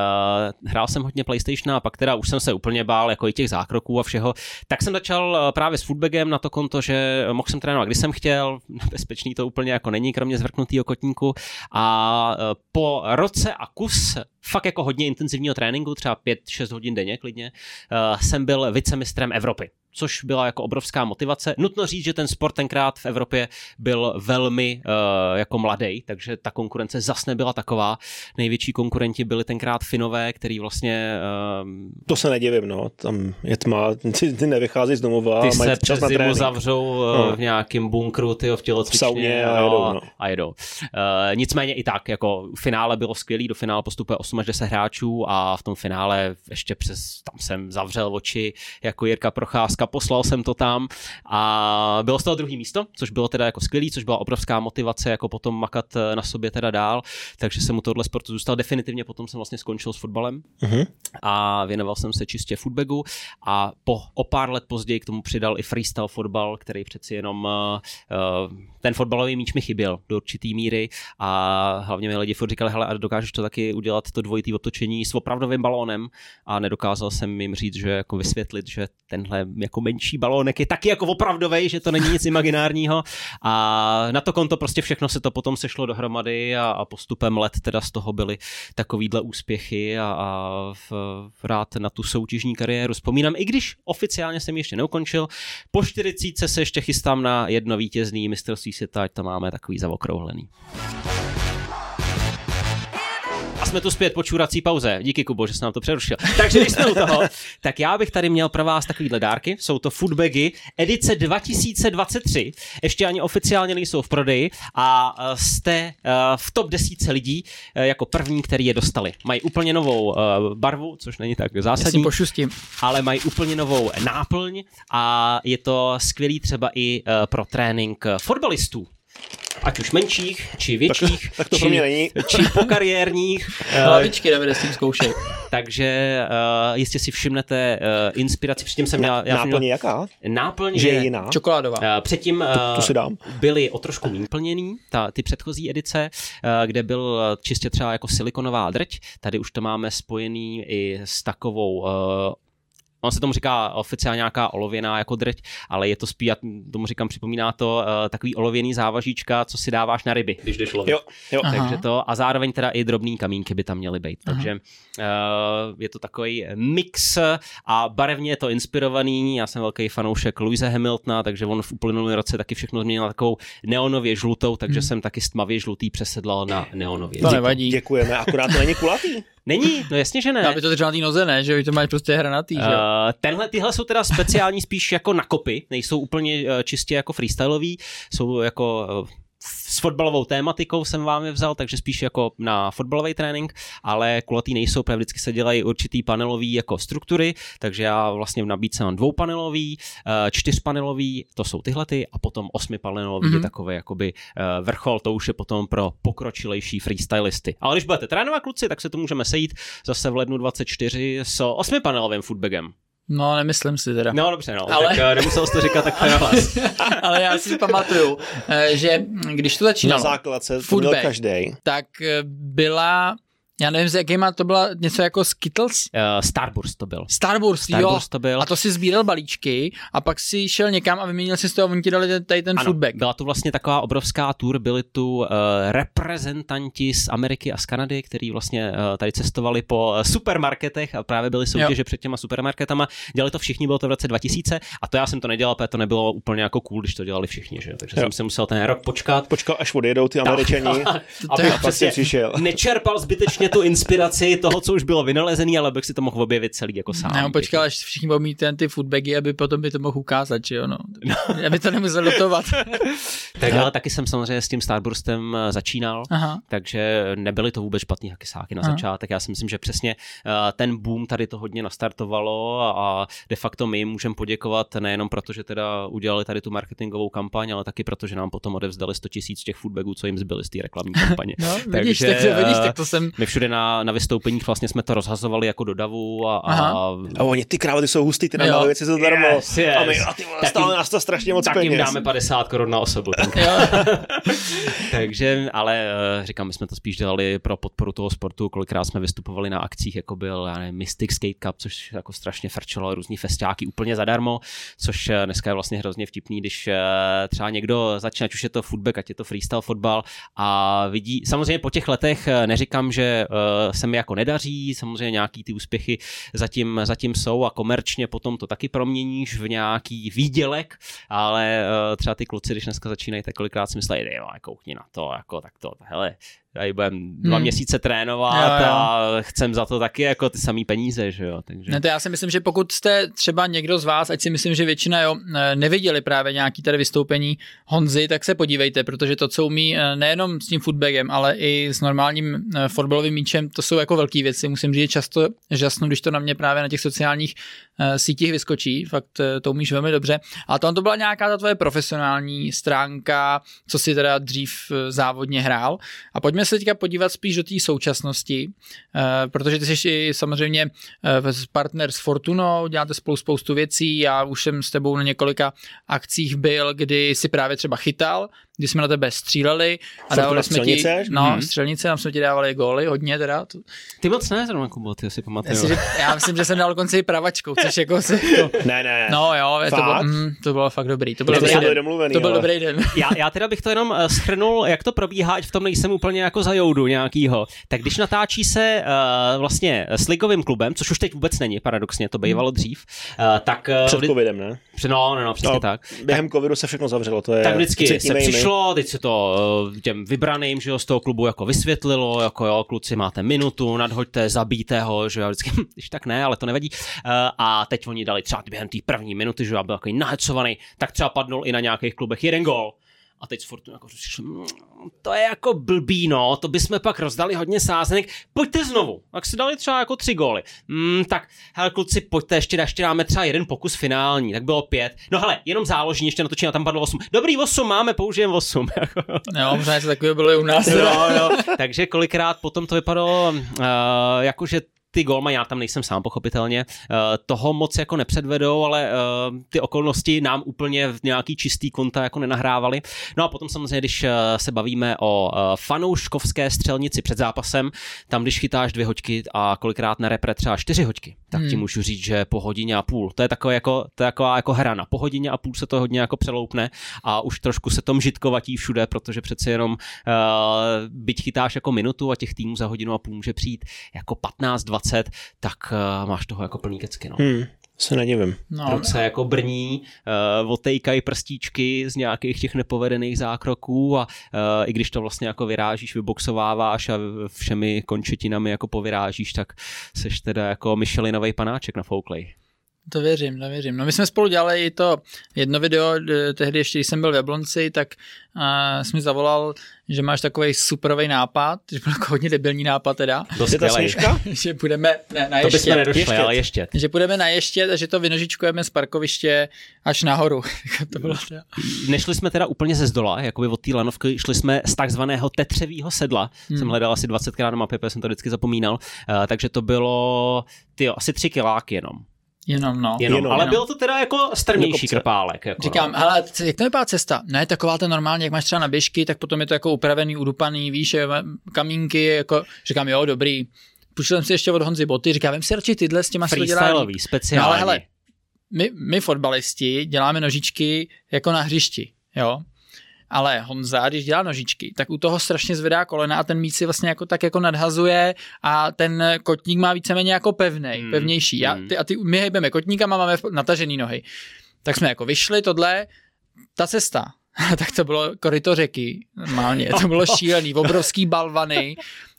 hrál jsem hodně PlayStation a pak teda už jsem se úplně bál, jako i těch zákroků a všeho, tak jsem začal Eh, právě s footbagem na to konto, že mohl jsem trénovat, když jsem chtěl, bezpečný to úplně jako není, kromě zvrknutého kotníku. A eh, po roce a kus fakt jako hodně intenzivního tréninku, třeba 5-6 hodin denně klidně, uh, jsem byl vicemistrem Evropy což byla jako obrovská motivace. Nutno říct, že ten sport tenkrát v Evropě byl velmi uh, jako mladý, takže ta konkurence zas nebyla taková. Největší konkurenti byli tenkrát Finové, který vlastně... Uh, to se nedivím, no, tam je tma, ty, ty nevychází z domova ty se přes zimu zavřou uh, no. v nějakém bunkru, tyjo, v tělocvičně a jedou. No. A jedou. Uh, nicméně i tak, jako v finále bylo skvělý, do finále postupuje 8 až 10 hráčů a v tom finále ještě přes, tam jsem zavřel oči jako Jirka Procházka, poslal jsem to tam a bylo z toho druhý místo, což bylo teda jako skvělý, což byla obrovská motivace jako potom makat eh, na sobě teda dál, takže jsem mu tohle sportu zůstal definitivně, potom jsem vlastně skončil s fotbalem uh-huh. a věnoval jsem se čistě footbagu a po o pár let později k tomu přidal i freestyle fotbal, který přeci jenom uh, ten fotbalový míč mi chyběl do určitý míry a hlavně mi lidi furt říkali, hele, a dokážeš to taky udělat to dvojitý otočení s opravdovým balónem a nedokázal jsem jim říct, že jako vysvětlit, že tenhle jako menší balónek je taky jako opravdový, že to není nic imaginárního a na to konto prostě všechno se to potom sešlo dohromady a, a postupem let teda z toho byly takovýhle úspěchy a, a v, v rád na tu soutěžní kariéru vzpomínám, i když oficiálně jsem ještě neukončil. Po 40 se ještě chystám na jedno vítězný mistrovství světa, ať to máme takový zaokrouhlený jsme tu zpět po čurací pauze. Díky Kubo, že jsi nám to přerušil. Takže když jsme u toho, tak já bych tady měl pro vás takovýhle dárky. Jsou to foodbagy edice 2023. Ještě ani oficiálně nejsou v prodeji a e, jste e, v top 10 lidí e, jako první, který je dostali. Mají úplně novou barvu, což není tak zásadní. pošustím. Ale mají úplně novou náplň a je to skvělý třeba i pro trénink fotbalistů ať už menších, či větších, tak to či, není. či kariérních. Hlavičky Davide s tím zkoušej. Takže uh, jistě si všimnete uh, inspiraci. Předtím jsem měl... Já Náplň měl jaká? náplň Že je je jiná? Čokoládová. Uh, předtím uh, tu si dám. byly o trošku méně plněný, ta, ty předchozí edice, uh, kde byl čistě třeba jako silikonová drť. Tady už to máme spojený i s takovou uh, On se tomu říká oficiálně nějaká olověná jako drť, ale je to spíš, já tomu říkám, připomíná to uh, takový olověný závažíčka, co si dáváš na ryby, když jdeš lovit. Jo, jo. Aha. Takže to, a zároveň teda i drobný kamínky by tam měly být. Takže uh, je to takový mix a barevně je to inspirovaný. Já jsem velký fanoušek Louise Hamiltona, takže on v uplynulém roce taky všechno změnil na takovou neonově žlutou, takže jsem taky z tmavě žlutý přesedlal na neonově. To nevadí. Děkujeme, akorát to není kulatý. Není, no jasně, že ne. Aby to držel na té noze, ne? Že to máš prostě hranatý, že? Uh, tenhle, tyhle jsou teda speciální spíš jako na kopy, nejsou úplně uh, čistě jako freestyleový, jsou jako uh, s fotbalovou tématikou jsem vám je vzal, takže spíš jako na fotbalový trénink, ale kulatý nejsou, protože vždycky se dělají určitý panelový jako struktury, takže já vlastně v nabídce mám dvoupanelový, eh, čtyřpanelový, to jsou tyhle ty, a potom osmipanelový mm-hmm. je takový jakoby eh, vrchol, to už je potom pro pokročilejší freestylisty. Ale když budete trénovat kluci, tak se to můžeme sejít zase v lednu 24 s osmipanelovým footbagem. No, nemyslím si teda. No dobře, no, Ale- tak uh, nemusel jsi to říkat tak na hlas. Ale já si pamatuju, eh, že když to Na začínalo, základce to měl každý. tak eh, byla, já nevím, s jakýma to byla něco jako Skittles? Uh, Starburst to byl. Starburst, jo. Starburst to byl. A to si sbíral balíčky a pak si šel někam a vyměnil si z toho, oni ti dali ten- tady ten Ano, foodbag. byla to vlastně taková obrovská tour, byli tu uh, reprezentanti z Ameriky a z Kanady, kteří vlastně uh, tady cestovali po uh, supermarketech a právě byli soutěže před těma supermarketama. Dělali to všichni, bylo to v roce 2000 a to já jsem to nedělal, protože to nebylo úplně jako cool, když to dělali všichni, že? jo. takže Jo. jsem si musel ten rok počkat. Počkal, až odjedou ty američani. to Abych pak přesně přišel. nečerpal zbytečně tu inspiraci toho, co už bylo vynalezený, ale bych si to mohl objevit celý jako sám. Já počkal, až všichni budou mít ten ty foodbagy, aby potom by to mohl ukázat, že jo, no. Aby to nemusel dotovat. Tak ale taky jsem samozřejmě s tím Starburstem eh, začínal. Aha. takže nebyly to vůbec špatný hakisáky na Aha. začátek. Já si myslím, že přesně uh, ten boom tady to hodně nastartovalo a, de facto my jim můžeme poděkovat nejenom proto, že teda udělali tady tu marketingovou kampaň, ale taky proto, že nám potom odevzdali 100 tisíc těch foodbagů, co jim zbyly z té reklamní kampaně. No, vidíš, tak to, vidíš, tak to jsem... My všude na, na vystoupeních vlastně jsme to rozhazovali jako do davu a, a Aha. A oni, ty krávy ty jsou hustý, ty nám dali věci zadarmo. Yes, yes. A my, a ty vole, Tak stále jim- nás to strašně moc tak jim peněz. dáme 50 korun na osobu. Takže, ale eh, říkám, my jsme to spíš dělali pro podporu toho sportu, kolikrát jsme vystupovali na akcích, jako byl já nevím, Mystic Skate Cup, což jako strašně frčelo, různý festiáky úplně zadarmo, což eh, dneska je vlastně hrozně vtipný, když eh, třeba někdo začne, ať už je to footbag, ať je to freestyle fotbal a vidí, samozřejmě po těch letech neříkám, že eh, se mi jako nedaří, samozřejmě nějaký ty úspěchy zatím, zatím jsou a komerčně potom to taky proměníš v nějaký výdělek, ale eh, třeba ty kluci, když dneska začínají, tak kolikrát si myslí, jo, koukni na to, jako tak to, hele, tady budem dva Hmm. měsíce trénovat Jo, jo. a chcem za to taky jako ty samý peníze, že jo, takže... Ne, to já si myslím, že pokud jste třeba někdo z vás, ať si myslím, že většina jo, eh, neviděli právě nějaký tady vystoupení Honzy, tak se podívejte, protože to, co umí eh, nejenom s tím footbagem, ale i s normálním eh, fotbalovým míčem, to jsou jako velké věci. Musím říct, často žasnu, když to na mě právě na těch sociálních sítích vyskočí, fakt to umíš velmi dobře. A to, to byla nějaká ta tvoje profesionální stránka, co si teda dřív závodně hrál. A pojďme se teďka podívat spíš do té současnosti, eh, protože ty jsi i samozřejmě eh, partner s Fortunou, děláte spolu spoustu věcí, já už jsem s tebou na několika akcích byl, kdy si právě třeba chytal, kdy jsme na tebe stříleli a Fortuna dávali jsme ti, střelnice? no, Mhm. střelnice, tam jsme ti dávali góly, hodně teda. To, Ty moc ne, zrovna Kubo, ty si já, pamatuju. si, řík- já myslím, že jsem dal dokonce i pravačkou, což jako se, to, Ne, ne. no jo, to bylo, Fakt? mm, to bylo fakt dobrý, to byl dobrý den. domluvený, To byl ale- dobrý den. Já, já teda bych to jenom uh, schrnul, jak to probíhá, ať v tom nejsem úplně jako za joudu nějakýho. Tak když natáčí se uh, vlastně s ligovým klubem, což už teď vůbec není, paradoxně, to bývalo dřív, uh, tak... Uh, Před covidem, ne? No, no, no, přesně No, tak. Během covidu se všechno zavřelo, to je... Tak vždycky se cítíme přišlo, teď se to uh, těm vybraným, že jo, z toho klubu jako vysvětlilo, jako jo, kluci máte minutu, nadhoďte, zabijte ho, že jo, vždycky, když tak ne, ale to nevadí. Uh, a teď oni dali třeba během té první minuty, že jo, byl takový nahecovaný, tak třeba padnul i na nějakých klubech jeden gol. A teď s Fortuna jako řešili, "Mm, to je jako blbý, no, to bychom pak rozdali hodně sázenek, pojďte znovu. Tak si dali třeba jako tři góly. Mm, tak, hele kluci, pojďte, ještě, ještě dáme třeba jeden pokus finální, tak bylo pět. No hele, jenom záložní, ještě natočíme, tam padlo osm. Dobrý, osm máme, použijeme osm. Jo, možná něco takového bylo i u nás. jo, jo. Takže kolikrát potom to vypadalo, uh, jako že ty golma, já tam nejsem sám pochopitelně, uh, toho moc jako nepředvedou, ale uh, ty okolnosti nám úplně v nějaký čistý konta jako nenahrávaly. No a potom samozřejmě, když uh, se bavíme o fanouškovské střelnici před zápasem, tam když chytáš dvě hoďky a kolikrát na repre třeba čtyři hoďky, tak hmm. ti můžu říct, že po hodině a půl, to je takové jako, to je taková jako hrana, po hodině a půl se to hodně jako přeloupne a už trošku se tom žitkovatí všude, protože přece jenom uh, byť chytáš jako minutu a těch týmů za hodinu a půl může přijít jako 15-20, tak uh, máš toho jako plný kecky, no. Hmm, se nedivím. No. Ruce jako brní, uh, otejkají prstíčky z nějakých těch nepovedených zákroků a uh, i když to vlastně jako vyrážíš, vyboxováváš a všemi končetinami jako povyrážíš, tak seš teda jako Michelinový panáček na Fouklej. To věřím, to věřím. No my jsme spolu dělali i to jedno video, tehdy ještě, když jsem byl v Jablonci, tak uh, jsi mi zavolal, že máš takový superový nápad, že byl jako hodně debilní nápad teda. Je ta sněžka? že budeme ne, na To ještě. bychom nedošli, Ještět. ale ještě. Že budeme na ještě a že to vynožičkujeme z parkoviště až nahoru. to bylo teda. Nešli jsme teda úplně ze zdola, jakoby od té lanovky, šli jsme z takzvaného tetřevého sedla. Hmm. Jsem hledal asi 20krát na mapě, protože jsem to vždycky zapomínal. Uh, takže to bylo ty asi tři kiláky jenom. Jenom no. Jenom, Jenom. ale Jenom. bylo to teda jako strmější kopce. krpálek. Jako, Říkám, no. hele, jak to vypadá cesta? Ne, taková to normálně, jak máš třeba na běžky, tak potom je to jako upravený, udupaný, víš, je- kamínky, jako, říkám, jo, dobrý. Půjčil jsem si ještě od Honzy boty, říkám, vem si radši tyhle s těma se to dělá speciální. No ale hele, my, my fotbalisti děláme nožičky jako na hřišti, jo. Ale Honza, když dělá nožičky, tak u toho strašně zvedá kolena a ten míč si vlastně jako tak jako nadhazuje a ten kotník má víceméně jako pevnej, Hmm, pevnější. Já, hmm. ty, a ty, my hejbeme kotníkama, máme natažený nohy. Tak jsme jako vyšli, tohle, ta cesta, tak to bylo koryto řeky, normálně, to bylo šílený, obrovský balvany,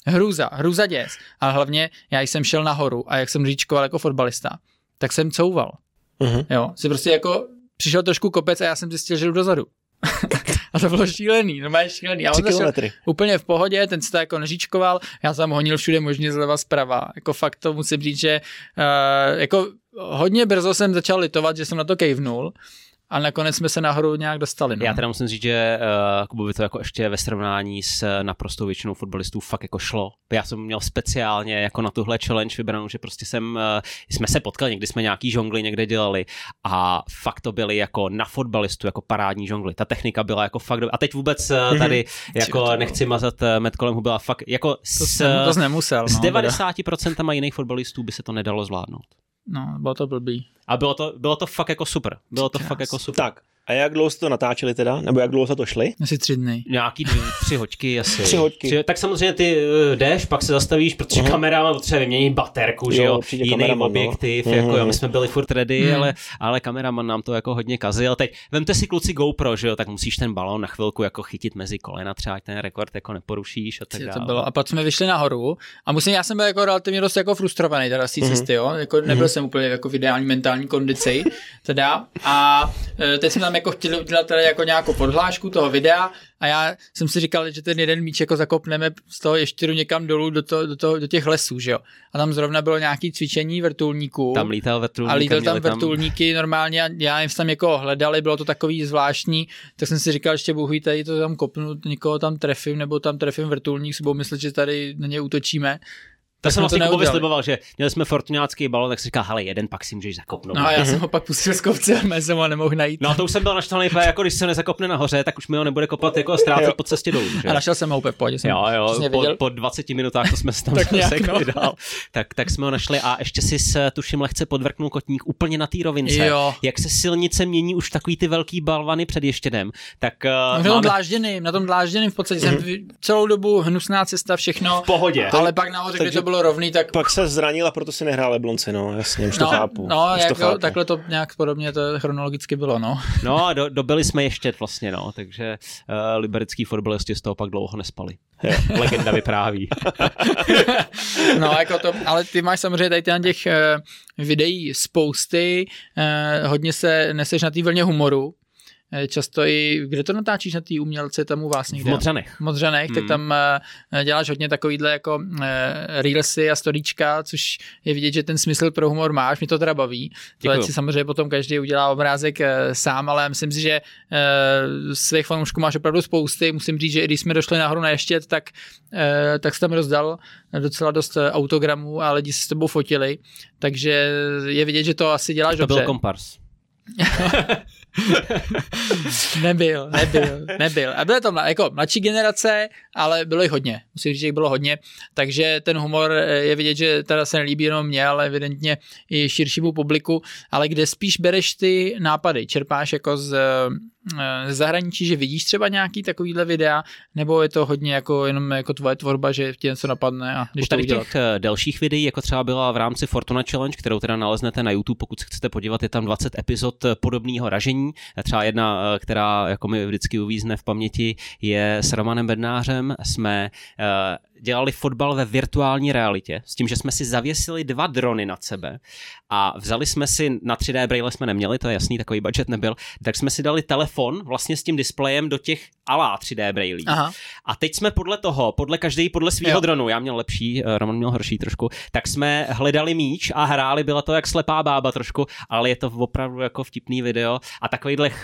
hrůza, hrůza děs. A hlavně já jsem šel nahoru a jak jsem říčkoval jako fotbalista, tak jsem couval. Mhm. Jo, si prostě jako přišel trošku kopec a já jsem zjistil, že jdu dozadu. a to bylo šílený, šílený. On Tři zašel kilometry. úplně v pohodě, ten se to jako neříčkoval, já jsem honil všude možně zleva zprava. Jako fakt to musím říct, že uh, jako hodně brzo jsem začal litovat, že jsem na to kejvnul a nakonec jsme se nahoru nějak dostali. No. Já teda musím říct, že uh, Kubovi to jako ještě ve srovnání s naprostou většinou fotbalistů fakt jako šlo. Já jsem měl speciálně jako na tuhle challenge vybranou, že prostě jsem, uh, jsme se potkali, někdy jsme nějaký žongly někde dělali a fakt to byly jako na fotbalistu jako parádní žongly. Ta technika byla jako fakt do... A teď vůbec uh, tady jako nechci mazat uh, met kolem huby, ale fakt jako to, s, jsem, to nemusel. s no, teda. 90% jiných fotbalistů by se to nedalo zvládnout. No, bylo to blbý. A bylo to, bylo to fakt jako super. Bylo to Ty fakt krás. jako super. Tak, a jak dlouho jste to natáčeli teda? Nebo jak dlouho jste to šli? Asi tři dny. Nějaký dvě, tři hoďky asi. Tři hoďky. tak samozřejmě ty uh, jdeš, pak se zastavíš, protože Aha. kamera má potřeba vyměnit baterku, že Jo, jiný kameraman, no. objektiv, Mhm. jako jo, my jsme byli furt ready, Mhm. ale, ale kameraman nám to jako hodně kazil. Teď vemte si kluci GoPro, že jo, tak musíš ten balon na chvilku jako chytit mezi kolena, třeba ať ten rekord jako neporušíš a tak dále. to bylo. A pak jsme vyšli nahoru a musím, já jsem byl jako relativně dost jako frustrovaný teda z té Mhm. cesty, jo. Jako nebyl jsem úplně jako v ideální mentální kondici, teda. A e, teď jsme tam jako chtěli udělat teda jako nějakou podhlášku toho videa a já jsem si říkal, že ten jeden míč jako zakopneme z toho ještěru někam dolů do, to, do, to, do těch lesů, že jo. A tam zrovna bylo nějaký cvičení vrtulníků. Tam lítal vrtulník. a lítal tam vrtulníky normálně a já jim tam jako hledali, bylo to takový zvláštní, tak jsem si říkal, ještě Bůh ví, tady to tam kopnu, někoho tam trefím, nebo tam trefím vrtulník, si budou myslet, že tady na ně útočíme. To jsem vlastně Kubovi sliboval, že měli jsme fortunácký balon, tak si říkal, hele, jeden pak si můžeš zakopnout. No a já jsem ho pak pustil z kopce, ale jsem ho nemohl najít. No to už jsem byl naštvaný, jako když se nezakopne nahoře, tak už mi ho nebude kopat jako Jo. ztrácet po cestě dolů. Že? A našel jsem ho úplně v pohodě, jsem Jo, jo, po, po 20 minutách to jsme se tam Tak nějak, no. dál. Tak, tak jsme ho našli a ještě si s, tuším lehce podvrknul kotník úplně na té rovince. Jo. Jak se silnice mění už takový ty velký balvany před ještědem, tak uh, No, na tom dlážděným, na tom dlážděným v podstatě jsem vy- celou dobu hnusná cesta, všechno, v pohodě. ale pak nahoře, Takže- to bylo rovný, tak Pak se zranil a proto si nehrál Leblonci, no, jasně, už to no, chápu. no už to jako, chápu. takhle to nějak podobně to chronologicky bylo, no. No a do, dobili jsme ještě vlastně, no, takže uh, liberický fotbalisti z toho pak dlouho nespali. Legenda vypráví. No, jako to, ale ty máš samozřejmě tady na těch uh, videí spousty, uh, hodně se neseš na té vlně humoru, eh, často i, kde to natáčíš na té umělce, tam u vás někde? V Modřanech. V Modřanech, hmm. tak tam uh, děláš hodně takovýhle jako uh, reelsy a storíčka, což je vidět, že ten smysl pro humor máš, mě to teda baví. To si samozřejmě potom každý udělá obrázek sám, ale myslím si, že svých fanoušků máš opravdu spousty. Musím říct, že i když jsme došli nahoru na ještě, tak, tak jsem tam rozdal docela dost autogramů a lidi se s tebou fotili, takže je vidět, že to asi děláš to dobře. byl kompars. nebyl, nebyl, nebyl. A byly to jako mladší generace, ale bylo jich hodně. Musím říct, že jich bylo hodně. Takže ten humor eh, je vidět, že teda se nelíbí jenom mě, ale evidentně i širšímu publiku. Ale kde spíš bereš ty nápady? Čerpáš jako z, eh, z zahraničí, že vidíš třeba nějaký takovýhle videa, nebo je to hodně jako jenom jako tvoje tvorba, že ti něco napadne a když U tady to těch eh, delších videí, jako třeba byla v rámci Fortuna Challenge, kterou teda naleznete na YouTube, pokud se chcete podívat, je tam 20 epizod podobného ražení. Třeba jedna, eh, která jako mi vždycky uvízne v paměti, je s Romanem Bednářem. Jsme eh, dělali fotbal ve virtuální realitě, s tím, že jsme si zavěsili dva drony nad sebe a vzali jsme si, na 3D braille jsme neměli, to je jasný, takový budget nebyl, tak jsme si dali telefon vlastně s tím displejem do těch alá 3D brailí. Aha. A teď jsme podle toho, podle každý podle svého dronu, já měl lepší, eh, Roman měl horší trošku, tak jsme hledali míč a hráli, byla to jak slepá bába trošku, ale je to opravdu jako vtipný video a takovýchhle uh,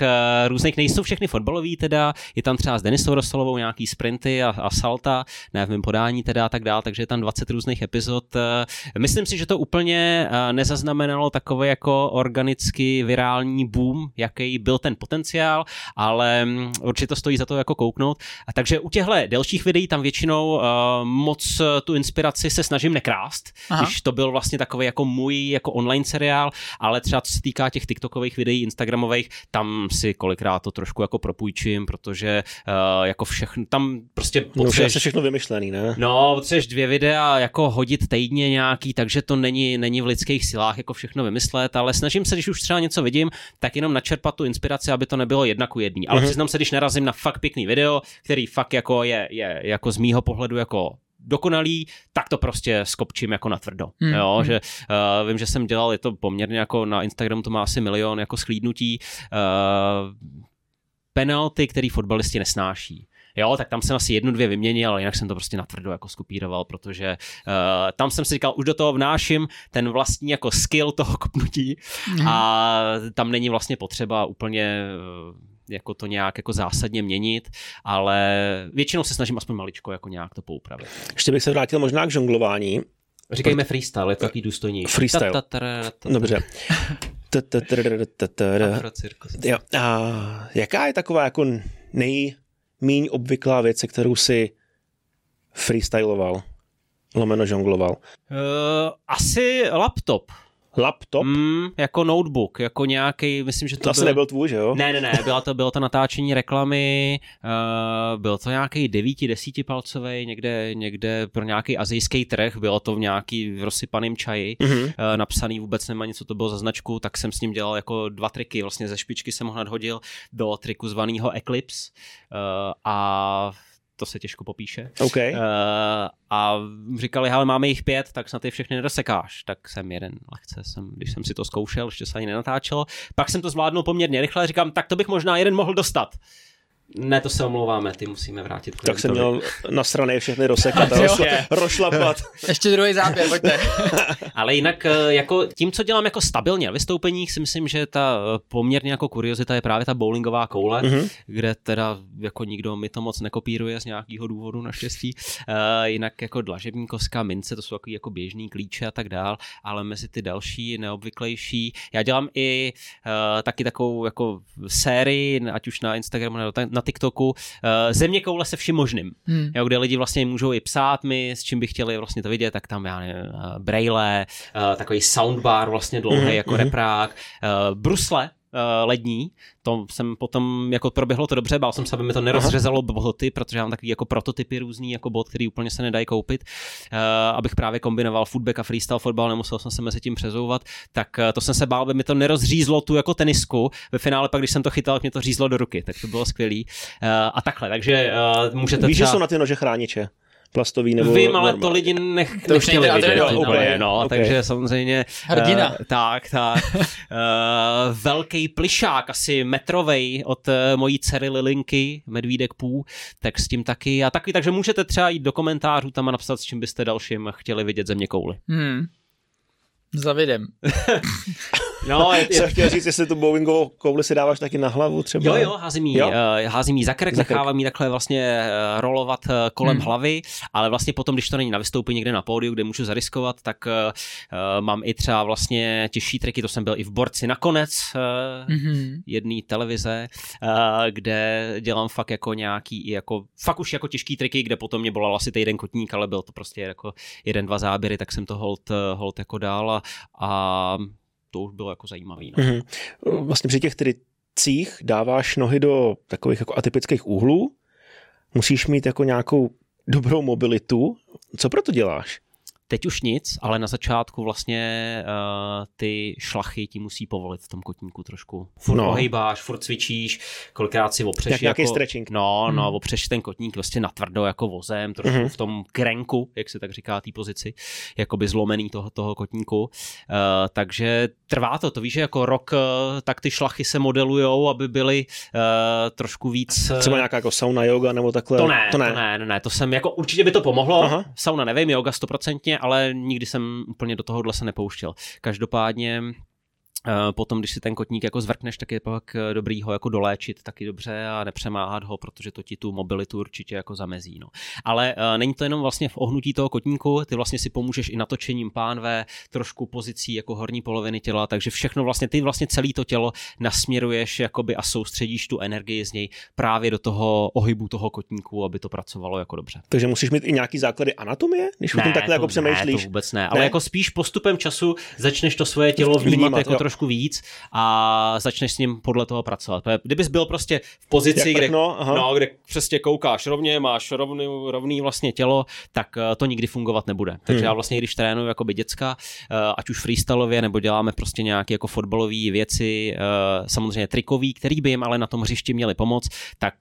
různých, nejsou všechny fotbalový teda, je tam třeba s Denisou Rosolovou nějaký sprinty a, a salta, ne v mém podání teda a tak dál, takže je tam 20 různých epizod. Eh, myslím si, že to úplně nezaznamenalo takový jako organicky virální boom, jaký byl ten potenciál, ale mm, určitě to stojí za to jako kouknout. A takže u těchto delších videí tam většinou uh, moc tu inspiraci se snažím nekrást, Aha. když to byl vlastně takový jako můj jako online seriál, ale třeba co se týká těch TikTokových videí, Instagramových, tam si kolikrát to trošku jako propůjčím, protože uh, jako všechno, tam prostě potřebuješ... No, všechno vymyšlený, ne? No, potřebuješ dvě videa jako hodit týdně nějaký, takže to není, není v lidských silách jako všechno vymyslet, ale snažím se, když už třeba něco vidím, tak jenom načerpat tu inspiraci, aby to nebylo jedna ku jedný. Ale mm-hmm. přiznám se, když narazím na fakt pěkný video, který fakt jako je, je jako z mýho pohledu jako dokonalý, tak to prostě skopčím jako na tvrdo. Hmm. Jo, že uh, vím, že jsem dělal, je to poměrně jako na Instagramu to má asi milion jako schlídnutí, uh, penalty, který fotbalisti nesnáší. Jo, tak tam jsem asi jednu, dvě vyměnil, ale jinak jsem to prostě natvrdo jako skopíroval, protože uh, tam jsem si říkal, už do toho vnáším ten vlastní jako skill toho kopnutí mm. a tam není vlastně potřeba úplně uh, jako to nějak jako zásadně měnit, ale většinou se snažím aspoň maličko jako nějak to poupravit. Ještě bych se vrátil možná k žonglování. Říkejme freestyle, je to takový důstojný. Freestyle. Dobře. Jo. A jaká je taková jako nej, míň obvyklá věc, kterou si freestyloval, lomeno žongloval? Uh, asi laptop. Laptop? Mm, jako notebook, jako nějaký, myslím, že to, to asi byl... nebyl tvůj, že jo? Ne, ne, ne, bylo to, bylo to natáčení reklamy, uh, byl to nějaký devíti, desítipalcový, někde, někde pro nějaký azijský trh, bylo to v nějaký rozsypaným čaji, mm-hmm. uh, napsaný vůbec nemá nic, co to bylo za značku, tak jsem s ním dělal jako dva triky, vlastně ze špičky jsem ho nadhodil do triku zvaného Eclipse uh, a to se těžko popíše. Okay. Uh, a říkali, ale máme jich pět, tak snad ty všechny nedosekáš. Tak jsem jeden lehce, jsem, když jsem si to zkoušel, ještě se ani nenatáčelo. Pak jsem to zvládnul poměrně rychle, říkám, tak to bych možná jeden mohl dostat. Ne, to se omlouváme, ty musíme vrátit. Tak jsem měl na straně všechny rozsekat a rošla, rošlapat. Ještě druhý záběr, pojďte. Ale jinak eh, jako tím, co dělám jako stabilně na vystoupeních, si myslím, že ta eh, poměrně jako kuriozita je právě ta bowlingová koule, mm-hmm. kde teda jako nikdo mi to moc nekopíruje z nějakého důvodu naštěstí. Uh, jinak jako dlažební koska, mince, to jsou takový jako běžný klíče a tak dál, ale mezi ty další, neobvyklejší. Já dělám i uh, taky takovou jako sérii, ať už na Instagramu nebo na TikToku uh, země koule se vším možným, hmm. jo, kde lidi vlastně můžou i psát mi, s čím by chtěli vlastně to vidět, tak tam já nevím, uh, braille, uh, takový soundbar vlastně dlouhý hmm. jako hmm. reprák, uh, brusle, lední. To jsem potom, jako proběhlo to dobře, bál jsem se, aby mi to nerozřezalo boty, protože mám takový jako prototypy různý, jako bot, který úplně se nedají koupit, uh, abych právě kombinoval footback a freestyle fotbal, nemusel jsem se mezi tím přezouvat, tak uh, to jsem se bál, aby mi to nerozřízlo tu jako tenisku. Ve finále pak, když jsem to chytal, mě to řízlo do ruky, tak to bylo skvělý. Uh, a takhle, takže uh, můžete Víš, třeba... že jsou na ty nože chrániče? Plastový nebo... Vím, ale to lidi nech, to nechtěli vidět. No, okay, no, okay. Takže samozřejmě... Hrdina. Uh, tak, tak. uh, velký plišák, asi metrovej od uh, mojí dcery Lilinky, Medvídek Pů, tak s tím taky. A taky, takže můžete třeba jít do komentářů tam a napsat, s čím byste dalším chtěli vidět země kouly. Hmm. Zavidem. No, je, je... Jsem chtěl říct, jestli tu bowlingovou kouli si dáváš taky na hlavu třeba. Jo, jo, házím jí, jo? Uh, házím jí za krk, za krk. nechávám jí takhle vlastně uh, rolovat uh, kolem hmm. hlavy, ale vlastně potom, když to není na vystoupení někde na pódiu, kde můžu zariskovat, tak uh, mám i třeba vlastně těžší triky, to jsem byl i v borci nakonec uh, mm-hmm. jedné televize, uh, kde dělám fakt jako nějaký, jako, fakt už jako těžký triky, kde potom mě bolal asi týden kotník, ale byl to prostě jako jeden, dva záběry, tak jsem to hold, hold jako dál a, a to už bylo jako zajímavý. No. Mm-hmm. Vlastně při těch tricích dáváš nohy do takových jako atypických úhlů, musíš mít jako nějakou dobrou mobilitu. Co pro to děláš? Teď už nic, ale na začátku vlastně uh, ty šlachy ti musí povolit v tom kotníku trošku. Furt no. ohejbáš, furt cvičíš, kolikrát si opřeš. Jak nějaký jako, stretching. No, no, hmm. opřeš ten kotník vlastně natvrdo jako vozem, trošku hmm. v tom krenku, jak se tak říká té pozici, jakoby zlomený toho, toho kotníku. Uh, takže trvá to, to víš, že jako rok uh, tak ty šlachy se modelujou, aby byly uh, trošku víc... Třeba nějaká jako sauna, yoga nebo takhle? To ne, to ne, to ne, ne, ne to jsem jako, určitě by to pomohlo, Aha. sauna nevím, yoga stoprocentně, ale nikdy jsem úplně do tohohle se nepouštěl. Každopádně potom, když si ten kotník jako zvrkneš, tak je pak eh, dobrý ho jako doléčit taky dobře a nepřemáhat ho, protože to ti tu mobilitu určitě jako zamezí. No. Ale uh, není to jenom vlastně v ohnutí toho kotníku, ty vlastně si pomůžeš i natočením pánve, trošku pozicí jako horní poloviny těla, takže všechno vlastně, ty vlastně celé to tělo nasměruješ jakoby a soustředíš tu energii z něj právě do toho ohybu toho kotníku, aby to pracovalo jako dobře. Takže musíš mít i nějaký základy anatomie, když ne, o tom takhle to, jako přemýšlíš? Ne, to vůbec ne, ne, ale jako spíš postupem času začneš to svoje tělo vnímat, vnímat jako trošku trošku víc a začneš s ním podle toho pracovat. Kdybys byl prostě v pozici, kde, no, no, kde přesně koukáš rovně, máš rovný, rovný vlastně tělo, tak eh, to nikdy fungovat nebude. Takže hmm. já vlastně, když trénuji jako by děcka, eh, ať už freestyleově, nebo děláme prostě nějaké jako fotbalové věci, eh, samozřejmě trikový, který by jim ale na tom hřišti měli pomoct, tak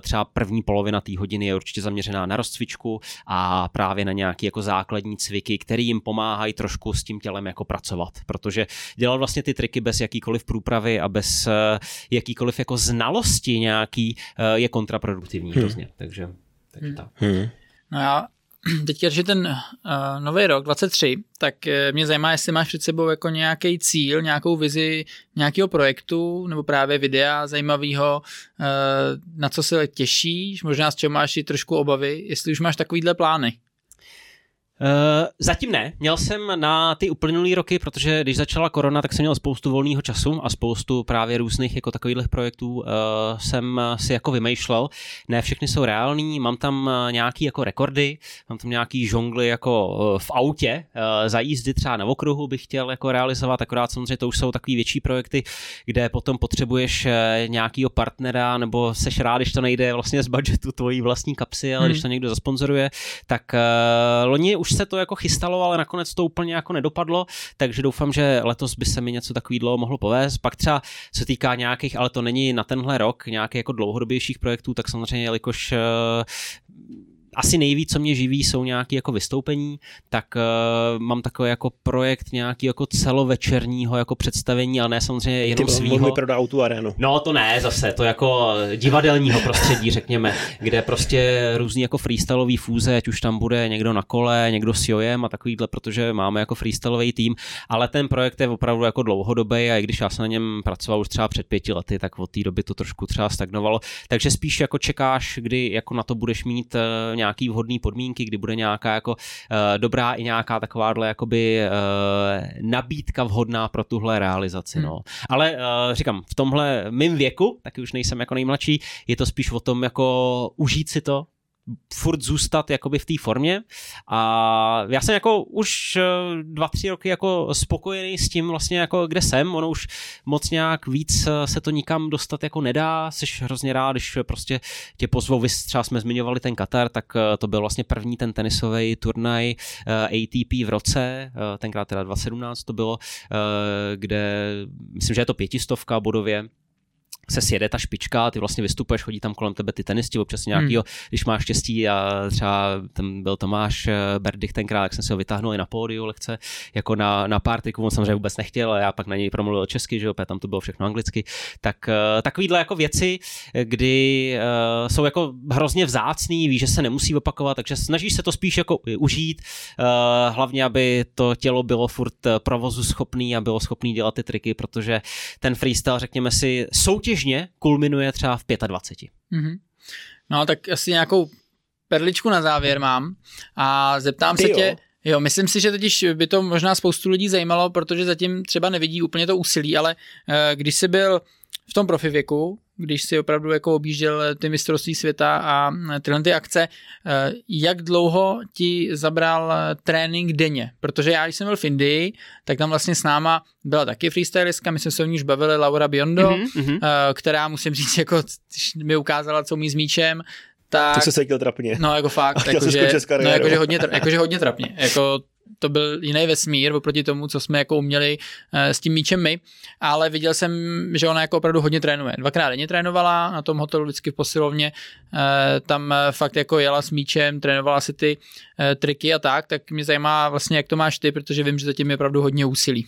třeba první polovina té hodiny je určitě zaměřená na rozcvičku a právě na nějaké jako základní cviky, které jim pomáhají trošku s tím tělem jako pracovat, protože dělat vlastně ty triky bez jakýkoliv průpravy a bez eh, jakýkoliv jako znalosti nějaký eh, je kontraproduktivní hmm. hrozně. Takže, takže hmm. tak. Hmm. No já teďka, že ten uh, nový rok 23, tak uh, mě zajímá, jestli máš před sebou jako nějaký cíl, nějakou vizi nějakého projektu nebo právě videa zajímavého, uh, na co se těšíš, možná z čeho máš i trošku obavy, jestli už máš takovýhle plány. Uh, zatím ne. Měl jsem na ty uplynulý roky, protože když začala korona, tak jsem měl spoustu volného času a spoustu právě různých jako takových projektů uh, jsem si jako vymýšlel. Ne všechny jsou reální, mám tam uh, nějaký jako rekordy, mám tam nějaký žongly jako v autě, uh, za jízdy třeba na okruhu bych chtěl jako realizovat, akorát samozřejmě to už jsou takový větší projekty, kde potom potřebuješ nějakýho partnera nebo seš rád, když to nejde vlastně z budgetu tvojí vlastní kapsy, ale hmm. když to někdo zasponzoruje, tak uh, loni už se to jako chystalo, ale nakonec to úplně jako nedopadlo, takže doufám, že letos by se mi něco takového mohlo povést. Pak třeba se týká nějakých, ale to není na tenhle rok, nějakých jako dlouhodobějších projektů, tak samozřejmě, jelikož uh, asi nejvíc, co mě živí, jsou nějaké jako vystoupení, tak uh, mám takový jako projekt nějaký jako celovečerního jako představení, ale ne samozřejmě jenom Ty svýho. prodal tu arénu. No to ne, zase, to jako divadelního prostředí, řekněme, kde prostě různý jako freestyleový fúze, ať už tam bude někdo na kole, někdo s jojem a takovýhle, protože máme jako freestyleový tým, ale ten projekt je opravdu jako dlouhodobý a i když já jsem na něm pracoval už třeba před pěti lety, tak od té doby to trošku třeba stagnovalo, takže spíš jako čekáš, kdy jako na to budeš mít uh, nějaký vhodné podmínky, kdy bude nějaká jako uh, dobrá i nějaká takováhle jakoby uh, nabídka vhodná pro tuhle realizaci. Hmm. No. Ale uh, říkám, v tomhle mým věku, taky už nejsem jako nejmladší, je to spíš o tom jako užít si to, furt zůstat jakoby v té formě. A já jsem jako už eh, dva, tři roky jako spokojený s tím vlastně jako kde jsem, ono už moc nějak víc eh, se to nikam dostat jako nedá, jsi hrozně rád, když prostě tě pozvou, vy třeba jsme zmiňovali ten Katar, tak eh, to byl vlastně první ten tenisový turnaj ATP v roce, tenkrát teda 2017 to bylo, kde myslím, že je to pětistovka bodově, se sjede ta špička, ty vlastně vystupuješ, chodí tam kolem tebe ty tenisti, občas nějakýho, hmm. když máš štěstí a třeba tam byl Tomáš eh, Berdych tenkrát, jak jsem si ho vytáhnul i na pódiu lehce, jako na, na partiku, on samozřejmě vůbec nechtěl, a já pak na něj promluvil česky, že jo, tam to bylo všechno anglicky, tak uh, takovýhle jako věci, kdy uh, jsou jako hrozně vzácný, víš, že se nemusí opakovat, takže snažíš se to spíš jako užít, uh, hlavně, aby to tělo bylo furt provozu schopný a bylo schopný dělat ty triky, protože ten freestyle, řekněme si, soutěž běžně kulminuje třeba v 25. Mm-hmm. No tak asi nějakou perličku na závěr mám a zeptám Ty se jo. tě, Jo, myslím si, že totiž by to možná spoustu lidí zajímalo, protože zatím třeba nevidí úplně to úsilí, ale uh, když jsi byl v tom profivěku, když si opravdu jako objížděl ty mistrovství světa a tyhle ty akce, eh, jak dlouho ti zabral trénink denně? Protože já, když jsem byl v Indii, tak tam vlastně s náma byla taky freestylistka, my jsme se o ní už bavili, Laura Biondo, mm-hmm. která musím říct, jako mi ukázala, co umí s míčem, tak... To se cítil trapně. No, jako fakt, jakože, no, jakože hodně, jakože hodně trapně. Jako to byl jiný vesmír oproti tomu, co jsme jako uměli eh, s tím míčem my, ale viděl jsem, že ona jako opravdu hodně trénuje. Dvakrát denně trénovala na tom hotelu vždycky v posilovně, eh, tam eh, fakt jako jela s míčem, trénovala si ty triky a tak, tak mě zajímá vlastně, jak to máš ty, protože vím, že zatím je opravdu hodně úsilí.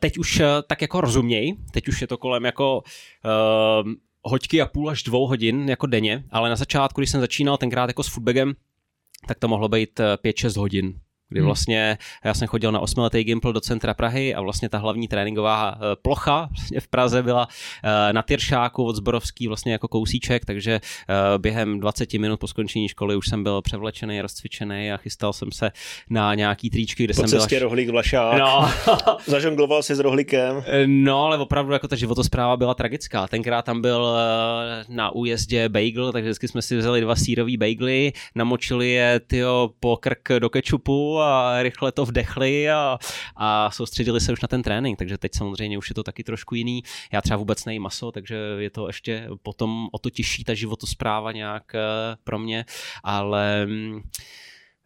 Teď už tak jako rozuměj, teď už je to kolem jako uh, hoďky a půl až dvou hodin jako denně, ale na začátku, když jsem začínal tenkrát jako s footbagem, tak to mohlo být 5-6 hodin kdy hmm. vlastně já jsem chodil na osmiletý Gimpl do centra Prahy a vlastně ta hlavní tréninková eh, plocha vlastně v Praze byla eh, na Tyršáku od Zborovský vlastně jako kousíček, takže eh, během 20 minut po skončení školy už jsem byl převlečený, rozcvičený a chystal jsem se na nějaký tríčky, kde po jsem byl až... rohlík Vlašák, no. zažongloval si s rohlíkem. No, ale opravdu jako ta životospráva byla tragická. Tenkrát tam byl na újezdě bagel, takže vždycky jsme si vzali dva sírový bagely, namočili je tyjo, po krk do kečupu a rychle to vdechli a, a soustředili se už na ten trénink, takže teď samozřejmě už je to taky trošku jiný. Já třeba vůbec nejím maso, takže je to ještě potom o to těžší ta životospráva nějak eh, pro mě, ale mm,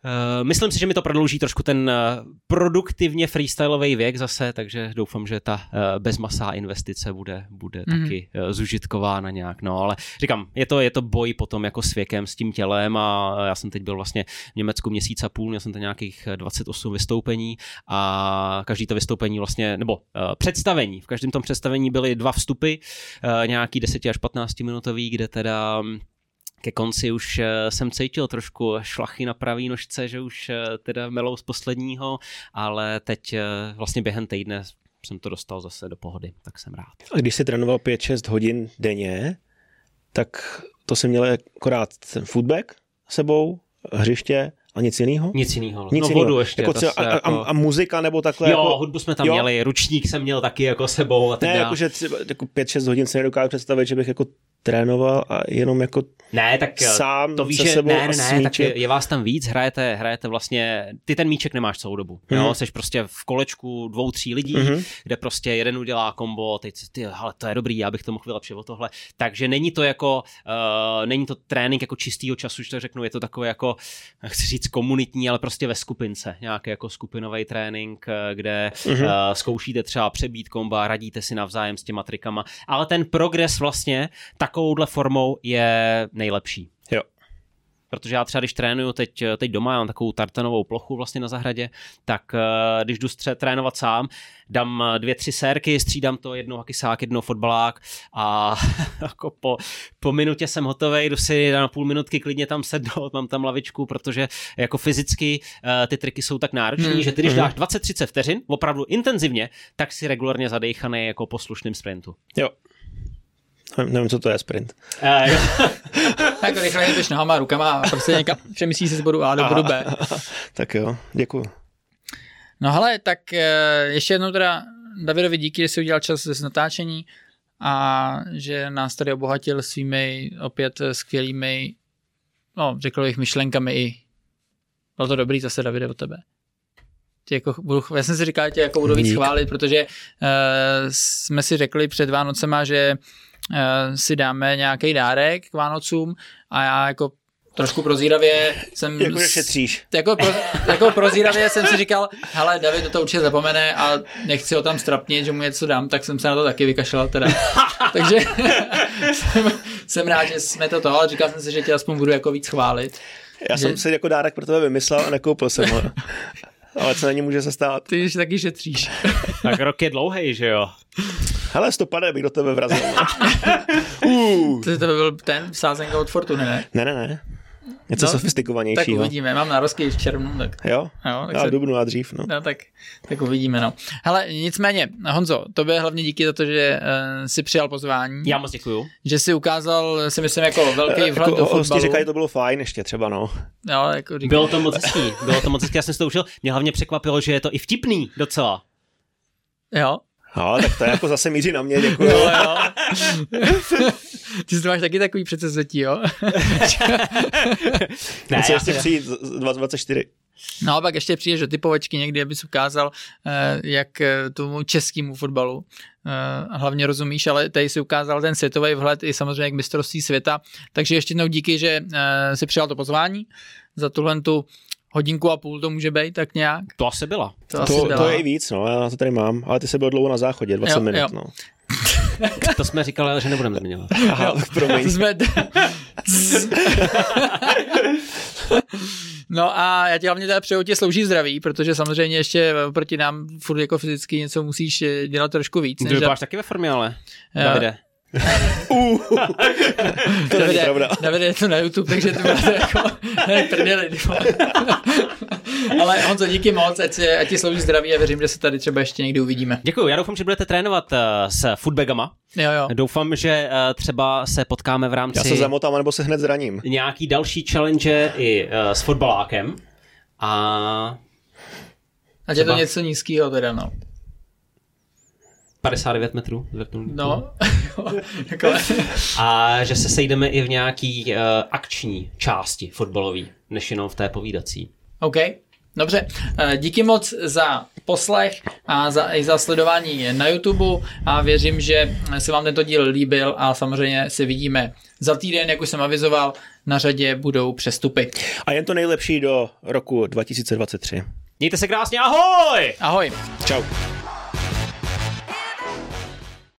Uh, myslím si, že mi to prodlouží trošku ten uh, produktivně freestyleový věk zase, takže doufám, že ta uh, bezmasá investice bude, bude mm. taky zužitkována nějak. No, ale říkám, je to, je to boj potom jako s věkem, s tím tělem a já jsem teď byl vlastně v Německu měsíc a půl, měl jsem tam nějakých 28 vystoupení a každý to vystoupení vlastně, nebo představení, v každém tom představení byly dva vstupy, nějaký 10 až 15 minutový, kde teda ke konci už eh, jsem cítil trošku šlachy na pravý nožce, že už eh, teda melou z posledního, ale teď eh, vlastně během týdne jsem to dostal zase do pohody, tak jsem rád. A když jsi trénoval 5-6 hodin denně, tak to jsem měl akorát ten footback sebou, hřiště a nic jiného? Nic jiného. Nic no jinýho. vodu ještě. Jako třeba, a, jako... a, a, muzika nebo takhle? Jo, jako... hudbu jsme tam jo? měli, ručník jsem měl taky jako sebou. A ne, jakože třeba jako 5-6 hodin se nedokážu představit, že bych jako trénoval a jenom jako ne, tak sám to víš, že sebou ne, ne, ne, tak je, je, vás tam víc, hrajete, hrajete vlastně, ty ten míček nemáš celou dobu, mm. jo, mhm. jsi prostě v kolečku dvou, tří lidí, mm-hmm. kde prostě jeden udělá kombo, teď ty, ale to je dobrý, já bych to mohl vylepšit o tohle, takže není to jako, uh, není to trénink jako čistýho času, že to řeknu, je to takové jako, chci říct komunitní, ale prostě ve skupince, nějaký jako skupinový trénink, eh, kde mm-hmm. uh, zkoušíte třeba přebít komba, radíte si navzájem s těma trikama, ale ten progres vlastně takovouhle formou je nejlepší. Jo. Protože já třeba, když trénuju teď, teď doma, já mám takovou tartanovou plochu vlastně na zahradě, tak uh, když jdu stře- trénovat sám, dám eh, dvě, tři sérky, střídám to, jednou hakisák, jednou fotbalák a jako po, po minutě jsem hotový, jdu si na půl minutky klidně tam sednout, mám tam lavičku, protože jako fyzicky uh, ty triky jsou tak náročné, hmm. že ty když hmm. dáš 20-30 vteřin, opravdu intenzivně, tak si regulárně zadejchaný jako poslušným sprintu. Jo, Nevím, co to je sprint. tak rychle jdeš nohama, rukama a prostě někam přemyslíš se z bodu A do bodu B. tak jo, děkuju. No hele, tak eh, ještě jednou teda Davidovi díky, že jsi udělal čas z natáčení a že nás tady obohatil svými opět skvělými, no řekl bych myšlenkami i bylo to dobrý zase Davide od tebe. Tě jako budu, já jsem si říkal, že tě jako budu víc chválit, protože uh, jsme si řekli před Vánocema, že uh, si dáme nějaký dárek k Vánocům a já jako trošku prozíravě jsem... Jako, že šetříš. Jako, pro, jako prozíravě jsem si říkal, hele, David to určitě zapomene a nechci ho tam strapnit, že mu něco dám, tak jsem se na to taky vykašlal teda. Takže jsem, jsem, rád, že jsme to to, ale říkal jsem si, že tě aspoň budu jako víc chválit. Já že... jsem si jako dárek pro tebe vymyslel a nekoupil jsem ho. Ale co na ní může se stát? Ty už taky šetříš. tak rok je dlouhý, že jo? Hele, stopade bych do tebe vrazil. uh. To, to by byl ten sázenka od Fortuny, ne? Ne, ne, ne. Něco no, sofistikovanějšího. Tak uvidíme, mám narozky v červnu. Tak. Jo? jo tak Já se... dubnu a dřív, no. no. tak, tak uvidíme, no. Hele, nicméně, Honzo, tobě hlavně díky za to, že uh, si přijal pozvání. Já moc děkuju. Že si ukázal, si myslím, jako velký vhled jako, do fotbalu. říkají, to bylo fajn ještě třeba, no. Jo, jako říkají. Bylo to moc hezký, bylo to moc hezký, já jsem si to užil. Mě hlavně překvapilo, že je to i vtipný docela. Jo, No, tak to je jako zase míří na mě, děkuji. Jo, jo. Ty jsi máš taky takový předsezvětí, jo? ne, Musí ještě přijít 24. No a pak ještě přijdeš do typovačky někdy, abys ukázal, eh, jak eh, tomu českému fotbalu eh, hlavně rozumíš, ale tady si ukázal ten světový vhled i samozřejmě k mistrovství světa. Takže ještě jednou díky, že si přijal to pozvání za tuhle tu hodinku a půl to může být tak nějak. To asi byla. To, to, asi byla. to je i víc, no, já to tady mám, ale ty se byl dlouho na záchodě, 20 jo, minut, jo. no. to jsme říkali, že nebudeme zmiňovat. Aha, jo, promiň. Jsme... No a já ti hlavně teda přeju tě slouží zdraví, protože samozřejmě ještě proti nám furt jako fyzicky něco musíš dělat trošku víc. Ty vypadáš taky ve formě, ale Davide. Uh, to Davide, není pravda. Davide je to na YouTube, takže to bude jako ne, prdeli, Ale Honzo, díky moc, ať, si, ať ti slouží zdraví a věřím, že se tady třeba ještě někdy uvidíme. Děkuji, já doufám, že budete trénovat uh, s footbagama. Jo, jo. Doufám, že uh, třeba se potkáme v rámci... Já se zamotám, nebo se hned zraním. Nějaký další challenge i uh, s fotbalákem. A... Ať třeba... je to něco nízkého teda, no. 59 metrů No. a že se sejdeme i v nějaký uh, akční části fotbalový, než jenom v té povídací. OK. Dobře, eh, díky moc za poslech a za, i za sledování na YouTube a věřím, že se vám tento díl líbil a samozřejmě se vidíme za týden, jak už jsem avizoval, na řadě budou přestupy. A jen to nejlepší do roku 2023. Mějte se krásně, ahoj! Ahoj. Čau.